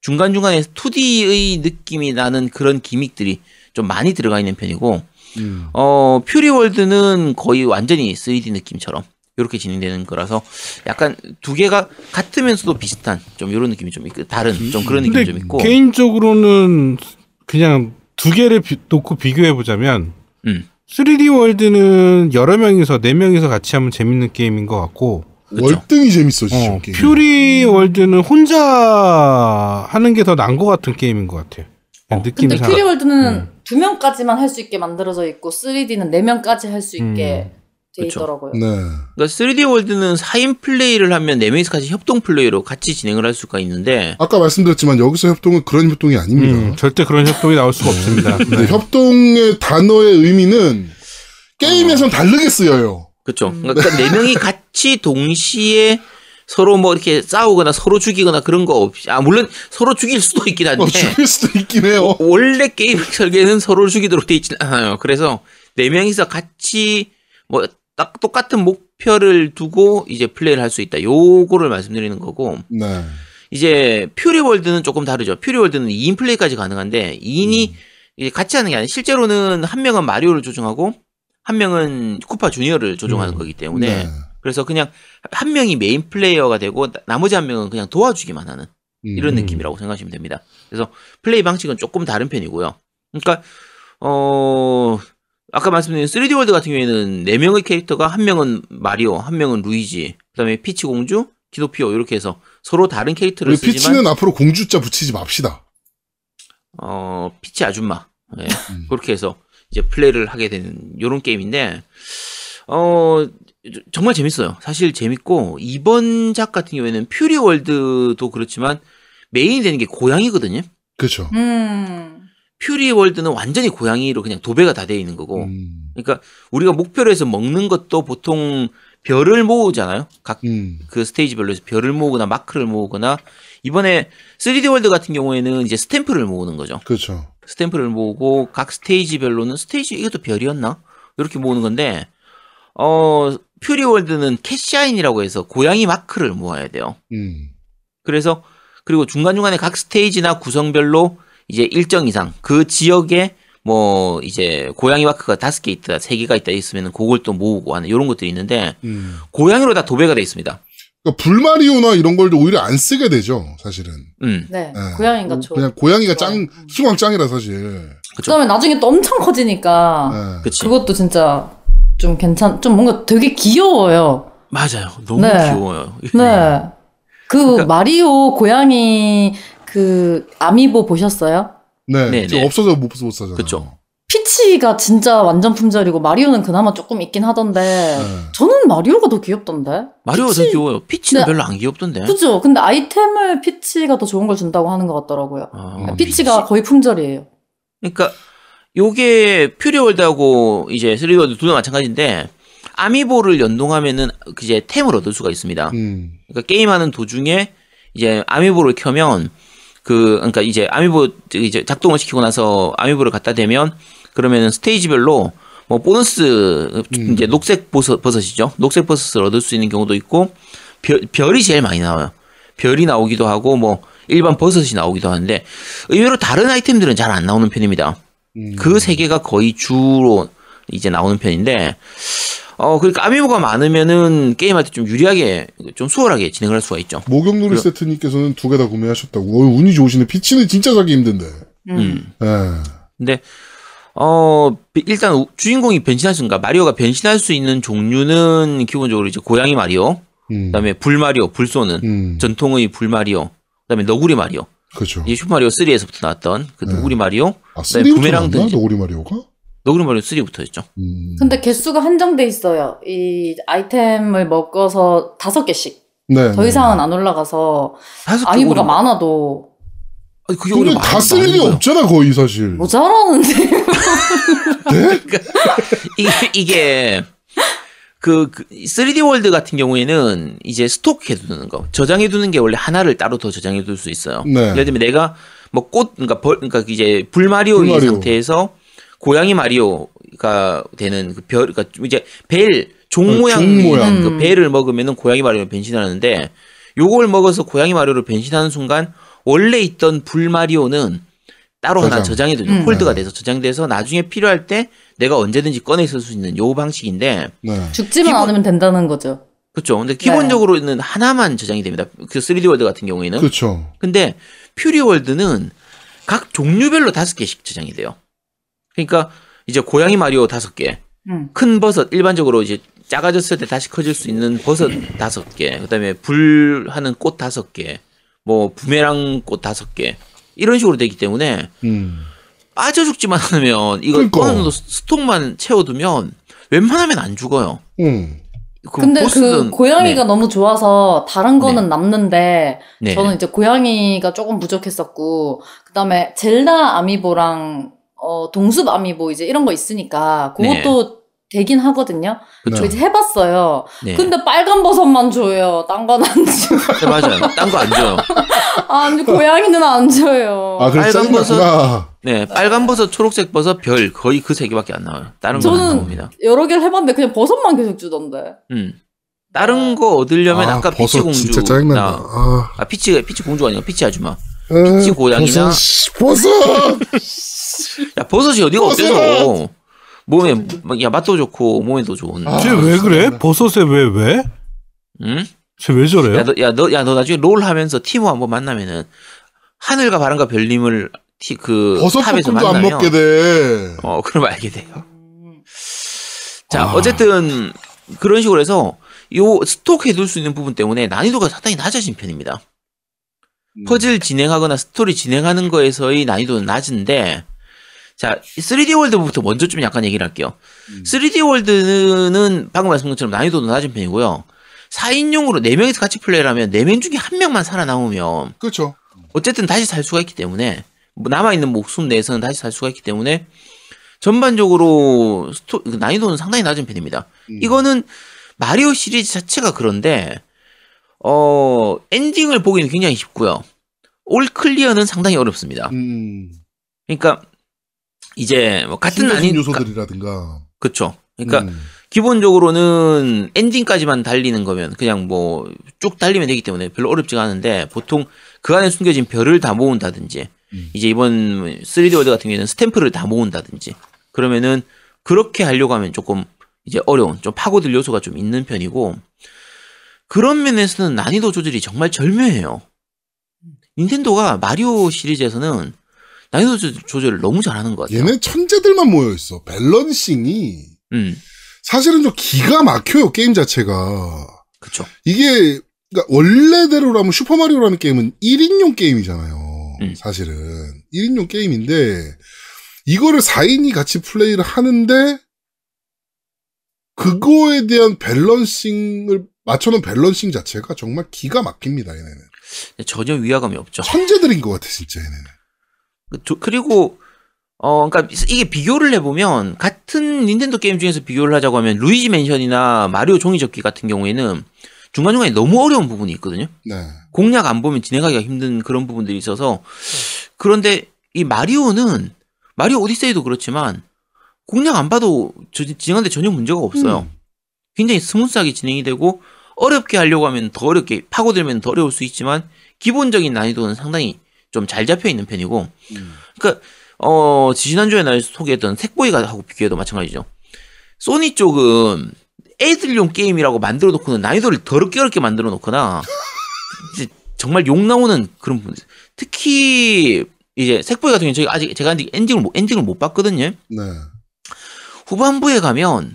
중간중간에 2D의 느낌이 나는 그런 기믹들이 좀 많이 들어가 있는 편이고 음. 어 퓨리 월드는 거의 완전히 3D 느낌처럼 이렇게 진행되는 거라서 약간 두 개가 같으면서도 비슷한 좀 이런 느낌이 좀 있고 다른 좀 그런 느낌이 근데 좀 있고 개인적으로는 그냥 두 개를 비- 놓고 비교해 보자면 음 3D 월드는 여러 명이서 네 명이서 같이 하면 재밌는 게임인 것 같고 그쵸. 월등히 재밌어 진짜. 어, 게임. 퓨리 월드는 혼자 하는 게 더 나은 것 같은 게임인 것 같아요. 어. 느낌이 근데 사. 퓨리 월드는 음. 두 명까지만 할 수 있게 만들어져 있고 3D는 네 명까지 할 수 있게 돼. 있더라고요. 네. 그러니까 3D 월드는 4인 플레이를 하면 4명이서 같이 협동 플레이로 같이 진행을 할 수가 있는데 아까 말씀드렸지만 여기서 협동은 그런 협동이 아닙니다. 음, 절대 그런 협동이 나올 수가 없습니다. 근데 네. 협동의 단어의 의미는 게임에선 다르게 쓰여요. 그렇죠. 그러니까 4명이 같이 동시에 서로 뭐 이렇게 싸우거나 서로 죽이거나 그런 거 없이 아 물론 서로 죽일 수도 있긴 한데 어, 죽일 수도 있긴 해요. 원래 게임 설계는 서로를 죽이도록 돼 있지는 않아요. 그래서 네 명이서 같이 뭐 딱 똑같은 목표를 두고 이제 플레이를 할 수 있다. 요거를 말씀드리는 거고 네. 이제 퓨리 월드는 조금 다르죠. 퓨리 월드는 2인 플레이까지 가능한데 2인이 이제 같이 하는 게 아니라 실제로는 한 명은 마리오를 조종하고 한 명은 쿠파 주니어를 조종하는 음. 거기 때문에 네. 그래서 그냥 한 명이 메인 플레이어가 되고 나- 나머지 한 명은 그냥 도와주기만 하는 이런 음. 느낌이라고 생각하시면 됩니다. 그래서 플레이 방식은 조금 다른 편이고요. 그러니까 어 아까 말씀드린 3D 월드 같은 경우에는 네 명의 캐릭터가 한 명은 마리오, 한 명은 루이지, 그다음에 피치 공주, 키노피오 이렇게 해서 서로 다른 캐릭터를 쓰지만 피치는 앞으로 공주자 붙이지 맙시다. 어 피치 아줌마 예, 음. 그렇게 해서 이제 플레이를 하게 되는 요런 게임인데 어 정말 재밌어요. 사실 재밌고 이번 작 같은 경우에는 퓨리 월드도 그렇지만 메인이 되는 게 고양이거든요. 그렇죠. 음. 퓨리 월드는 완전히 고양이로 그냥 도배가 다 돼 있는 거고. 음. 그러니까 우리가 목표로 해서 먹는 것도 보통 별을 모으잖아요. 각 그 음. 스테이지별로 해서 별을 모으거나 마크를 모으거나 이번에 3D 월드 같은 경우에는 이제 스탬프를 모으는 거죠. 그렇죠. 스탬프를 모으고 각 스테이지별로는 스테이지 이것도 별이었나? 이렇게 모으는 건데 어 퓨리 월드는 Cat Shine이라고 해서 고양이 마크를 모아야 돼요. 음. 그래서 그리고 중간중간에 각 스테이지나 구성별로 이제 일정 이상 그 지역에 뭐 이제 고양이 마크가 다섯 개 있다, 세 개가 있다 있으면 그걸 또 모으고 하는 이런 것들이 있는데 음. 고양이로 다 도배가 돼 있습니다. 그러니까 불마리오나 이런 걸 오히려 안 쓰게 되죠, 사실은. 음, 네. 네. 고양이가 좋. 그냥 고양이가 짱, 좋아요. 수강 짱이라 사실. 그쵸. 그다음에 나중에 또 엄청 커지니까 네. 그치. 그것도 진짜 좀 괜찮. 좀 뭔가 되게 귀여워요. 맞아요. 너무 네. 귀여워요. 네. 그 그러니까- 마리오 고양이 그 아미보 보셨어요? 네. 네, 지금 네. 없어서 못, 못 사잖아요. 그쵸. 피치가 진짜 완전 품절이고 마리오는 그나마 조금 있긴 하던데 네. 저는 마리오가 더 귀엽던데. 마리오가 피치- 더 귀여워요. 피치는 네. 별로 안 귀엽던데. 그죠? 근데 아이템을 피치가 더 좋은 걸 준다고 하는 것 같더라고요. 아, 피치가 거의 품절이에요. 그러니까 요게 퓨리월드하고 이제 3D월드 둘 다 마찬가지인데 아미보를 연동하면은 그 이제 템을 얻을 수가 있습니다. 음. 그러니까 게임하는 도중에 이제 아미보를 켜면 그 그러니까 이제 아미보 이제 작동을 시키고 나서 아미보를 갖다 대면 그러면은 스테이지별로 뭐 보너스 음. 이제 녹색 버섯, 버섯이죠. 녹색 버섯을 얻을 수 있는 경우도 있고 별, 별이 제일 많이 나와요. 별이 나오기도 하고 뭐 일반 버섯이 나오기도 하는데 의외로 다른 아이템들은 잘 안 나오는 편입니다. 음. 그세 개가 거의 주로 이제 나오는 편인데 어 그러니까 아미보가 많으면은 게임할 때 좀 유리하게 좀 수월하게 진행을 할 수가 있죠. 목욕놀이 그래. 세트님께서는 두 개 다 구매하셨다고. 어, 운이 좋으시네. 피치는 진짜 사기 힘든데. 음. 예. 근데 어 일단 우- 주인공이 변신할 수 있는가 마리오가 변신할 수 있는 종류는 기본적으로 이제 고양이 마리오, 음. 그다음에 불 마리오, 불 쏘는 음. 전통의 불 마리오, 그다음에 너구리 마리오. 그렇죠. 이 슈퍼 마리오 3에서부터 나왔던 그 네. 너구리 마리오, 아, 그다음에 3부터 부메랑 나왔나? 던지. 너구리 마리오가? 너구리 마리오 3부터였죠. 음. 근데 개수가 한정돼 있어요. 이 아이템을 먹어서 다섯 개씩. 네. 더 네. 이상은 안 올라가서 다섯 개 아미보가 오른- 많아도 아니, 그게 근데 오히려 다 많- 쓸 많은 일이 거예요. 없잖아 거의 사실. 뭐 잘하는데. 네? 이게, 이게 그, 그 3D 월드 같은 경우에는 이제 스톡해 두는 거 저장해 두는 게 원래 하나를 따로 더 저장해 둘 수 있어요. 네. 예를 들면 내가 뭐 꽃 그러니까 벌 그러니까 이제 불마리오인 불마리오. 상태에서 고양이 마리오가 되는 그 별 그러니까 이제 벨종 어, 모양 종 모양. 그 벨을 먹으면은 고양이 마리오로 변신하는데 요걸 먹어서 고양이 마리오로 변신하는 순간 원래 있던 불 마리오는 따로 하나 저장. 저장해 두죠. 음. hold가 돼서 저장돼서 나중에 필요할 때 내가 언제든지 꺼내 쓸수 있는 요 방식인데 네. 죽지만 기본- 않으면 된다는 거죠. 그렇죠. 근데 기본적으로는 하나만 저장이 됩니다. 그 3D 월드 같은 경우에는. 그렇죠. 근데 퓨리 월드는 각 종류별로 다섯 개씩 저장이 돼요. 그러니까 이제 고양이 마리오 다섯 개, 음. 큰 버섯 일반적으로 이제 작아졌을 때 다시 커질 수 있는 버섯 다섯 개, 그다음에 불하는 꽃 다섯 개, 뭐 부메랑 꽃 다섯 개 이런 식으로 되기 때문에 음. 빠져 죽지만 않으면 이거 그러니까. 어느 정도 스톡만 채워두면 웬만하면 안 죽어요. 음. 그 근데 그 고양이가 네. 너무 좋아서 다른 거는 남는데 네. 저는 이제 고양이가 조금 부족했었고 그다음에 젤다 아미보랑 어 동숲 아미보 이제 이런 거 있으니까 그것도 되긴 하거든요. 그쵸. 저 이제 해봤어요. 네. 근데 빨간 버섯만 줘요. 딴 건 안 줘. 네, 맞아요. 딴 거 안 줘요. 아니 고양이는 안 줘요. 아, 빨간 버섯-. 네, 빨간 버섯, 초록색 버섯, 별 거의 그 세 개밖에 안 나와요. 다른 거는 안 나옵니다. 여러 개를 해봤는데 그냥 버섯만 계속 주던데. 음. 다른 거 얻으려면 아, 까 피치 공주 진짜 짜증난다. 아, 아 피치 피치 공주가 아니고 피치 아줌마. 에, 피치 고양이나- 버섯, 씨, 버섯! 야 버섯이 어디가 버섯! 어때서 몸에 막- 야 맛도 좋고 몸에도 좋은. 아, 쟤 왜 그래? 버섯에 왜 왜? 응? 쟤 왜 저래요? 야너야너 야너 나중에 롤 하면서 티모 한번 만나면은 하늘과 바람과 별님을 티 그 버섯 탑에서 볶음도 안 만나면 먹게 돼. 어 그럼 알게 돼요. 음. 자, 아. 어쨌든 그런 식으로 해서 요 stock 해둘 수 있는 부분 때문에 난이도가 상당히 낮아진 편입니다. 음. 퍼즐 진행하거나 스토리 진행하는 거에서의 난이도는 낮은데 자, 3D 월드부터 먼저 좀 약간 얘기를 할게요. 음. 3D 월드는 방금 말씀드린 것처럼 난이도도 낮은 편이고요. 4인용으로 4명이서 같이 플레이를 하면 4명 중에 한 명만 살아남으면 그렇죠. 어쨌든 다시 살 수가 있기 때문에 뭐 남아있는 목숨 내에서는 다시 살 수가 있기 때문에 전반적으로 스토, 그 난이도는 상당히 낮은 편입니다. 음. 이거는 마리오 시리즈 자체가 그런데 어 엔딩을 보기는 굉장히 쉽고요. all clear는 상당히 어렵습니다. 음. 그러니까 이제 뭐 같은 난이 요소들이라든가. 그렇죠. 그러니까 음. 기본적으로는 엔딩까지만 달리는 거면 그냥 뭐 쭉 달리면 되기 때문에 별로 어렵지가 않은데 보통 그 안에 숨겨진 별을 다 모은다든지 음. 이제 이번 3D 월드 같은 경우에는 스탬프를 다 모은다든지 그러면은 그렇게 하려고 하면 조금 이제 어려운 좀 파고들 요소가 좀 있는 편이고 그런 면에서는 난이도 조절이 정말 절묘해요. 닌텐도가 마리오 시리즈에서는 난이도 조- 조절을 너무 잘하는 것 같아요. 얘네 천재들만 모여 있어. balancing이 음, 사실은 좀 기가 막혀요 게임 자체가. 그쵸. 이게 그러니까 원래대로라면 슈퍼 마리오라는 게임은 1인용 게임이잖아요. 음. 사실은 1인용 게임인데 이거를 4인이 같이 플레이를 하는데 그거에 대한 balancing을 맞춰놓은 balancing 자체가 정말 기가 막힙니다. 얘네는 전혀 위화감이 없죠. 천재들인 것 같아 진짜 얘네는. 그 조- 그리고 어 그러니까 이게 비교를 해보면 같은 닌텐도 게임 중에서 비교를 하자고 하면 루이지 맨션이나 마리오 종이접기 같은 경우에는 중간중간에 너무 어려운 부분이 있거든요. 네. 공략 안 보면 진행하기가 힘든 그런 부분들이 있어서 그런데 이 마리오는 마리오 오디세이도 그렇지만 공략 안 봐도 저- 진행하는데 전혀 문제가 없어요. 음. 굉장히 smooth하게 진행이 되고 어렵게 하려고 하면 더 어렵게 파고들면 더 어려울 수 있지만 기본적인 난이도는 상당히 좀 잘 잡혀 있는 편이고 음. 그러니까 어 지난주에 날 소개했던 색보이가 하고 비교해도 마찬가지죠. 소니 쪽은 애들용 게임이라고 만들어 놓고는 난이도를 더럽게 어렵게 만들어 놓거나 이제 정말 욕 나오는 그런 부분. 특히 이제 색보이 같은 경우는 저희 아직 제가 아직 엔딩을 못, 엔딩을 못 봤거든요. 네. 후반부에 가면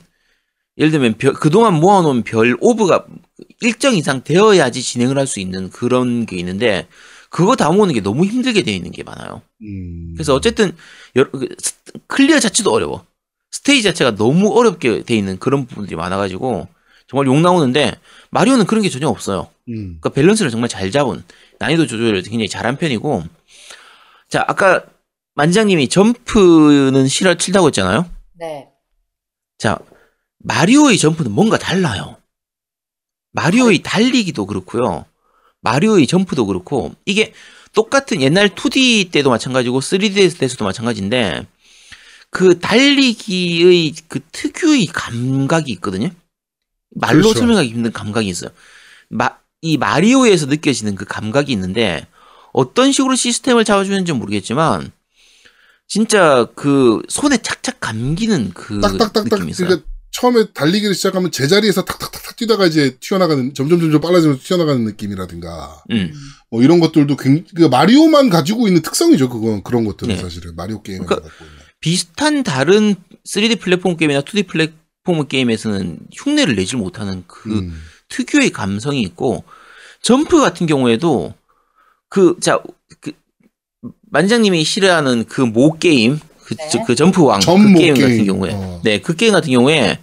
예를 들면 별- 그동안 모아놓은 별 orb가 일정 이상 되어야지 진행을 할 수 있는 그런 게 있는데 그거 다 모으는 게 너무 힘들게 되어 있는 게 많아요. 음. 그래서 어쨌든 여러- 그 스- clear 자체도 어려워. 스테이지 자체가 너무 어렵게 돼 있는 그런 부분들이 많아가지고 정말 욕 나오는데 마리오는 그런 게 전혀 없어요. 음. 그러니까 밸런스를 정말 잘 잡은 난이도 조절을 굉장히 잘한 편이고 자, 아까 만장님이 점프는 싫어 싫다고 했잖아요. 네. 자, 마리오의 점프는 뭔가 달라요. 마리오의 달리기도 그렇고요. 마리오의 점프도 그렇고 이게 똑같은 옛날 2D 때도 마찬가지고 3D 때도 마찬가지인데 그 달리기의 그 특유의 감각이 있거든요. 말로 그렇죠. 설명하기 힘든 감각이 있어요. 마, 이 마리오에서 느껴지는 그 감각이 있는데 어떤 식으로 시스템을 잡아주는지 모르겠지만 진짜 그 손에 착착 감기는 그 딱딱딱딱 느낌이 있어요. 그러니까 처음에 달리기를 시작하면 제자리에서 탁탁탁탁 뛰다가 이제 튀어나가는 점점 점점 빨라지면서 튀어나가는 느낌이라든가 음. 뭐 이런 것들도 굉, 그 마리오만 가지고 있는 특성이죠. 그건 그런 것들은 네. 사실은 마리오 게임에 그러니까 갖고 있는. 비슷한 다른 3D 플랫폼 게임이나 2D 플랫폼 게임에서는 흉내를 내질 못하는 그 음. 특유의 감성이 있고 점프 같은 경우에도 그 자 그 만장님이 싫어하는 그 모 게임 그, 네. 저- 그 점프 왕 그 전모 게임, 같은 게임. 경우에 어. 네 그 게임 같은 경우에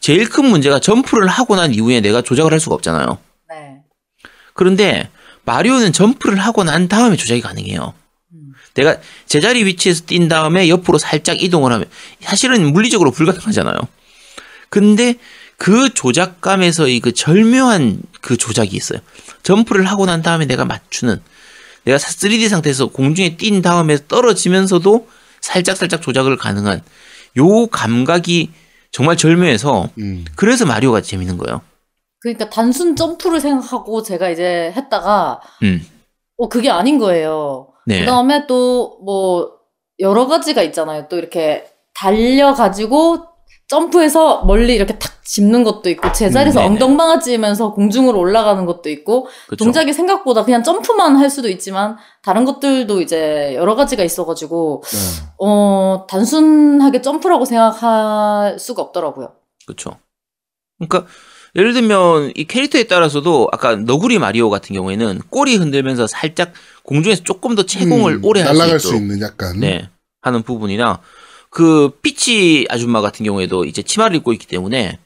제일 큰 문제가 점프를 하고 난 이후에 내가 조작을 할 수가 없잖아요. 네. 그런데 마리오는 점프를 하고 난 다음에 조작이 가능해요. 음. 내가 제자리 위치에서 뛴 다음에 옆으로 살짝 이동을 하면 사실은 물리적으로 불가능하잖아요. 근데 그 조작감에서의 그 절묘한 그 조작이 있어요. 점프를 하고 난 다음에 내가 맞추는 내가 3D 상태에서 공중에 뛴 다음에 떨어지면서도 살짝살짝 조작을 가능한 요 감각이 정말 절묘해서 음. 그래서 마리오가 재밌는 거예요. 그러니까 단순 점프를 생각하고 제가 이제 했다가 음. 어 그게 아닌 거예요. 네. 그다음에 또 뭐 여러 가지가 있잖아요. 또 이렇게 달려 가지고 점프해서 멀리 이렇게 탁 짚는 것도 있고 제자리에서 음, 네네. 엉덩방아 찌면서 공중으로 올라가는 것도 있고 그쵸? 동작이 생각보다 그냥 점프만 할 수도 있지만 다른 것들도 이제 여러 가지가 있어가지고 네. 어 단순하게 점프라고 생각할 수가 없더라고요. 그렇죠. 그러니까 예를 들면 이 캐릭터에 따라서도 아까 너구리 마리오 같은 경우에는 꼬리 흔들면서 살짝 공중에서 조금 더 채공을 음, 오래 할수 날아갈 있도록 수 있는 약간. 네 하는 부분이나 그 피치 아줌마 같은 경우에도 이제 치마를 입고 있기 때문에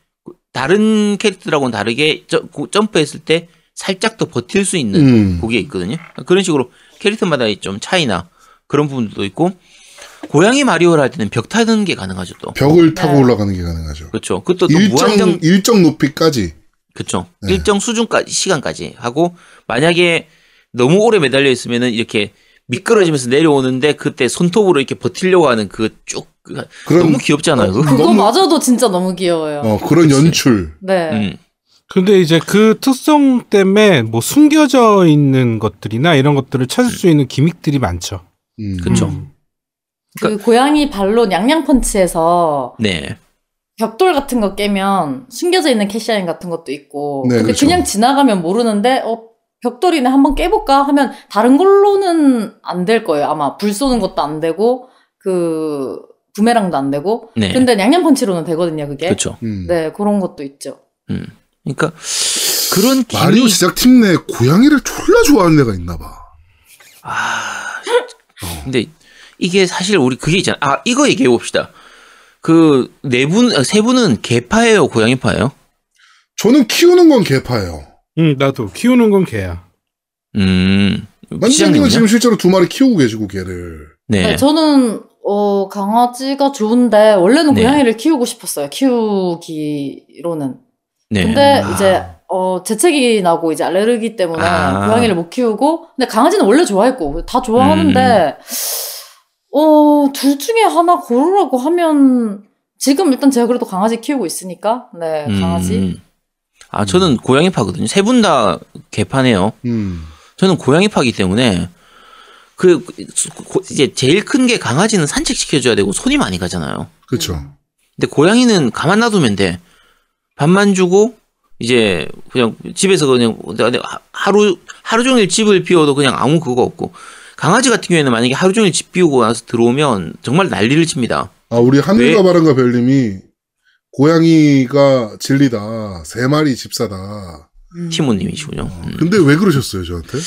다른 캐릭터들하고는 다르게 점프했을 때 살짝 더 버틸 수 있는 음. 그게 있거든요. 그런 식으로 캐릭터마다 좀 차이나 그런 부분도 있고 고양이 마리오를 할 때는 벽 타는 게 가능하죠 또. 벽을 타고 네. 올라가는 게 가능하죠. 그렇죠. 그것도 또 일정 무한정 일정 높이까지. 그쵸. 네. 일정 수준까지, 시간까지 하고, 만약에 너무 오래 매달려 있으면은 이렇게 미끄러지면서 내려오는데 그때 손톱으로 이렇게 버티려고 하는 그 쭉, 그- 그런 너무 귀엽잖아요. 그거. 그거 너무- 마저도 진짜 너무 귀여워요. 어 그런 그치. 연출. 네. 음, 근데 이제 그 특성 때문에 뭐 숨겨져 있는 것들이나 이런 것들을 찾을 수 있는 기믹들이 많죠. 음. 그쵸. 음. 그 고양이 발로 냥냥펀치에서 네. 벽돌 같은 거 깨면 숨겨져 있는 캐시아인 같은 것도 있고 네, 근데 그렇죠. 그냥 지나가면 모르는데 어 벽돌이네 한번 깨볼까 하면 다른 걸로는 안 될 거예요 아마 불 쏘는 것도 안 되고 그 부메랑도 안 되고 네. 근데 냥냥펀치로는 되거든요 그게 그쵸. 음. 네 그런 것도 있죠 음. 그러니까 그런 마리오 기믹, 제작팀 내 고양이를 졸라 좋아하는 애가 있나 봐. 아, 진짜. 근데 이게 사실 우리 그게 있잖아. 아, 이거 얘기해 봅시다. 그, 네 분, 아, 세 분은 개파예요, 고양이파예요? 저는 키우는 건 개파예요. 음, 나도 키우는 건 개야. 음. 시장님은요? 지금 실제로 두 마리 키우고 계시고 개를. 네. 네, 저는 어 강아지가 좋은데 원래는 네. 고양이를 키우고 싶었어요 키우기로는 네. 근데 아. 이제 어 재채기 나고 이제 알레르기 때문에 아. 고양이를 못 키우고 근데 강아지는 원래 좋아했고 다 좋아하는데 음. 어 둘 중에 하나 고르라고 하면 지금 일단 제가 그래도 강아지 키우고 있으니까 네 강아지 음. 아, 저는 고양이 파거든요. 세 분 다 개파네요. 음. 저는 고양이 파기 때문에 그 고- 이제 제일 큰 게 강아지는 산책시켜줘야 되고 손이 많이 가잖아요. 그렇죠. 근데 고양이는 가만 놔두면 돼. 밥만 주고 이제 그냥 집에서 그냥 하루 하루 종일 집을 비워도 그냥 아무 그거 없고 강아지 같은 경우에는 만약에 하루 종일 집 비우고 나서 들어오면 정말 난리를 칩니다. 아 우리 하늘과 왜? 바람과 별님이 고양이가 진리다. 세 마리 집사다. 음. 티모님이시군요. 어, 음. 근데 왜 그러셨어요 저한테?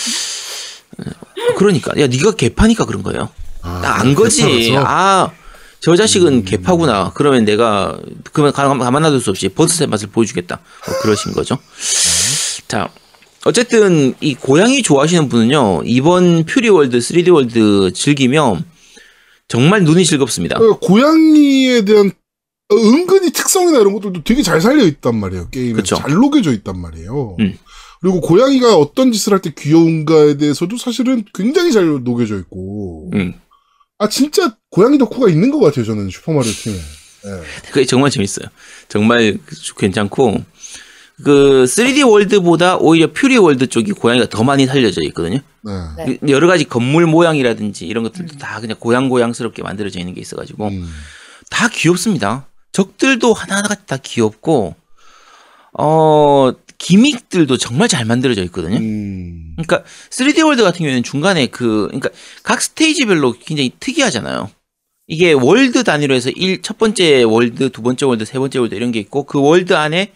그러니까 야 네가 개파니까 그런 거예요. 아, 딱안 거지. 아, 저 자식은 음. 개파구나. 그러면 내가 그러면 가만, 놔둘 수 없이 버스의 맛을 보여주겠다. 뭐 그러신 거죠. 자, 어쨌든 이 고양이 좋아하시는 분은요 이번 퓨리월드 3D 월드 즐기면 정말 눈이 즐겁습니다. 어, 고양이에 대한 어, 은근히 특성이나 이런 것들도 되게 잘 살려 있단 말이에요. 게임에 그쵸. 잘 녹여져 있단 말이에요. 음. 그리고 고양이가 어떤 짓을 할 때 귀여운가에 대해서도 사실은 굉장히 잘 녹여져 있고. 음. 아 진짜 고양이 덕후가 있는 것 같아요. 저는 슈퍼마리오 팀에. 예. 그게 정말 재밌어요. 정말 괜찮고 그 3D 월드보다 오히려 퓨리 월드 쪽이 고양이가 더 많이 살려져 있거든요. 네. 네. 그 여러 가지 건물 모양이라든지 이런 것들도 다 그냥 고양 고양스럽게 만들어져 있는 게 있어가지고 음. 다 귀엽습니다. 적들도 하나하나가 다 귀엽고 어 기믹들도 정말 잘 만들어져 있거든요. 음. 그러니까 3D 월드 같은 경우에는 중간에 그 그러니까 각 스테이지별로 굉장히 특이하잖아요. 이게 월드 단위로 해서 일, 첫 번째 월드, 두 번째 월드, 세 번째 월드 이런 게 있고 그 월드 안에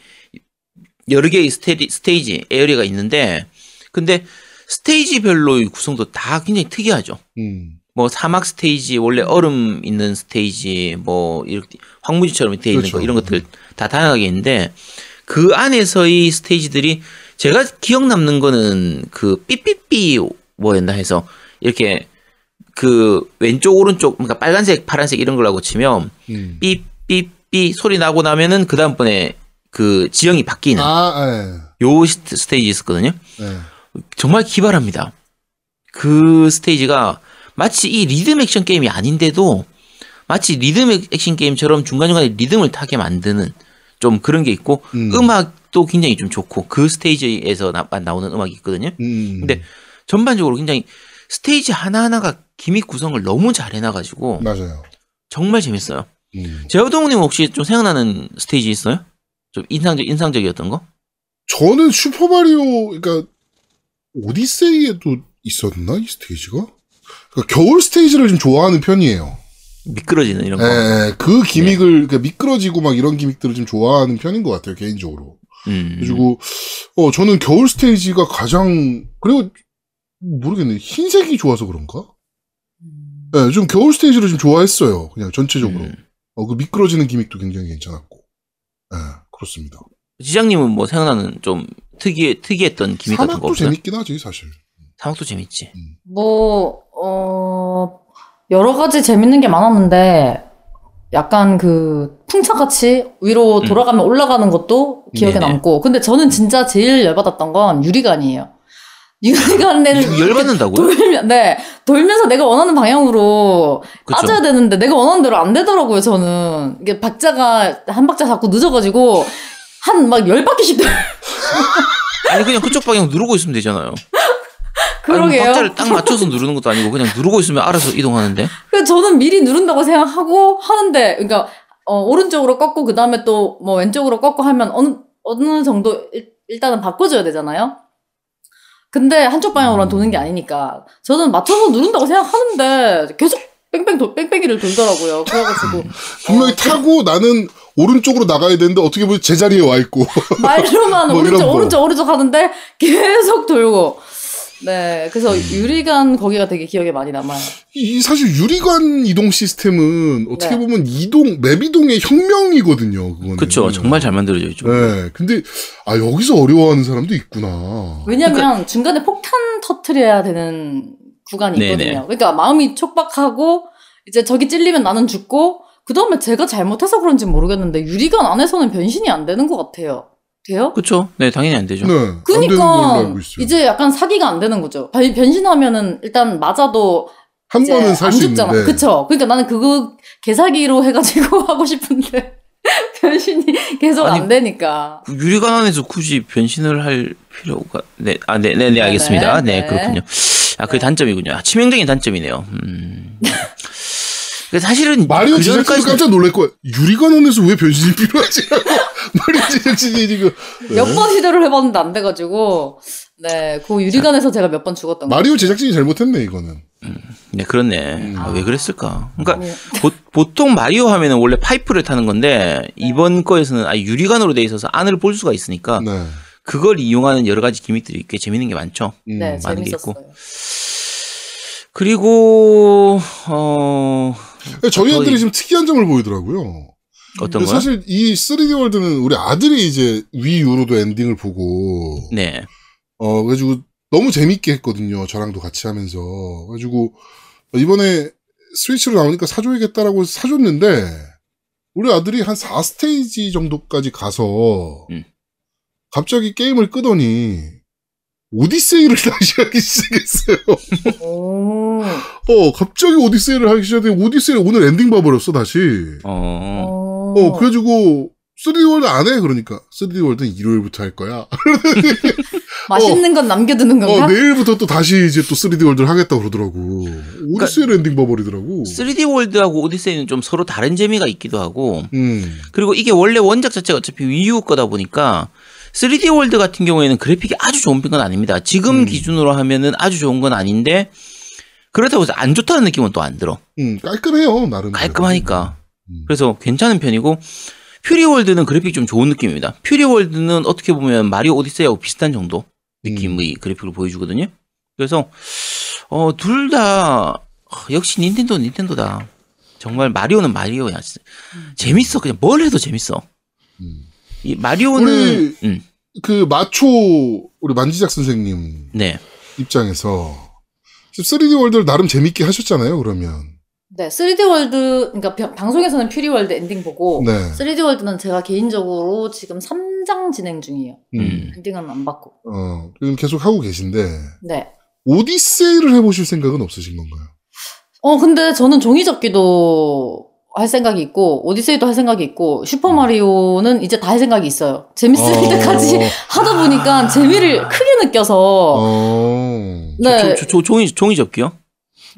여러 개의 스테이, 스테이지, area가 있는데 근데 스테이지별로의 구성도 다 굉장히 특이하죠. 음. 뭐 사막 스테이지, 원래 얼음 있는 스테이지, 뭐 이렇게 황무지처럼 돼 있는 그렇죠. 거 이런 것들 다 다양하게 있는데 그 안에서의 스테이지들이 제가 기억 남는 거는 그 삐삐삐 뭐였나 해서 이렇게 그 왼쪽 오른쪽 그러니까 빨간색 파란색 이런 걸하고 치면 음. 삐삐삐 소리 나고 나면은 그 다음번에 그 지형이 바뀌는 아, 요 스- 스테이지 있었거든요. 예. 예. 정말 기발합니다. 그 스테이지가 마치 이 리듬 액션 게임이 아닌데도 마치 리듬 액션 게임처럼 중간중간에 리듬을 타게 만드는 좀 그런 게 있고 음. 음악도 굉장히 좀 좋고 그 스테이지에서 나, 나오는 음악이 있거든요. 음. 근데 전반적으로 굉장히 스테이지 하나하나가 gimmick 구성을 너무 잘 해놔가지고 맞아요. 정말 재밌어요. 음. 제호동님 혹시 좀 생각나는 스테이지 있어요? 좀 인상적 인상적이었던 거? 저는 슈퍼 마리오, 그러니까 오디세이에도 있었나 이 스테이지가? 그러니까 겨울 스테이지를 좀 좋아하는 편이에요. 미끄러지는 이런 거. 예, 그 기믹을 그러니까 미끄러지고 막 이런 기믹들을 좀 좋아하는 편인 것 같아요 개인적으로. 음. 그리고 어 저는 겨울 스테이지가 가장 그리고 모르겠네 흰색이 좋아서 그런가? 예, 좀 겨울 스테이지를 좀 좋아했어요. 그냥 전체적으로. 음. 어, 그 미끄러지는 기믹도 굉장히 괜찮았고. 예, 그렇습니다. 지장님은 뭐 생각나는 좀 특이 특이했던 기믹 같은 거 사막도 없어요? 재밌긴 하지 사실. 사막도 재밌지. 뭐, 어, 여러 가지 재밌는 게 많았는데, 약간 그, 풍차같이 위로 음. 돌아가면 올라가는 것도 기억에 네네. 남고, 근데 저는 진짜 제일 열받았던 건 유리관이에요. 유리관에는 이거 열받는다고요? 돌면, 네. 돌면서 내가 원하는 방향으로 그쵸. 빠져야 되는데, 내가 원하는 대로 안 되더라고요, 저는. 이게 박자가, 한 박자 자꾸 늦어가지고, 한 막 열 바퀴씩 돌 아니 그냥 그쪽 방향 누르고 있으면 되잖아요. 아니, 뭐 그러게요. 박자를 딱 맞춰서 누르는 것도 아니고 그냥 누르고 있으면 알아서 이동하는데. 그래서 저는 미리 누른다고 생각하고 하는데, 그러니까 어, 오른쪽으로 꺾고 그 다음에 또 뭐 왼쪽으로 꺾고 하면 어느 어느 정도 일, 일단은 바꿔줘야 되잖아요. 근데 한쪽 방향으로만 도는 게 아니니까 저는 맞춰서 누른다고 생각하는데 계속 뺑뺑 돌 뺑뺑이를 돌더라고요. 그래가지고 분명히 어, 타고 나는 오른쪽으로 나가야 되는데 어떻게 보면 제자리에 와 있고. 말로만 뭐 오른쪽 거. 오른쪽 오른쪽 하는데 계속 돌고. 네, 그래서 유리관 거기가 되게 기억에 많이 남아요. 이 사실 유리관 이동 시스템은 어떻게 네. 보면 이동 맵 이동의 혁명이거든요. 그거는. 그쵸. 정말 잘 만들어져 있죠. 네. 근데 아 여기서 어려워하는 사람도 있구나. 왜냐면 중간에 폭탄 터트려야 되는 구간이 네네. 있거든요. 그러니까 마음이 촉박하고 이제 저기 찔리면 나는 죽고 그 다음에 제가 잘못해서 그런지 모르겠는데 유리관 안에서는 변신이 안 되는 것 같아요. 돼요? 그쵸. 네, 당연히 안 되죠. 네. 안 되는 걸로 그러니까 알고 있어요. 이제 약간 사기가 안 되는 거죠. 변- 변신하면은 일단 맞아도 한 번은 살안수 죽잖아. 있는데. 그쵸? 그러니까 나는 그거 개사기로 해가지고 하고 싶은데 변신이 계속 아니, 안 되니까. 그 유리관 안에서 굳이 변신을 할 필요가 네, 아, 네, 네, 네, 알겠습니다. 네, 네. 그렇군요. 아, 그게 네. 단점이군요. 아, 치명적인 단점이네요. 음. 사실은 마리오 그 전까지 깜짝 놀랄 거야. 유리관 안에서 왜 변신이 필요하지? 마리오 제작진이 지금 네. 몇번 시도를 해봤는데 안 돼가지고 네, 그 유리관에서 제가 몇 번 죽었던 거. 마리오 제작진이 잘못했네 이거는. 네, 그렇네. 음. 아, 왜 그랬을까? 그러니까 보, 통 마리오 하면은 원래 파이프를 타는 건데 이번 거에서는 아 유리관으로 돼 있어서 안을 볼 수가 있으니까 네. 그걸 이용하는 여러 가지 기믹들이 꽤 재밌는 게 많죠. 음. 네, 많은 게 재밌었어요. 그리고 어 저희한테는 거의- 지금 특이한 점을 보이더라고요. 어떤 거요? 사실 이 3D 월드는 우리 아들이 이제 위유로도 엔딩을 보고 네. 어, 그래가지고 너무 재밌게 했거든요. 저랑도 같이 하면서. 그래가지고 이번에 스위치로 나오니까 사줘야겠다라고 사줬는데 우리 아들이 한 4스테이지 정도까지 가서 음. 갑자기 게임을 끄더니 오디세이를 다시 하기 시작했어요. 오. 어, 갑자기 오디세이를 하기 시작했는데 오디세이 오늘 엔딩 봐버렸어, 다시. 어. 어, 그래가지고 3D 월드 안 해? 그러니까 3D 월드는 일요일부터 할 거야. 맛있는 건 남겨두는 건가? 어, 내일부터 또 다시 이제 또 3D 월드를 하겠다고 그러더라고. 오디세이를 엔딩 봐버리더라고. 3D 월드하고 오디세이는 좀 서로 다른 재미가 있기도 하고 음. 그리고 이게 원래 원작 자체가 어차피 Wii U 거다 보니까 3D 월드 같은 경우에는 그래픽이 아주 좋은 건 아닙니다. 지금 음. 기준으로 하면은 아주 좋은 건 아닌데 그렇다고 해서 안 좋다는 느낌은 또 안 들어. 음, 깔끔해요, 나름. 깔끔하니까. 음. 그래서 괜찮은 편이고 퓨리 월드는 그래픽이 좀 좋은 느낌입니다. 퓨리 월드는 어떻게 보면 마리오 오디세이하고 비슷한 정도 느낌의 그래픽을 보여주거든요. 그래서 어, 둘 다 역시 닌텐도 는 닌텐도다. 정말 마리오는 마리오야. 진짜. 재밌어. 그냥 뭘 해도 재밌어. 음. 이 마리오는 우리- 음, 그 마초 우리 만지작 선생님 네. 입장에서 3D 월드를 나름 재밌게 하셨잖아요. 그러면 네, 3D 월드, 그러니까 벼- 방송에서는 퓨리 월드 엔딩 보고, 네. 3D 월드는 제가 개인적으로 지금 3장 진행 중이에요. 음. 엔딩은 안 봤고. 어 지금 계속 하고 계신데 네. 오디세이를 해보실 생각은 없으신 건가요? 어, 근데 저는 종이접기도 할 생각이 있고, 오디세이도 할 생각이 있고, 슈퍼마리오는 이제 다 할 생각이 있어요. 재밌을 어. 때까지 하다 보니까 재미를 크게 느껴서, 어. 네. 조, 조, 종이 종이 접기요?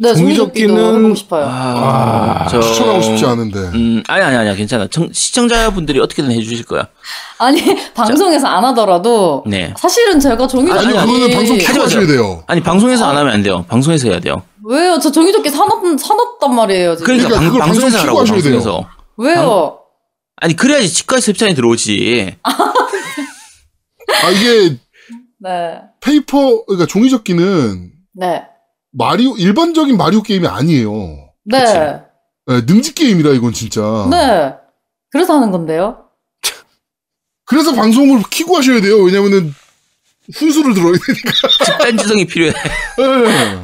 네, 종이접기는- 싶어요. 아, 저 추천하고 싶지 않은데. 음, 아니 아니 아니 괜찮아. 청- 시청자분들이 어떻게든 해주실 거야. 아니, 방송에서 안 하더라도, 네. 사실은 제가 아니 종이접기. 그거는 방송. 하셔야 돼요. 아니 방송에서 안 하면 안 돼요. 방송에서 해야 돼요. 왜요? 저 종이접기 사놨, 사놨단 말이에요, 지금. 그러니까, 그러니까 방, 그걸 방송 방송에서 하라고 하셔야 돼요. 방송에서. 왜요? 아니 그래야지 치과에서 협찬이 들어오지. 아 이게 네. 페이퍼 그러니까 종이접기는 네. 마리오 일반적인 마리오 게임이 아니에요. 네. 네, 능지 게임이라 이건 진짜. 네. 그래서 하는 건데요. 그래서 방송을 키고 하셔야 돼요. 왜냐면은 훈수를 들어야 되니까. 집단지성이 필요해. 네.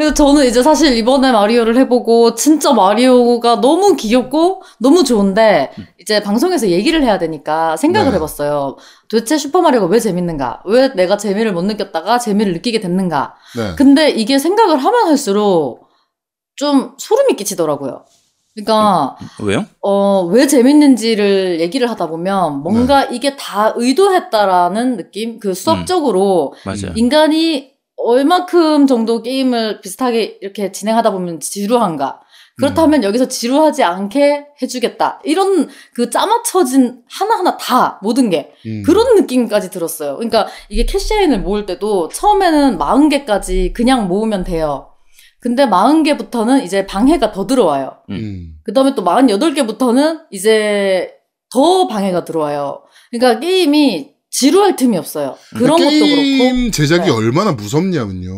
그래서 저는 이제 사실 이번에 마리오를 해보고 진짜 마리오가 너무 귀엽고 너무 좋은데 이제 방송에서 얘기를 해야 되니까 생각을 네. 해봤어요. 도대체 슈퍼마리오가 왜 재밌는가? 왜 내가 재미를 못 느꼈다가 재미를 느끼게 됐는가? 네. 근데 이게 생각을 하면 할수록 좀 소름이 끼치더라고요. 그러니까 왜요? 어, 왜 재밌는지를 얘기를 하다 보면 뭔가 이게 다 의도했다라는 느낌? 그 수업적으로 맞아요. 인간이 얼마큼 정도 게임을 비슷하게 이렇게 진행하다 보면 지루한가? 그렇다면 여기서 지루하지 않게 해주겠다. 이런 그 짜맞춰진 하나하나 다 모든 게 음. 그런 느낌까지 들었어요. 그러니까 이게 캐시아인을 모을 때도 처음에는 40개까지 그냥 모으면 돼요. 근데 40개부터는 이제 방해가 더 들어와요. 음. 그 다음에 또 48개부터는 이제 더 방해가 들어와요. 그러니까 게임이 지루할 틈이 없어요. 그런 것도 그렇고. 게임 제작이 네. 얼마나 무섭냐면요.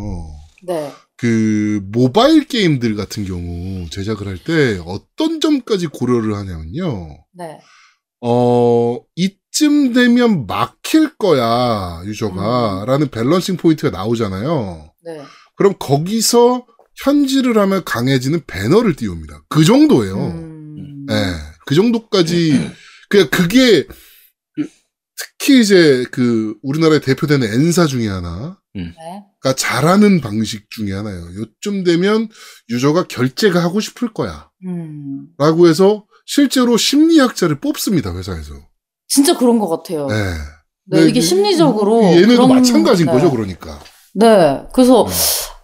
네. 그 모바일 게임들 같은 경우 제작을 할 때 어떤 점까지 고려를 하냐면요. 네. 어 이쯤 되면 막힐 거야 음. 유저가라는 balancing point가 나오잖아요. 네. 그럼 거기서 현질을 하면 강해지는 배너를 띄웁니다. 그 정도예요. 음. 예, 그 정도까지 그냥 그게 그- 특히 이제 그 우리나라에 대표되는 N사 중에 하나. 네. 가 잘하는 방식 중에 하나예요. 요쯤 되면 유저가 결제가 하고 싶을 거야. 음. 라고 해서 실제로 심리학자를 뽑습니다, 회사에서. 진짜 그런 것 같아요. 네. 네, 이게 심리적으로 얘네도 그런- 마찬가지인 네. 거죠, 그러니까. 네. 그래서 음.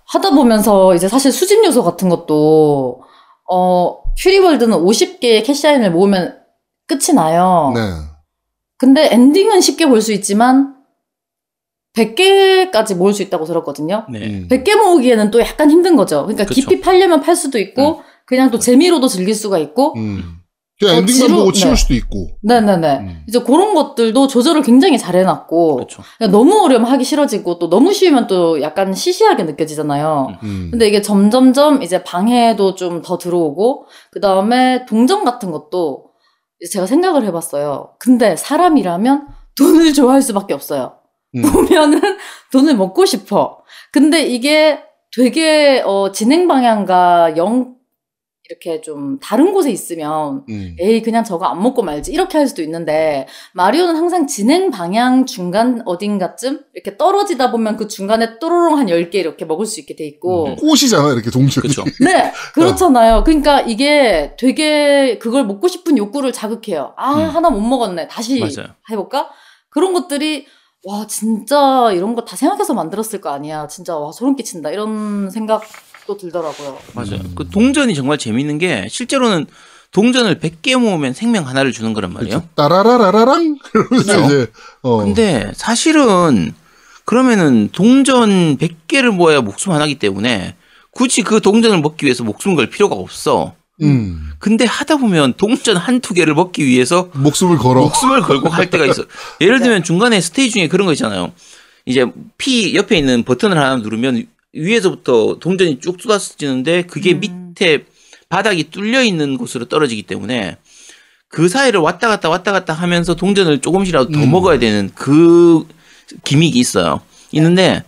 하다 보면서 이제 사실 수집 요소 같은 것도 어 퓨리월드는 50개의 캐시아인을 모으면 끝이 나요. 네. 근데 엔딩은 쉽게 볼 수 있지만 100개까지 모을 수 있다고 들었거든요. 네. 음. 100개 모으기에는 또 약간 힘든 거죠. 그러니까 그쵸. 깊이 팔려면 팔 수도 있고 그냥 또 재미로도 즐길 수가 있고 음. 그냥 어, 엔딩만 지루- 보고 치울 네. 수도 있고. 네네네. 음. 이제 그런 것들도 조절을 굉장히 잘 해놨고 그렇죠. 그냥 너무 어려우면 하기 싫어지고 또 너무 쉬우면 또 약간 시시하게 느껴지잖아요. 음. 근데 이게 점점점 이제 방해도 좀 더 들어오고 그 다음에 동전 같은 것도 이 제 제가 생각을 해봤어요. 근데 사람이라면 돈을 좋아할 수밖에 없어요. 음. 보면은 돈을 먹고 싶어. 근데 이게 되게 어 진행 방향과 영 이렇게 좀 다른 곳에 있으면 음. 에이 그냥 저거 안 먹고 말지 이렇게 할 수도 있는데 마리오는 항상 진행 방향 중간 어딘가쯤 이렇게 떨어지다 보면 그 중간에 또로롱 한 10개 이렇게 먹을 수 있게 돼 있고 음. 꽃이잖아 이렇게 동전이. 그렇죠. 네 그렇잖아요 그러니까 이게 되게 그걸 먹고 싶은 욕구를 자극해요 아 음. 하나 못 먹었네 다시 맞아요. 해볼까 그런 것들이 와 진짜 이런 거 다 생각해서 만들었을 거 아니야 진짜 와 소름 끼친다 이런 생각 도 들더라고요 맞아요. 음. 그 동전이 정말 재밌는 게 실제로는 동전을 100개 모으면 생명 하나를 주는 거란 말이에요. 그렇죠. 따라라라라랑 그러면서 그렇죠. 이제 어. 근데 사실은 그러면은 동전 100개를 모아야 목숨 하나기 때문에 굳이 그 동전을 먹기 위해서 목숨 걸 필요가 없어. 음. 근데 하다 보면 동전 한두 개를 먹기 위해서 목숨을 걸어. 목숨을 걸고 할 때가 있어. 예를 들면 중간에 스테이지 중에 그런 거 있잖아요. 이제 P 옆에 있는 버튼을 하나 누르면 위에서부터 동전이 쭉 쏟아지는데 그게 음. 밑에 바닥이 뚫려 있는 곳으로 떨어지기 때문에 그 사이를 왔다 갔다 왔다 갔다 하면서 동전을 조금씩이라도 더 음. 먹어야 되는 그 기믹이 있어요. 있는데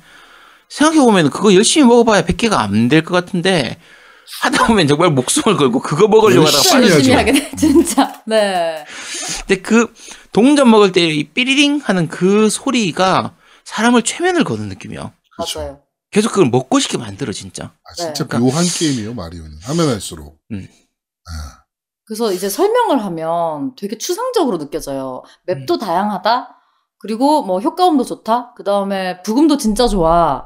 생각해 보면 그거 열심히 먹어봐야 100개가 안 될 것 같은데 하다 보면 정말 목숨을 걸고 그거 먹으려고 하다가 열심히 빠져 열심히. 하게 돼 진짜 네 근데 그 동전 먹을 때 이 삐리링 하는 그 소리가 사람을 최면을 거는 느낌이야. 맞아요 계속 그걸 먹고 싶게 만들어 진짜. 아, 진짜 네. 묘한 게임이에요 마리오는 하면 할수록. 음. 아, 그래서 이제 설명을 하면 되게 추상적으로 느껴져요. 맵도 다양하다. 그리고 뭐 효과음도 좋다. 그 다음에 부금도 진짜 좋아.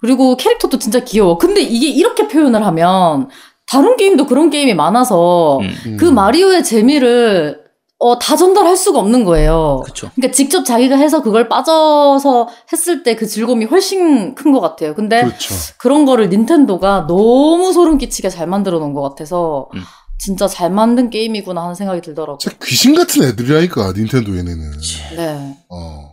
그리고 캐릭터도 진짜 귀여워. 근데 이게 이렇게 표현을 하면 다른 게임도 그런 게임이 많아서 음, 음. 그 마리오의 재미를 어, 다 전달할 수가 없는 거예요. 그렇죠. 그러니까 직접 자기가 해서 그걸 빠져서 했을 때 그 즐거움이 훨씬 큰 것 같아요. 근데 그렇죠. 그런 거를 닌텐도가 너무 소름 끼치게 잘 만들어 놓은 것 같아서 음. 진짜 잘 만든 게임이구나 하는 생각이 들더라고요. 진짜 귀신 같은 애들이라니까 닌텐도 얘네는. 네. 어.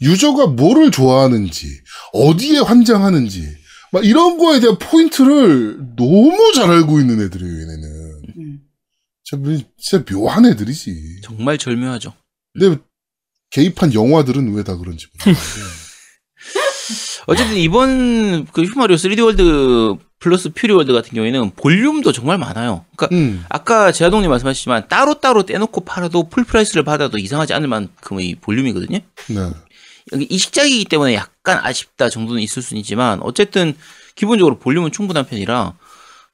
유저가 뭐를 좋아하는지, 어디에 환장하는지, 막 이런 거에 대한 포인트를 너무 잘 알고 있는 애들이에요, 얘네는. 음. 진짜, 묘- 묘한 애들이지. 정말 절묘하죠. 근데 개입한 영화들은 왜 다 그런지 모르겠는데. 어쨌든 이번 그 슈마리오 3D 월드 플러스 퓨리 월드 같은 경우에는 볼륨도 정말 많아요. 그러니까 음, 아까 제아동님 말씀하셨지만 따로 따로 떼놓고 팔아도 full price를 받아도 이상하지 않을 만큼의 볼륨이거든요. 네. 여기 이식작이기 때문에 약간 아쉽다 정도는 있을 수는 있지만 어쨌든 기본적으로 볼륨은 충분한 편이라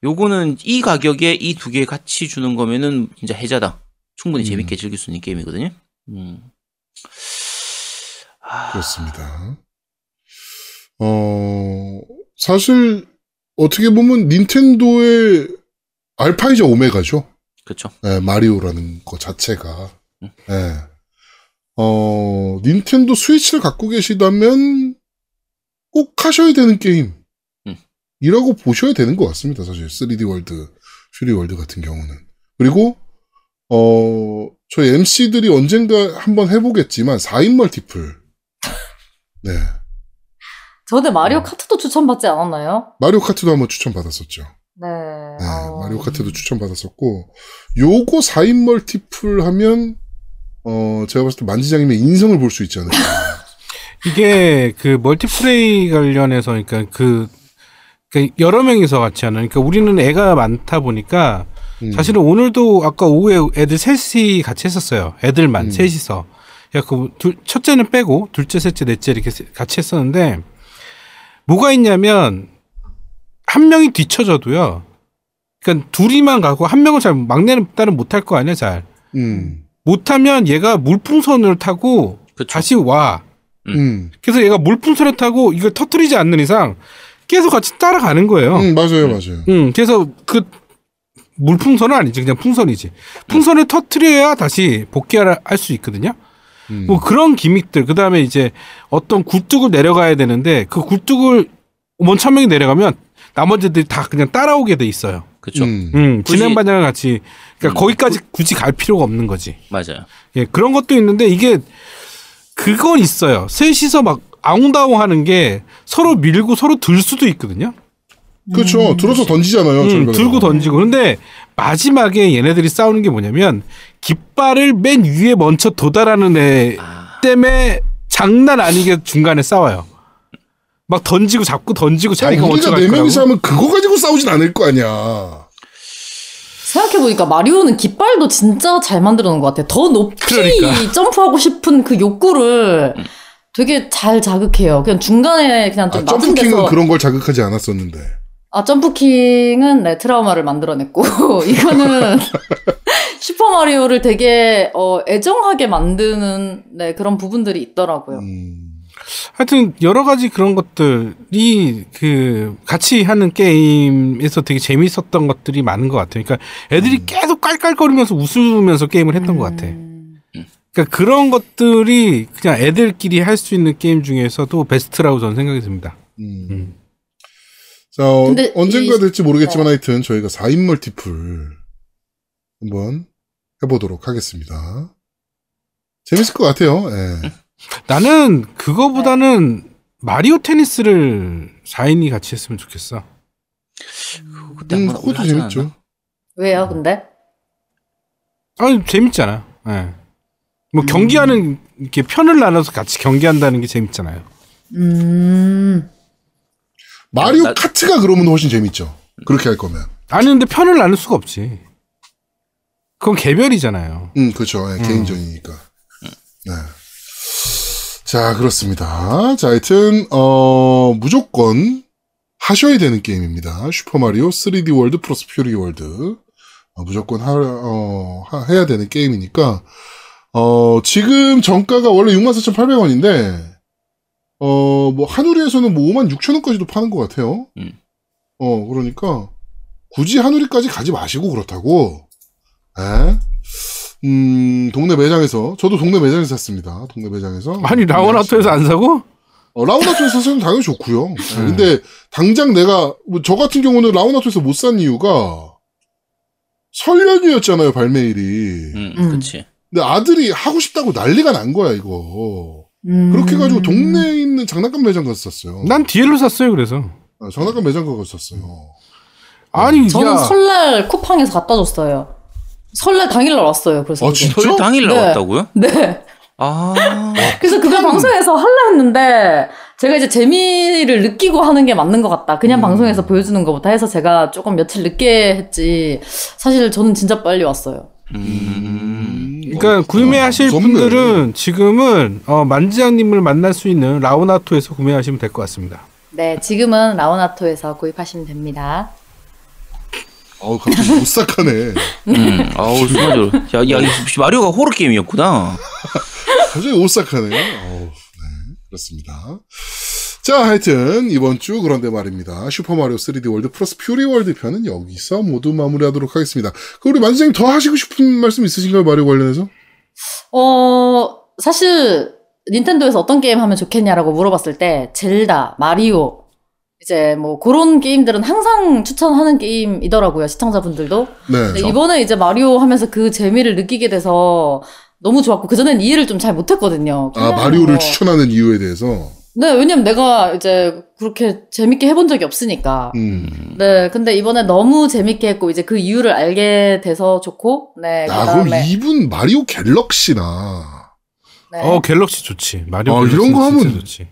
요거는 이 가격에 이 두 개 같이 주는 거면은 진짜 해자다. 충분히 음. 재밌게 즐길 수 있는 게임이거든요. 음. 아, 그렇습니다. 어, 사실, 어떻게 보면 닌텐도의 알파이자 오메가죠. 그렇죠. 예, 마리오라는 거 자체가. 음. 예. 어, 닌텐도 스위치를 갖고 계시다면 꼭 하셔야 되는 게임. 음. 이라고 보셔야 되는 것 같습니다. 사실 3D 월드, 퓨리 월드 같은 경우는. 그리고 어, 저희 MC들이 언젠가 한번 해보겠지만 4인 multiplay. 네. 저번에 마리오 음. 카트도 추천받지 않았나요? 마리오 카트도 한번 추천받았었죠. 네. 네, 어. 마리오 카트도 추천받았었고, 요거 4인 멀티플 하면, 어, 제가 봤을 때 만지장님의 인성을 볼 수 있지 않을까. 이게 그 멀티플레이 관련해서 그러니까 그, 그 여러 명이서 같이 하는 그러니까 우리는 애가 많다 보니까 음. 사실은 오늘도 아까 오후에 애들 셋이 같이 했었어요. 애들만 음. 셋이서. 야, 그 둘, 첫째는 빼고 둘째, 셋째, 넷째 이렇게 세- 같이 했었는데 뭐가 있냐면 한 명이 뒤쳐져도요. 그러니까 둘이만 가고 한 명은 잘 막내는 딸은 못할 거 아니야, 잘. 음. 못하면 얘가 물풍선을 타고 그렇죠. 다시 와. 음. 그래서 얘가 물풍선을 타고 이걸 터트리지 않는 이상 계속 같이 따라가는 거예요. 음, 맞아요, 맞아요. 음, 그래서 그 물풍선은 아니지, 그냥 풍선이지. 풍선을 터트려야 다시 복귀할 수 있거든요. 음. 뭐 그런 기믹들. 그 다음에 이제 어떤 굴뚝을 내려가야 되는데 그 굴뚝을 한 명이 내려가면 나머지들이 다 그냥 따라오게 돼 있어요. 그렇죠. 음. 음, 진행 반장을 같이. 그러니까 음. 거기까지 굳이 갈 필요가 없는 거지. 맞아요. 예, 그런 것도 있는데 이게 그건 있어요. 셋이서 막 아웅다웅 하는 게 서로 밀고 서로 들 수도 있거든요. 그렇죠. 들어서 던지잖아요. 음. 들고 던지고. 근데 마지막에 얘네들이 싸우는 게 뭐냐면 깃발을 맨 위에 먼저 도달하는 애 아, 때문에 장난 아니게 중간에 싸워요. 막 던지고 잡고 던지고 자기가 먼저 우리가 갈네 거라고. 명이서 하면 그거 가지고 싸우진 않을 거 아니야. 생각해보니까 마리오는 깃발도 진짜 잘 만들어 놓은 것 같아요. 더 높이 그러니까. 점프하고 싶은 그 욕구를 되게 잘 자극해요. 그냥 중간에 그냥 좀 아, 낮은 점프킹은 데서 그런 걸 자극하지 않았었는데. 아 점프킹은 네 트라우마를 만들어냈고 이거는 슈퍼 마리오를 되게 어, 애정하게 만드는 네 그런 부분들이 있더라고요. 음. 하여튼 여러 가지 그런 것들이 그 같이 하는 게임에서 되게 재밌었던 것들이 많은 것 같아요. 그러니까 애들이 계속 깔깔거리면서 웃으면서 게임을 했던 것 같아. 음, 그러니까 그런 것들이 그냥 애들끼리 할 수 있는 게임 중에서도 베스트라고 저는 생각이 듭니다. 음. 음. 자, 어, 근데 언젠가 이- 될지 모르겠지만 하여튼 저희가 4인 멀티플 한번 해보도록 하겠습니다. 재밌을 것 같아요. 예. 나는 그거보다는 마리오 테니스를 4인이 같이 했으면 좋겠어. 그때 음, 그것도 재밌죠. 않았나? 왜요, 근데? 아니 재밌잖아. 예. 뭐 경기하는 이렇게 편을 나눠서 같이 경기한다는 게 재밌잖아요. 음, 마리오 나- 카트가 그러면 훨씬 재밌죠. 그렇게 할 거면. 아니 근데 편을 나눌 수가 없지. 그건 개별이잖아요. 음, 그렇죠. 예, 개인전이니까. 네. 자, 그렇습니다. 자, 하여튼, 어, 무조건 하셔야 되는 게임입니다. 슈퍼마리오 3D 월드 플러스 퓨리 월드. 어, 무조건 하, 어, 하- 해야 되는 게임이니까, 어, 지금 정가가 원래 64,800원인데, 어, 뭐, 한우리에서는 뭐 56,000원까지도 파는 것 같아요. 음. 어, 그러니까, 굳이 한우리까지 가지 마시고 그렇다고, 예? 음, 동네 매장에서, 저도 동네 매장에서 샀습니다. 동네 매장에서. 아니 라원아토에서 안 사고? 어, 라우나토에서 사면 당연히 좋고요. 음. 근데 당장 내가 뭐 저 같은 경우는 라우나토에서 못 산 이유가 설 연휴였잖아요 발매일이. 음, 음. 그치. 근데 아들이 하고 싶다고 난리가 난 거야 이거. 음. 그렇게 해가지고 동네에 있는 장난감 매장 갔었어요. 난 디엘로 샀어요. 그래서 어, 장난감 매장 갔었어요. 아니 저는 야 설날 쿠팡에서 갖다 줬어요. 설날 당일날 왔어요. 그래서 아? 설 당일 네. 나왔다고요? 네. 아, 그래서 그걸 방송에서 할라 했는데 제가 이제 재미를 느끼고 하는 게 맞는 것 같다. 그냥 음. 방송에서 보여주는 것보다 해서 제가 조금 며칠 늦게 했지. 사실 저는 진짜 빨리 왔어요. 음. 그러니까 구매하실 무섭네. 분들은 지금은 어, 만지장님을 만날 수 있는 라오나토에서 구매하시면 될 것 같습니다. 네, 지금은 라오나토에서 구입하시면 됩니다. 어우 갑자기 오싹하네. 음, 아우, 순간적으로. 야, 야, 마리오가 호러 게임이었구나. 갑자기 오싹하네. 어우, 네, 그렇습니다. 자, 하여튼 이번 주 그런데 말입니다. 슈퍼마리오 3D 월드 플러스 퓨리 월드 편은 여기서 모두 마무리하도록 하겠습니다. 그 우리 만지장님 더 하시고 싶은 말씀 있으신가요? 마리오 관련해서? 어, 사실 닌텐도에서 어떤 게임 하면 좋겠냐라고 물어봤을 때 젤다, 마리오 이제 뭐 그런 게임들은 항상 추천하는 게임이더라고요. 시청자분들도. 네. 이번에 이제 마리오 하면서 그 재미를 느끼게 돼서 너무 좋았고 그 전엔 이해를 좀 잘 못했거든요. 아, 마리오를 뭐- 추천하는 이유에 대해서. 네, 왜냐면 내가 이제 그렇게 재밌게 해본 적이 없으니까. 음. 네, 근데 이번에 너무 재밌게 했고 이제 그 이유를 알게 돼서 좋고, 네, 야, 그다음에 그럼 이분 마리오 갤럭시나. 네. 어 갤럭시 좋지. 마리오 아, 갤럭시 이런 거 하면- 좋지.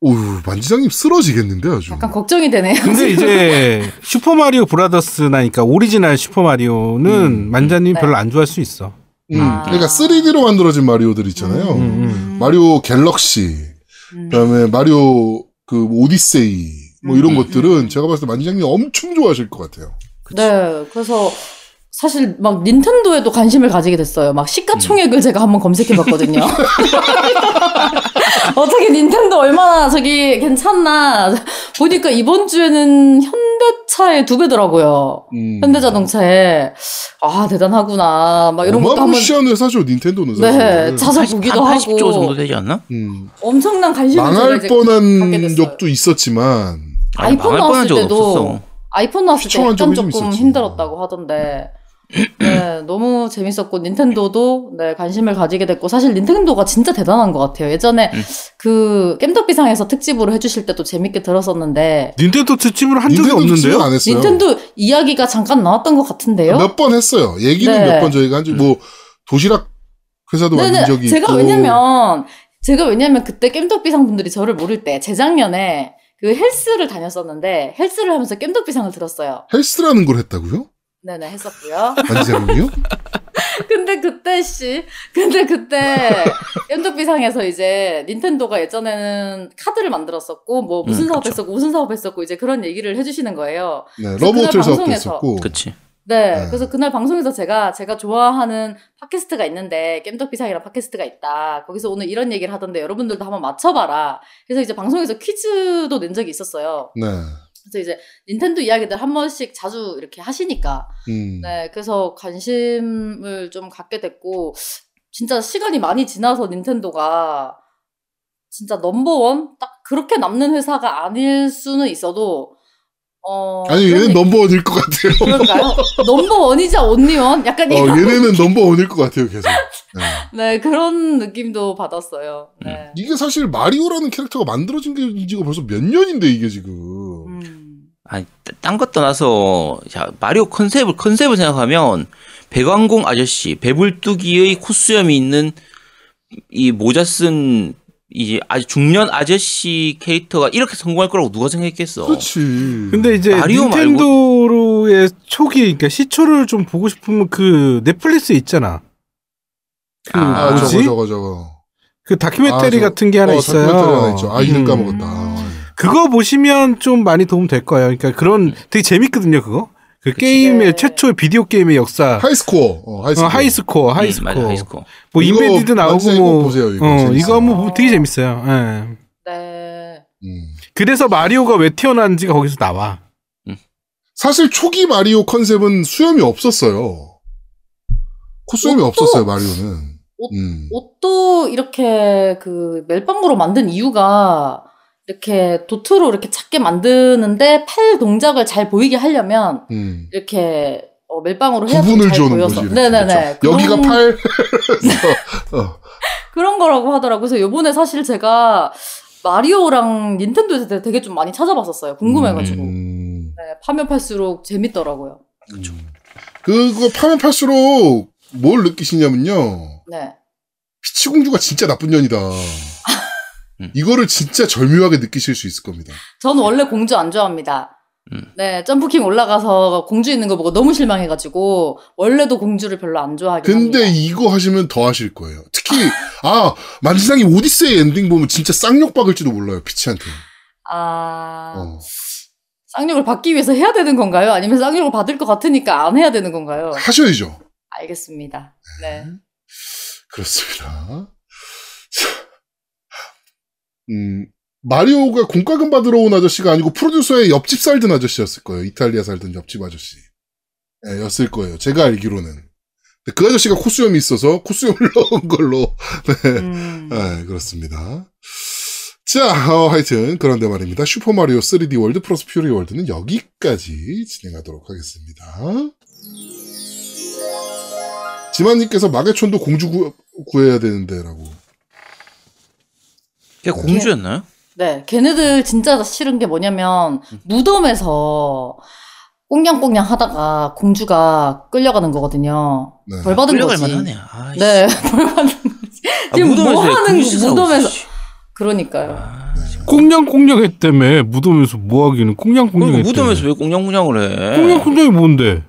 오우, 만지장님 쓰러지겠는데, 아주. 약간 걱정이 되네요. 근데 이제 슈퍼 마리오 브라더스 나니까 오리지널 슈퍼 마리오는 음. 만자님 네. 별로 안 좋아할 수 있어. 음, 아. 그러니까 3D로 만들어진 마리오들 있잖아요. 음, 음. 마리오 갤럭시, 음. 그다음에 마리오 그 오디세이 뭐 이런 음, 것들은 음, 음. 제가 봤을 때 만지장님 엄청 좋아하실 것 같아요. 네, 그래서 사실 막 닌텐도에도 관심을 가지게 됐어요. 막 시가총액을 제가 한번 검색해봤거든요. 어떻게 닌텐도 얼마나 저기 괜찮나 보니까 이번 주에는 현대차의 두 배더라고요. 음. 현대자동차에 아 대단하구나 막 이런 것도 한번 어마무시한 회사죠 닌텐도는 사실. 네한 80조 하고 정도 되지 않나? 음, 엄청난 관심을 망할 뻔한. 적도 있었지만 아니, 아이폰 나왔을 때도 없었어. 아이폰 나왔을 때 약간 조금 있었지. 힘들었다고 하던데 네, 너무 재밌었고 닌텐도도 네, 관심을 가지게 됐고 사실 닌텐도가 진짜 대단한 것 같아요. 예전에 음. 그 겜덕비상에서 특집으로 해주실 때도 재밌게 들었었는데 닌텐도 특집을 한 적이 없는데요. 안 했어요. 닌텐도 이야기가 잠깐 나왔던 것 같은데요. 몇 번 했어요. 얘기는 네. 몇번 저희가 한뭐 도시락 회사도 만든 네네. 적이 제가 있고. 왜냐면 제가 왜냐면 그때 겜덕비상 분들이 저를 모를 때 재작년에 그 헬스를 다녔었는데 헬스를 하면서 겜덕비상을 들었어요. 헬스라는 걸 했다고요? 네네 했었고요. 만지장님이요? 근데 그때 씨, 근데 그때 겜덕비상에서 이제 닌텐도가 예전에는 카드를 만들었었고 뭐 무슨 음, 사업했었고 무슨 사업 했었고 이제 그런 얘기를 해주시는 거예요. 네, 그래서 러브 호텔 그날 사업도 방송에서- 있었고. 그치. 네, 네. 그래서 그날 방송에서 제가 제가 좋아하는 팟캐스트가 있는데 겜덕비상이라는 팟캐스트가 있다. 거기서 오늘 이런 얘기를 하던데 여러분들도 한번 맞춰봐라. 그래서 이제 방송에서 퀴즈도 낸 적이 있었어요. 네. 그래서 이제 닌텐도 이야기들 한 번씩 자주 이렇게 하시니까 음. 네, 그래서 관심을 좀 갖게 됐고, 진짜 시간이 많이 지나서 닌텐도가 진짜 넘버원? 딱 그렇게 남는 회사가 아닐 수는 있어도, 어. 아니, 얘는 넘버원일 것 같아요. 그런가요? 넘버원이자 온리원? 약간 어. 얘네는 넘버원일 것 같아요, 계속. 네. 네, 그런 느낌도 받았어요. 네. 이게 사실 마리오라는 캐릭터가 만들어진 게 지가 벌써 몇 년인데, 이게 지금. 음. 아니, 딴것 떠나서, 자, 마리오 컨셉을, 컨셉을 생각하면, 배광공 아저씨, 배불뚝이의 코수염이 있는, 이 모자 쓴, 이제 아주 중년 아저씨 캐릭터가 이렇게 성공할 거라고 누가 생각했겠어. 그렇지. 근데 이제 마리오 말고- 닌텐도로의 초기 그러니까 시초를 좀 보고 싶으면 그 넷플릭스 있잖아. 그 아, 아, 뭐지? 저거, 저거, 저거. 그 다큐멘터리 아, 저- 같은 게 하나 어, 있어요. 다큐멘터리 하나 있죠. 아, 이름 음. 까먹었다. 그거 보시면 좀 많이 도움 될 거예요. 그러니까 그런 되게 재밌거든요, 그거. 그 게임의 네. 최초의 비디오 게임의 역사. 하이스코어. 어, 하이스코어. 어, 하이스코어, 음, 하이스코어. 맞아, 하이스코어. 뭐 이거 인베이더 나오고 뭐 꼭 보세요, 이거. 어, 재밌어요. 이거 한번 보면 되게 재밌어요. 예. 네. 음. 그래서 마리오가 왜 태어난지가 거기서 나와. 사실 초기 마리오 컨셉은 수염이 없었어요. 콧수염이 옷도- 없었어요, 마리오는. 옷- 음. 옷도 이렇게 그 멜빵으로 만든 이유가 이렇게 도트로 이렇게 작게 만드는데 팔 동작을 잘 보이게 하려면 음. 이렇게 어, 멜빵으로 해야 구분을 보여서. 거지. 네네네. 그렇죠? 여기가 팔. 어. 그런 거라고 하더라고요. 그래서 요번에 사실 제가 마리오랑 닌텐도에 대해 되게 좀 많이 찾아봤었어요. 궁금해가지고. 음. 네, 파면 팔수록 재밌더라고요. 그거 파면 팔수록 뭘 느끼시냐면요. 네. 피치공주가 진짜 나쁜 년이다. 음. 이거를 진짜 절묘하게 느끼실 수 있을 겁니다. 저는 원래 공주 안 좋아합니다. 음. 네, 점프킹 올라가서 공주 있는 거 보고 너무 실망해가지고 원래도 공주를 별로 안 좋아하긴 근데 합니다. 이거 하시면 더 하실 거예요. 특히 아 만지장이 오디세이 엔딩 보면 진짜 쌍욕 박을지도 몰라요 피치한테. 아, 어. 쌍욕을 받기 위해서 해야 되는 건가요? 아니면 쌍욕을 받을 것 같으니까 안 해야 되는 건가요? 하셔야죠. 알겠습니다. 네. 그렇습니다. 자, 음 마리오가 공과금 받으러 온 아저씨가 아니고 프로듀서의 옆집 살던 아저씨였을 거예요. 이탈리아 살던 옆집 아저씨. 예, 였을 거예요. 제가 알기로는. 그 아저씨가 코수염이 있어서 코수염을 넣은 걸로 네. 음. 네, 그렇습니다. 자, 어, 하여튼, 그런데 말입니다. 슈퍼마리오 3D 월드 플러스 퓨리 월드는 여기까지 진행하도록 하겠습니다. 지만님께서 마계촌도 공주 구, 구해야 되는데, 라고. 걔 공주였나요? 네, 걔네들 진짜 싫은 게 뭐냐면 무덤에서 꽁냥꽁냥 하다가 공주가 끌려가는 거거든요. 네. 벌 받은 끌려갈 거지. 만하네. 아, 씨. 네, 벌 받은 거지. 아, 지금 뭐 무덤에서 왜 하는 공주 싸우고 무덤에서 씨. 그러니까요. 아, 씨. 꽁냥꽁냥 했다며 무덤에서 뭐 하기는 꽁냥꽁냥 그러니까 했다며. 무덤에서 왜 꽁냥꽁냥을 해? 꽁냥꽁냥이 뭔데?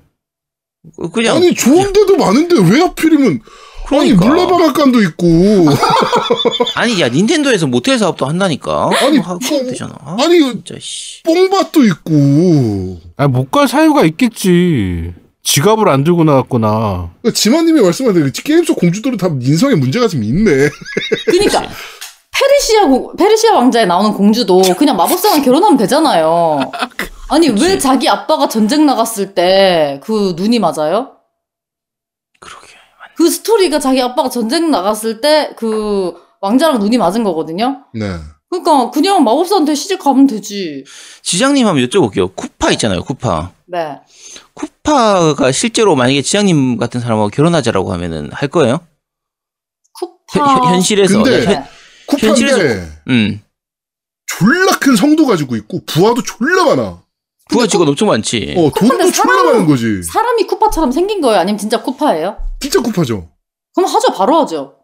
그냥 아니, 좋은 데도 많은데 왜 하필이면, 그러니까. 아니, 물레방앗간도 있고, 아니 야 닌텐도에서 모텔 사업도 한다니까. 아니, 뭐- 되잖아. 아, 아니, 진짜 씨. 뽕밭도 있고, 아, 못갈 사유가 있겠지. 지갑을 안 들고 나갔거나. 그러니까 지만님이 말씀하신 그 게임 속 공주들은 다 인성에 문제가 좀 있네. 그러니까 페르시아 고- 페르시아 왕자에 나오는 공주도 그냥 마법사랑 결혼하면 되잖아요. 아니 왜 자기 아빠가 전쟁 나갔을 때 그 눈이 맞아요? 그 스토리가 자기 아빠가 전쟁 나갔을 때 그 왕자랑 눈이 맞은 거거든요. 네. 그러니까 그냥 마법사한테 시집 가면 되지. 지장님 한번 여쭤볼게요. 쿠파 있잖아요. 쿠파. 네. 쿠파가 실제로 만약에 지장님 같은 사람하고 결혼하자라고 하면은 할 거예요? 쿠파. 현- 현실에서. 근데- 네. 쿠파인데, 현실에서- 음. 졸라 큰 성도 가지고 있고, 부하도 졸라 많아. 부하 직원 엄청 많지. 어, 돈도 졸라 많은 거지. 사람이 쿠파처럼 생긴 거예요? 아니면 진짜 쿠파예요? 진짜 쿠파죠. 그럼 하죠. 바로 하죠.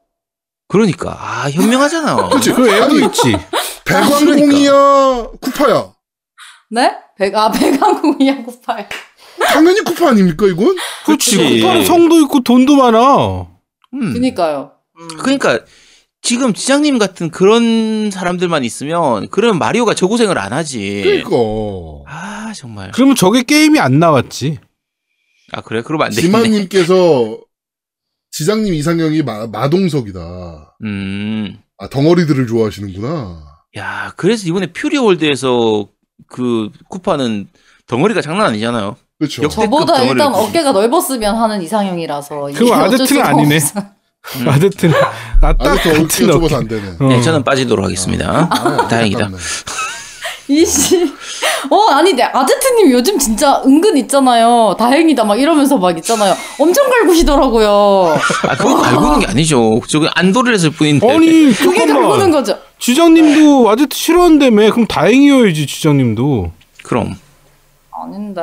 그러니까 아 현명하잖아. 그치? 그 애도 있지. 배광공이야, 쿠파야. 네? 배가 배강궁이야 구파요. 당연히 쿠파 아닙니까, 이건? 그렇지. 그치. 쿠파는 성도 있고 돈도 많아. 음. 그니까요. 음. 그러니까 지금 지장님 같은 그런 사람들만 있으면 그러면 마리오가 저 고생을 안 하지. 그러니까. 아 정말. 그러면 저게 게임이 안 나왔지. 아 그래 그러면 안 되겠네. 지만님께서 지장님 이상형이 마, 마동석이다. 음. 아, 덩어리들을 좋아하시는구나. 야 그래서 이번에 퓨리 월드에서 그 쿠파는 덩어리가 장난 아니잖아요. 그렇죠. 역- 저보다 일단. 어깨가 넓었으면 하는 이상형이라서 그거 수가 아니네. 없어. 음. 아제트는 나딱 아직도 같은 어깨. 안 되네. 어. 네, 저는 빠지도록 하겠습니다. 아, 다행이다. 아깝네. 이씨. 어, 아니, 네, 아제트님 요즘 진짜 은근 있잖아요. 다행이다, 막 이러면서 막 있잖아요. 엄청 갈구시더라고요. 아 그거 갈구는 게 아니죠. 저거 안도를 했을 뿐인데. 아니 그게 갈구는. 거죠. 지장님도 아제트 싫어한다며. 그럼 다행이어야지 지장님도. 그럼 아닌데.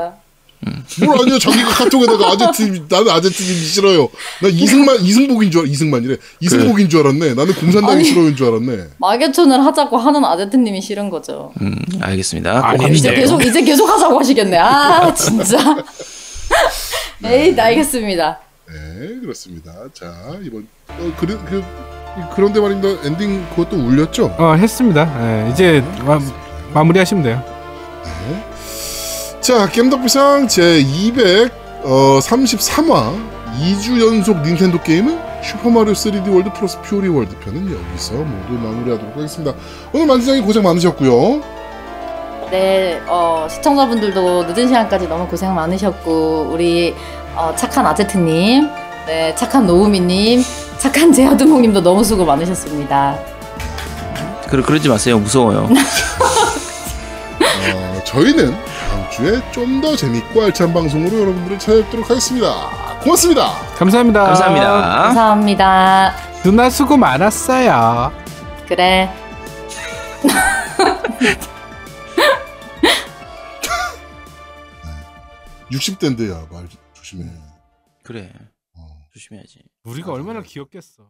뭘 아니야 자기가 카톡에다가 아제트 나는 아제트님 싫어요. 나 이승만 이승복인 줄 알- 이승만이래. 이승복인 줄 알았네. 나는 공산당이. 싫어인 줄 알았네. 마계촌을 하자고 하는 아제트님이 싫은 거죠. 음 알겠습니다. 아니, 이제. 네. 계속, 이제 계속 하자고 하시겠네. 아, 진짜. 에이, 알겠습니다. 네 그렇습니다. 자 이번 어, 그래, 그 그런데 말입니다. 엔딩 그것도 울렸죠. 어 했습니다. 예, 이제 마, 마무리하시면 돼요. 자 겜덕비상 제 233화 2주 연속 닌텐도 게임은 슈퍼마리오 3D 월드 플러스 퓨리 월드 편은 여기서 모두 마무리하도록 하겠습니다. 오늘 만지장이 고생 많으셨고요. 네, 어, 시청자분들도 늦은 시간까지 너무 고생 많으셨고, 우리, 어, 착한 아제트님, 네, 착한 노우미님, 착한 제아두목님도 너무 수고 많으셨습니다. 그 그러지 마세요. 무서워요. 어, 저희는 주에 좀 더 재밌고 알찬 방송으로 여러분들을 찾아뵙도록 하겠습니다. 고맙습니다. 감사합니다. 감사합니다. 감사합니다. 누나 수고 많았어요. 그래. 60대인데 야말 조심해. 그래 어. 조심해야지. 우리가 얼마나 귀엽겠어.